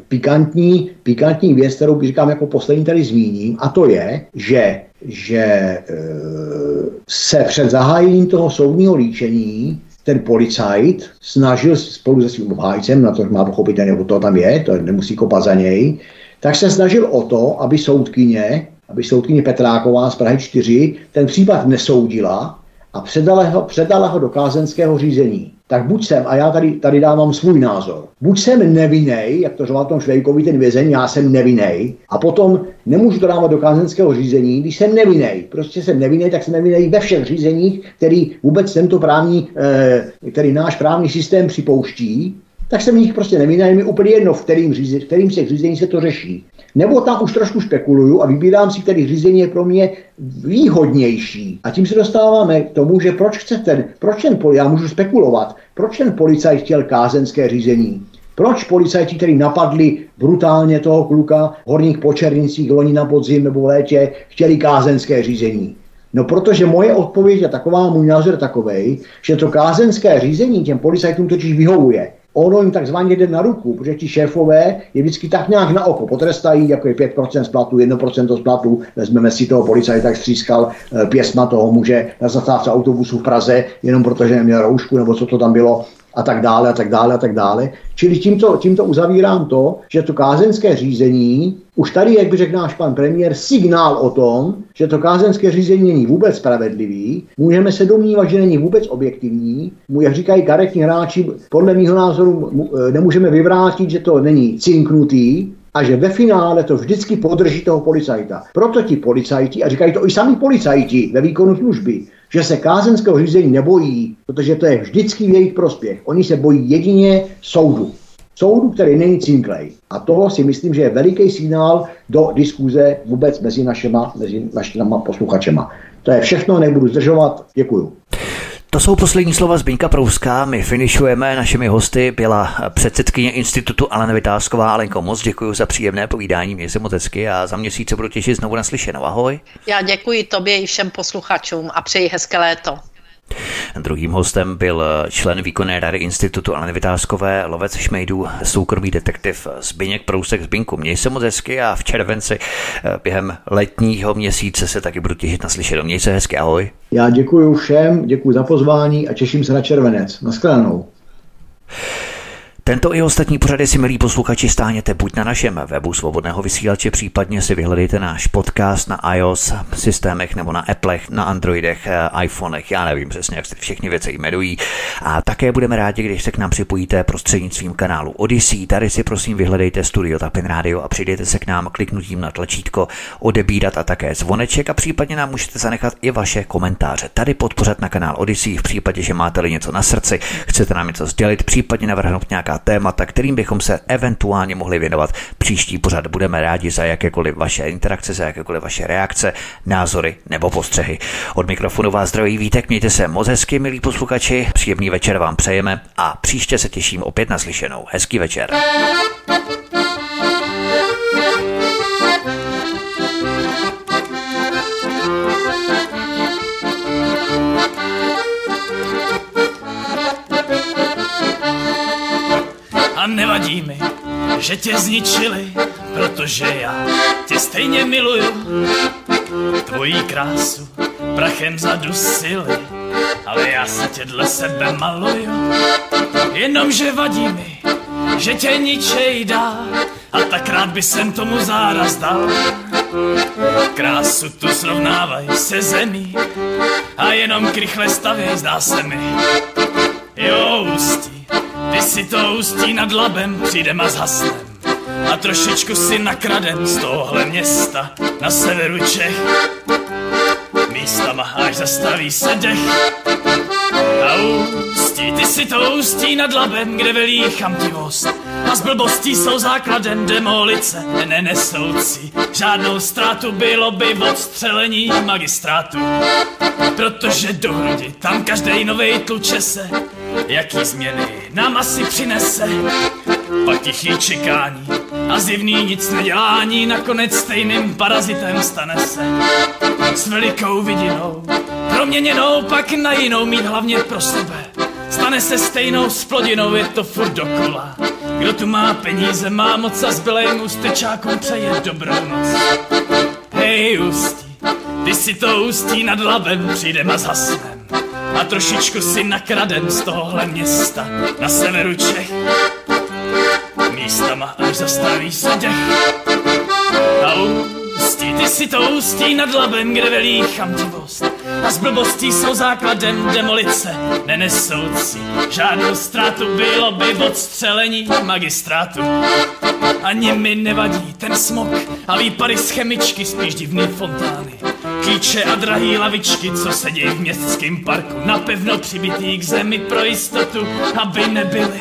pikantní, pikantní věc, kterou říkám jako poslední tady zmíním, a to je, že, že e, se před zahájením toho soudního líčení ten policajt snažil spolu se svým obhájcem, na to má pochopitelně, nebo to tam je, to nemusí kopat za něj, tak se snažil o to, aby soudkyně, aby soudkyně Petráková z Prahy 4 ten případ nesoudila a předala ho, předala ho do kázenského řízení. Tak buď jsem, a já tady, tady dávám svůj názor, buď jsem nevinej, jak to řval tom Švejkovi ten vězeň, já jsem nevinej, a potom nemůžu to dávat do kázenského řízení, když jsem nevinej. Prostě jsem nevinej, tak jsem nevinej ve všech řízeních, který vůbec tento právní, eh, který náš právní systém připouští, tak jsem nich prostě nevinej, mi úplně jedno, v kterým, řízení, v kterým se řízení se to řeší. Nebo tam už trošku spekuluju a vybírám si, který řízení je pro mě výhodnější. A tím se dostáváme k tomu, že proč chce ten, proč ten, já můžu spekulovat, proč ten policajt chtěl kázenské řízení. Proč policajti, kteří napadli brutálně toho kluka v horních počernicích loni na podzim nebo v létě, chtěli kázenské řízení? No protože moje odpověď je taková, můj názor takový, že to kázenské řízení těm policajtům totiž vyhovuje ono jim takzvaně jde na ruku, protože ti šéfové je vždycky tak nějak na oko potrestají, jako je 5% z platu, 1% z platu, vezmeme si toho policajta, tak střískal eh, pěsma toho muže na zastávce autobusu v Praze, jenom protože neměl roušku, nebo co to tam bylo, a tak dále a tak dále a tak dále. Čili tímto, tímto uzavírám to, že to kázenské řízení, už tady, jak by řekl náš pan premiér, signál o tom, že to kázenské řízení není vůbec spravedlivý, můžeme se domnívat, že není vůbec objektivní, jak říkají karetní hráči, podle mého názoru e, nemůžeme vyvrátit, že to není cinknutý, a že ve finále to vždycky podrží toho policajta. Proto ti policajti, a říkají to i sami policajti ve výkonu služby, že se kázenského řízení nebojí, protože to je vždycky v jejich prospěch. Oni se bojí jedině soudu. Soudu, který není cinklej. A toho si myslím, že je veliký signál do diskuze vůbec mezi našima, mezi našima posluchačema. To je všechno, nebudu zdržovat. Děkuju. To jsou poslední slova Zbyňka Prouska. My finišujeme. Našimi hosty byla předsedkyně institutu Alena Vytázková. Alenko, moc děkuji za příjemné povídání. Mě se moc hezky a za měsíc se budu těšit znovu naslyšenou. Ahoj. Já děkuji tobě i všem posluchačům a přeji hezké léto. Druhým hostem byl člen výkonné rady institutu Aleny Vytázkové, lovec šmejdů, soukromý detektiv Zbyněk Prousek Zbinku. Měj se moc hezky a v červenci eh, během letního měsíce se taky budu těšit na slyšenou. Měj se hezky, ahoj. Já děkuji všem, děkuji za pozvání a těším se na červenec. Naschledanou. Tento i ostatní pořady si, milí posluchači, stáhněte buď na našem webu svobodného vysílače, případně si vyhledejte náš podcast na iOS systémech nebo na Applech, na Androidech, eh, iPhonech, já nevím přesně, jak se všechny věci jmenují. A také budeme rádi, když se k nám připojíte prostřednictvím kanálu Odyssey. Tady si prosím vyhledejte Studio Tapin Radio a přijdete se k nám kliknutím na tlačítko odebírat a také zvoneček a případně nám můžete zanechat i vaše komentáře. Tady podpořit na kanál Odyssey v případě, že máte něco na srdci, chcete nám něco sdělit, případně navrhnout nějaká témata, kterým bychom se eventuálně mohli věnovat. Příští pořad budeme rádi za jakékoliv vaše interakce, za jakékoliv vaše reakce, názory nebo postřehy. Od mikrofonu vás zdraví Vítek, mějte se moc hezky, milí posluchači, příjemný večer vám přejeme a příště se těším opět na slyšenou. Hezký večer. Nevadí mi, že tě zničili, protože já tě stejně miluju. Tvojí krásu prachem zadusili, ale já se tě dle sebe maluju. Jenomže vadí mi, že tě ničej dá, a tak rád by jsem tomu záraz dal. Krásu tu srovnávaj se zemí a jenom krychle stavěj, zdá se mi. Jo, ústí, ty si to ústí nad labem, přijdem a zhasnem. A trošičku si nakradem z tohohle města na severu Čech. Místama až zastaví se dech. A ústí, ty si to ústí nad labem, kde velí chamtivost. A z blbostí jsou základem demolice, nenesoucí. Žádnou ztrátu bylo by v odstřelení magistrátu. Protože do hrudi tam každý novej tluče se, jaký změny nám asi přinese. Pak tichý čekání a zjevný nic nedělání nakonec stejným parazitem stane se. S velikou vidinou, proměněnou pak na jinou mít hlavně pro sebe. Stane se stejnou splodinou, je to furt dokola. Kdo tu má peníze, má moc a zbylejmu ústečákům přeje dobrou noc. Hej, ústí, ty si to ústí nad labem přijdem a zhasnem. A trošičku si nakradem z tohohle města na severu Čech. Místama až zastaví se dech. A ústí, ty si to ústí nad labem, kde velí chamtivost. A z blbostí jsou základem demolice, nenesoucí. Žádnou ztrátu bylo by odstřelení magistrátu. Ani mi nevadí ten smok a výpady z chemičky, spíš divný fontány. Klíče a drahý lavičky, co sedí v městském parku, napevno přibitý k zemi pro jistotu, aby nebyly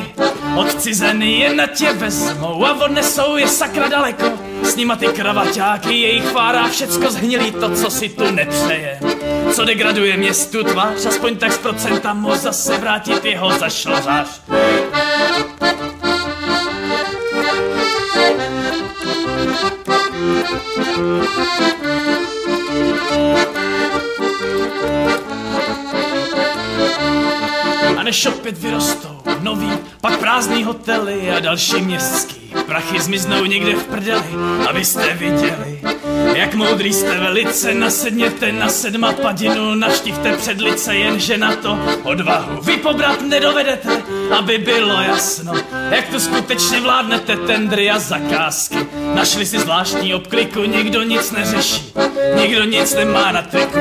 odcizeny, jen na tě vezmou a odnesou je sakra daleko. S nima ty kravaťáky, jejich fára, všecko zhnilý to, co si tu nepřeje. Co degraduje městu tvář, aspoň tak z procenta moc zase vrátit jeho zašlořář. A než opět vyrostou nový, pak prázdný hotely a další městský prachy zmiznou někde v prdeli, abyste viděli, jak moudrý jste velice, nasedněte na sedma padinu, navštivte předlice, jenže na to odvahu vy pobrat nedovedete, aby bylo jasno, jak to skutečně vládnete tendry a zakázky. Našli si zvláštní obkliku, nikdo nic neřeší, nikdo nic nemá na triku.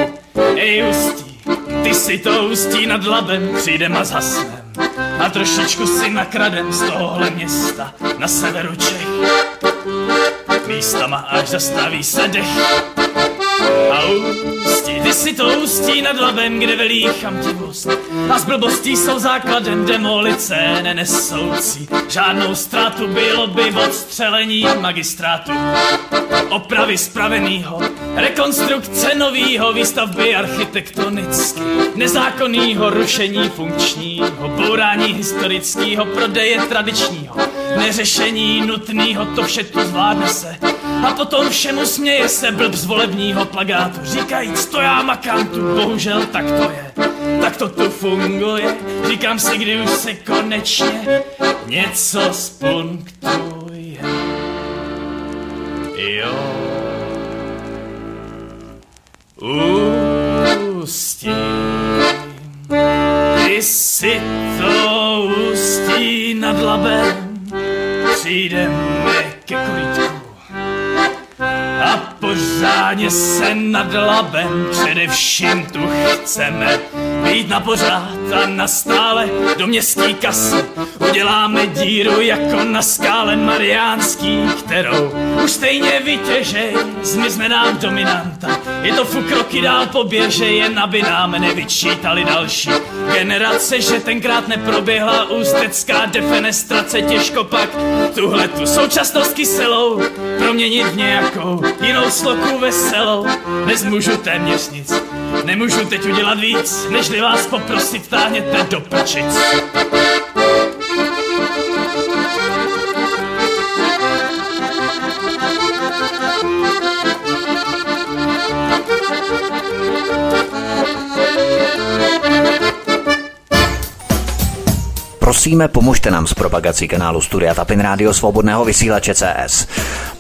Ej, Ústí, ty si to ústí nad labem, přijdem a zhasnem. A trošičku si nakradem z tohohle města na severu Čech. Místama až zastaví se dech. A ústí, ty si to ústí nad labem, kde velí chamtivost. A z blbostí jsou základem demolice nenesoucí. Žádnou ztrátu bylo by odstřelení magistrátu. Opravy spravenýho, rekonstrukce novýho, výstavby architektonicky, nezákonnýho rušení funkčního, bourání historického, prodeje tradičního, neřešení nutného, to vše tu zvládne se. A potom všemu směje se blb z volebního plagátu, říkajíc to já makám tu, bohužel tak to je. Tak to tu funguje, říkám si, kdy už se konečně něco spunktuje. Jo. Ústí. Ty si to ústí nad labem, přijdeme ke korítku. A pořádně se nad labem, především tu chceme být na pořád a na stále do městský kasy. Uděláme díru jako na skále mariánský, kterou už stejně vytěžej, zmizne nám dominanta. Je to fuk roky dál poběže, jen aby nám nevyčítali další generace, že tenkrát neproběhla ústecká defenestrace, těžko pak tuhle tu současnost kyselou proměnit v nějakou jinou sloku veselou. Nezmůžu téměř nic, nemůžu teď udělat víc, nežli vás poprosit, táhněte do prčic. Prosíme, pomožte nám s propagací kanálu Studia Tapin Rádio Svobodného vysílače CS.